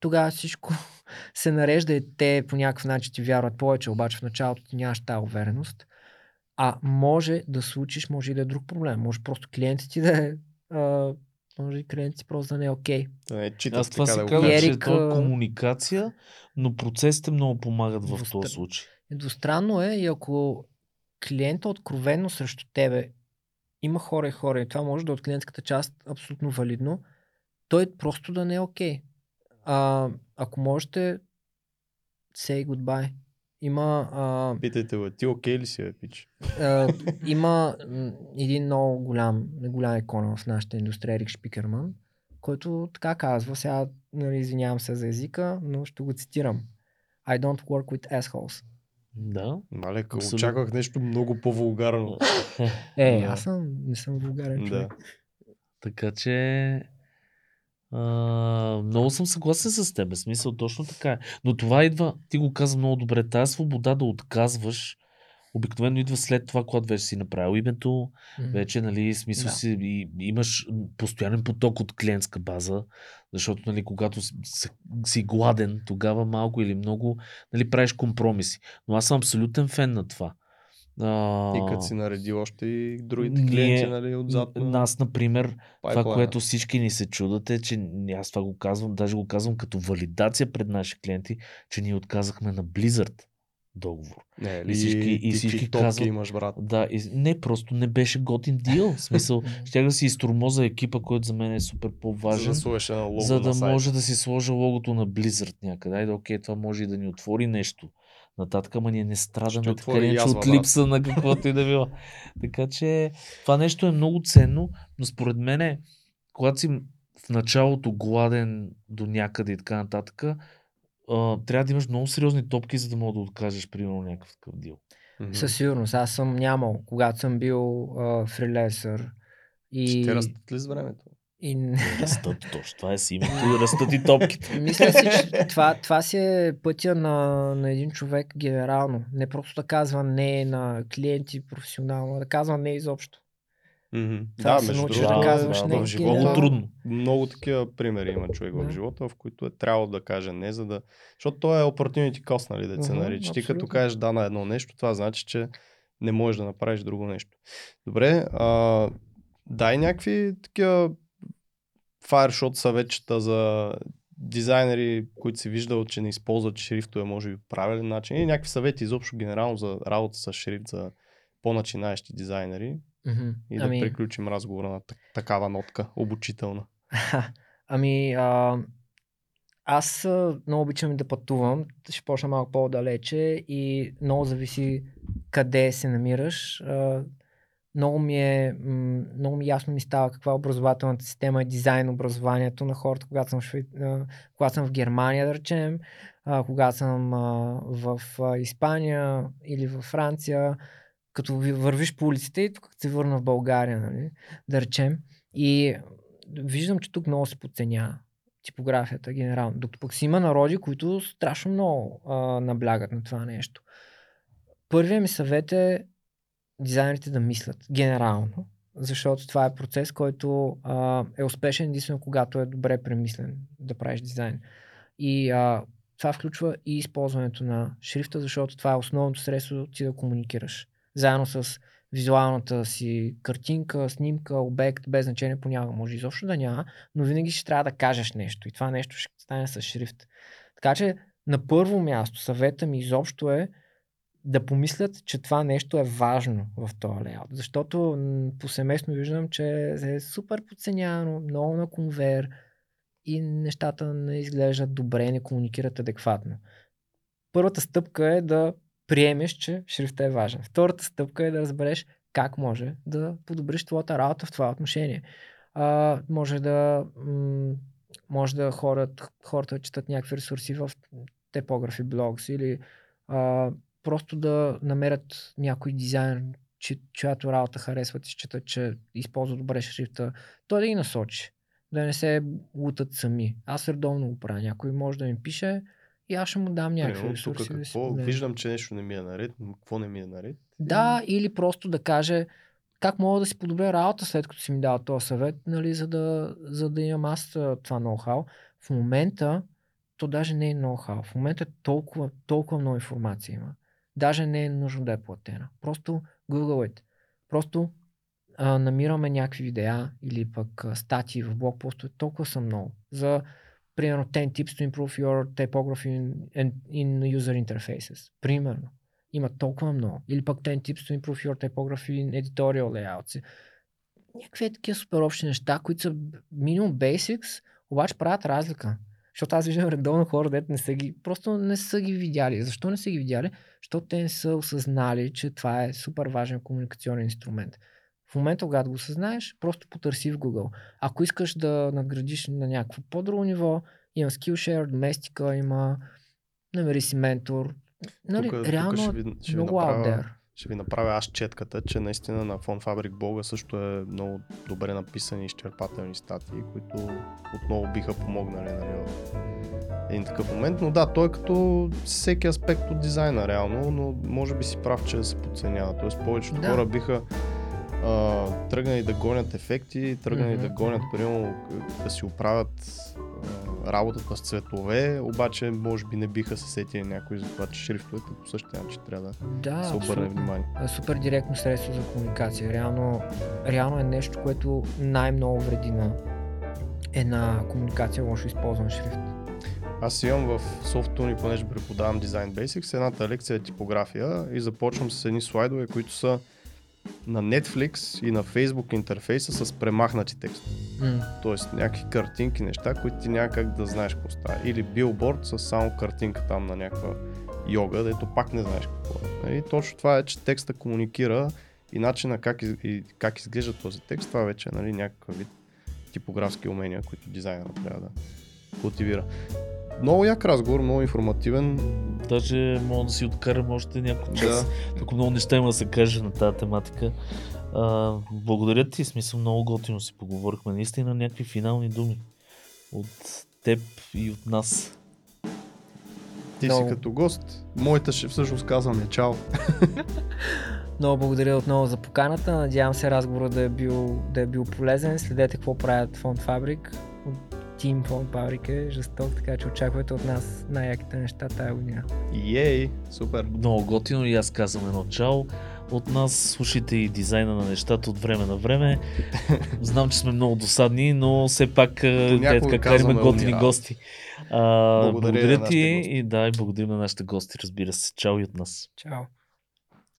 тогава всичко [LAUGHS] се нарежда и те по някакъв начин ти вярват повече, обаче в началото ти нямаш тази увереност. А може да случиш, може и да е друг проблем. Може просто клиентът ти да е може и клиентът ти просто да не е окей.
Да не читат,
Аз това си
да кажа.
че
Ерик,
това е
а,
комуникация, но процесите много помагат в
Двустра-
този случай.
Двустранно е и ако клиента откровенно срещу тебе има хора и хора и това може да е от клиентската част абсолютно валидно, той просто да не е окей. А, ако можете, say goodbye. Има, а,
Питайте го, ти окей ли си, бе, пич?
а, има м, един много голям, голям икона в нашата индустрия, Ерик Шпикерман, който така казва, сега нали, извинявам се за езика, но ще го цитирам. I don't work with assholes.
Да.
Мале,
Абсолютно.
очаквах нещо много по-вулгарно.
Е,
Да.
аз съм, не съм вулгарен
да.
човек.
Така че а, много съм съгласен с теб. Смисъл, точно така е. Но това идва, ти го каза много добре, тази свобода да отказваш, обикновено идва след това, когато вече си направил името, вече, нали, смисъл
Да.
си, и, имаш постоянен поток от клиентска база, защото, нали, когато си, си- си гладен, тогава малко или много, нали, правиш компромиси. Но аз съм абсолютен фен на това. А,
И като си нареди още и другите
ние-
клиенти, нали, отзад на
Нас, например, това,
пайплайна.
което всички ни се чудат е, че аз това го казвам, даже го казвам като валидация пред наши клиенти, че ние отказахме на Blizzard договор.
Не,
и всички- и всички казват-
имаш, брат.
Да, и, не, просто не беше готин дил. В смисъл, [LAUGHS] щях да си изтормоза екипа, който за мен е супер
За
по-важен,
да сложиш едно лого
за
на
да
сайта.
може да си сложа логото на Blizzard някъде. Айде, окей, това може и да ни отвори нещо. Нататък, ама ние не страдаме така иначе
язва,
от липса на каквото и да било. [LAUGHS] Така че това нещо е много ценно, но според мен, е, когато си в началото гладен до някъде и така нататък, а, трябва да имаш много сериозни топки, за да мога да откажеш, примерно, някакъв такъв дил.
Мгм.
Със сигурност. Аз съм нямал, когато съм бил а, фрилансър. И,
Ще те растат ли с времето?
И
Растат точно. Това е си името [LAUGHS] и растат и топките.
Мисля си, че това, това си е пътя на, на един човек генерално. Не просто да казва не на клиенти професионално, да казва не изобщо.
Мгм.
Това
Да,
се
между
научиш
другото,
да казваш не
в живота.
Много трудно.
много такива примери има човек в
Да.
живота, в които е трябвало да каже не, за да... Защото той е opportunity cost, нали, да се нарича. Ти като кажеш да на едно нещо, това значи, че не можеш да направиш друго нещо. Добре, а, дай някакви такива фаершот съветчета за дизайнери, които си виждал, че не използват шрифтове, може би по правилен начин. И някакви съвети изобщо генерално за работа с шрифт за по-начинаещи дизайнери.
Мгм.
И да приключим разговора на так- такава нотка, обучителна.
Ами, а, аз много обичам да пътувам. Ще почна малко по-далече и много зависи къде се намираш. А, много ми е, много ми ясно ми става каква е образователната система и дизайн образованието на хората, когато съм а, когато съм в Германия, да речем, когато съм в Испания или във Франция, като ви- вървиш по улиците и тук се върна в България, нали, да речем. И виждам, че тук много се подценява типографията генерално. Докато пък си има народи, които страшно много а, наблягат на това нещо. Първият ми съвет е дизайнерите да мислят генерално, защото това е процес, който а, е успешен единствено когато е добре премислен да правиш дизайн. И а, това включва и използването на шрифта, защото това е основното средство ти да комуникираш. Заедно с визуалната си картинка, снимка, обект, без значение понякога може изобщо да няма, но винаги ще трябва да кажеш нещо и това нещо ще стане с шрифт. Така че на първо място съвета ми изобщо е да помислят, че това нещо е важно в този лейаут. Защото м, виждам, че е супер подценявано, много на конвейер и нещата не изглеждат добре, не комуникират адекватно. Първата стъпка е да приемеш, че шрифта е важен. Втората стъпка е да разбереш как може да подобриш твоята работа в това отношение. А, може да м- може да хорат, хората да четат някакви ресурси в тепографи, блогс или а, просто да намерят някой дизайн, чи, чиято работа харесват и считат, че използва добре шрифта, той да ги насочи. Да не се лутат сами. Аз редовно го правя. Някой може да ми пише и аз ще му дам някакви
Примерно, тук
ресурси. да си
какво, виждам, че нещо не ми е наред, какво не ми е наред?
Да, или просто да каже как мога да си подобря работа след като си ми дал този съвет, нали, за, да, за да имам аз това ноу-хау. В момента то даже не е ноу-хау. В момента толкова, толкова много информация има. Даже не е нужно да е платена. Просто гугълайте. Просто а, намираме някакви видеа или пък статии в блокпостове. Толкова са много. За примерно 10 tips to improve your typography in, in, in user interfaces. Примерно. Има толкова много. Или пък 10 tips to improve your typography in editorial layouts. Някакви такива супер общи неща, които са минимум basics, обаче правят разлика. Защото аз виждам редовно хора, дето не са ги, просто не са ги видяли. Защо не са ги видяли? Защото те не са осъзнали, че това е супер важен комуникационен инструмент. В момента, когато го осъзнаеш, просто потърси в Google. Ако искаш да надградиш на някакво по-друго ниво, има Skillshare, Domestika, има, намери си ментор. Нали,
Тук- тук
реално
ще
е
ви- ще ви
много
направя-
out there.
Ще ви направя аз четката, че наистина на Фон Фабрик блога също е много добре написани изчерпателни статии, които отново биха помогнали нали, в един такъв момент. Но да, той е като всеки аспект от дизайна реално, но може би си прав, че се подценява. Тоест повечето
Да.
хора биха а, тръгнали да гонят ефекти, тръгнали
Мгм.
да гонят, примерно, да си оправят а, работата с цветове, обаче може би не биха се сетили някой за това, че шрифтовете по същия начин трябва да
Да,
се обърне внимание.
супер директно средство за комуникация. Реално, реално е нещо, което най-много вреди на една комуникация, лошо използван шрифт.
Аз имам в SoftTune, понеже преподавам Design Basics, едната лекция е типография и започвам с едни слайдове, които са на Netflix и на Facebook интерфейса с премахнати текстове.
М.
Тоест някакви картинки, неща, които ти няма как да знаеш какво става. Или билборд с само картинка там на някаква йога, дето пак не знаеш какво е. Нали? Точно това е, че текста комуникира и начина как, из, и как изглежда този текст, това вече е нали, някакъв вид типографски умения, които дизайнерът трябва да култивира. Много як разговор, много информативен.
Даже мога да си откарам още няколко
Да.
часа. Тук много неща има да се каже на тази тематика. А, благодаря ти, смисъл много готино си поговорихме. Наистина някакви финални думи от теб и от нас.
Ти
Много.
си като гост. Моята ще всъщност казвам е чао. [LAUGHS]
Много благодаря отново за поканата. Надявам се разговорът да е бил, да е бил полезен. Следете какво правят Фонд Фабрик. Тим Фонд Фабрик е жесток, така че очаквайте от нас най-яките неща тази година.
Ей, супер.
Много готино и аз казвам едно чао. От нас слушайте и дизайна на нещата от време на време. [LAUGHS] Знам, че сме много досадни, но все пак е, така готини
умни работи.
гости. А,
Благодаря
благодаря ти
гости.
и да, и благодарим на нашите гости, разбира се. Чао и от нас.
Чао!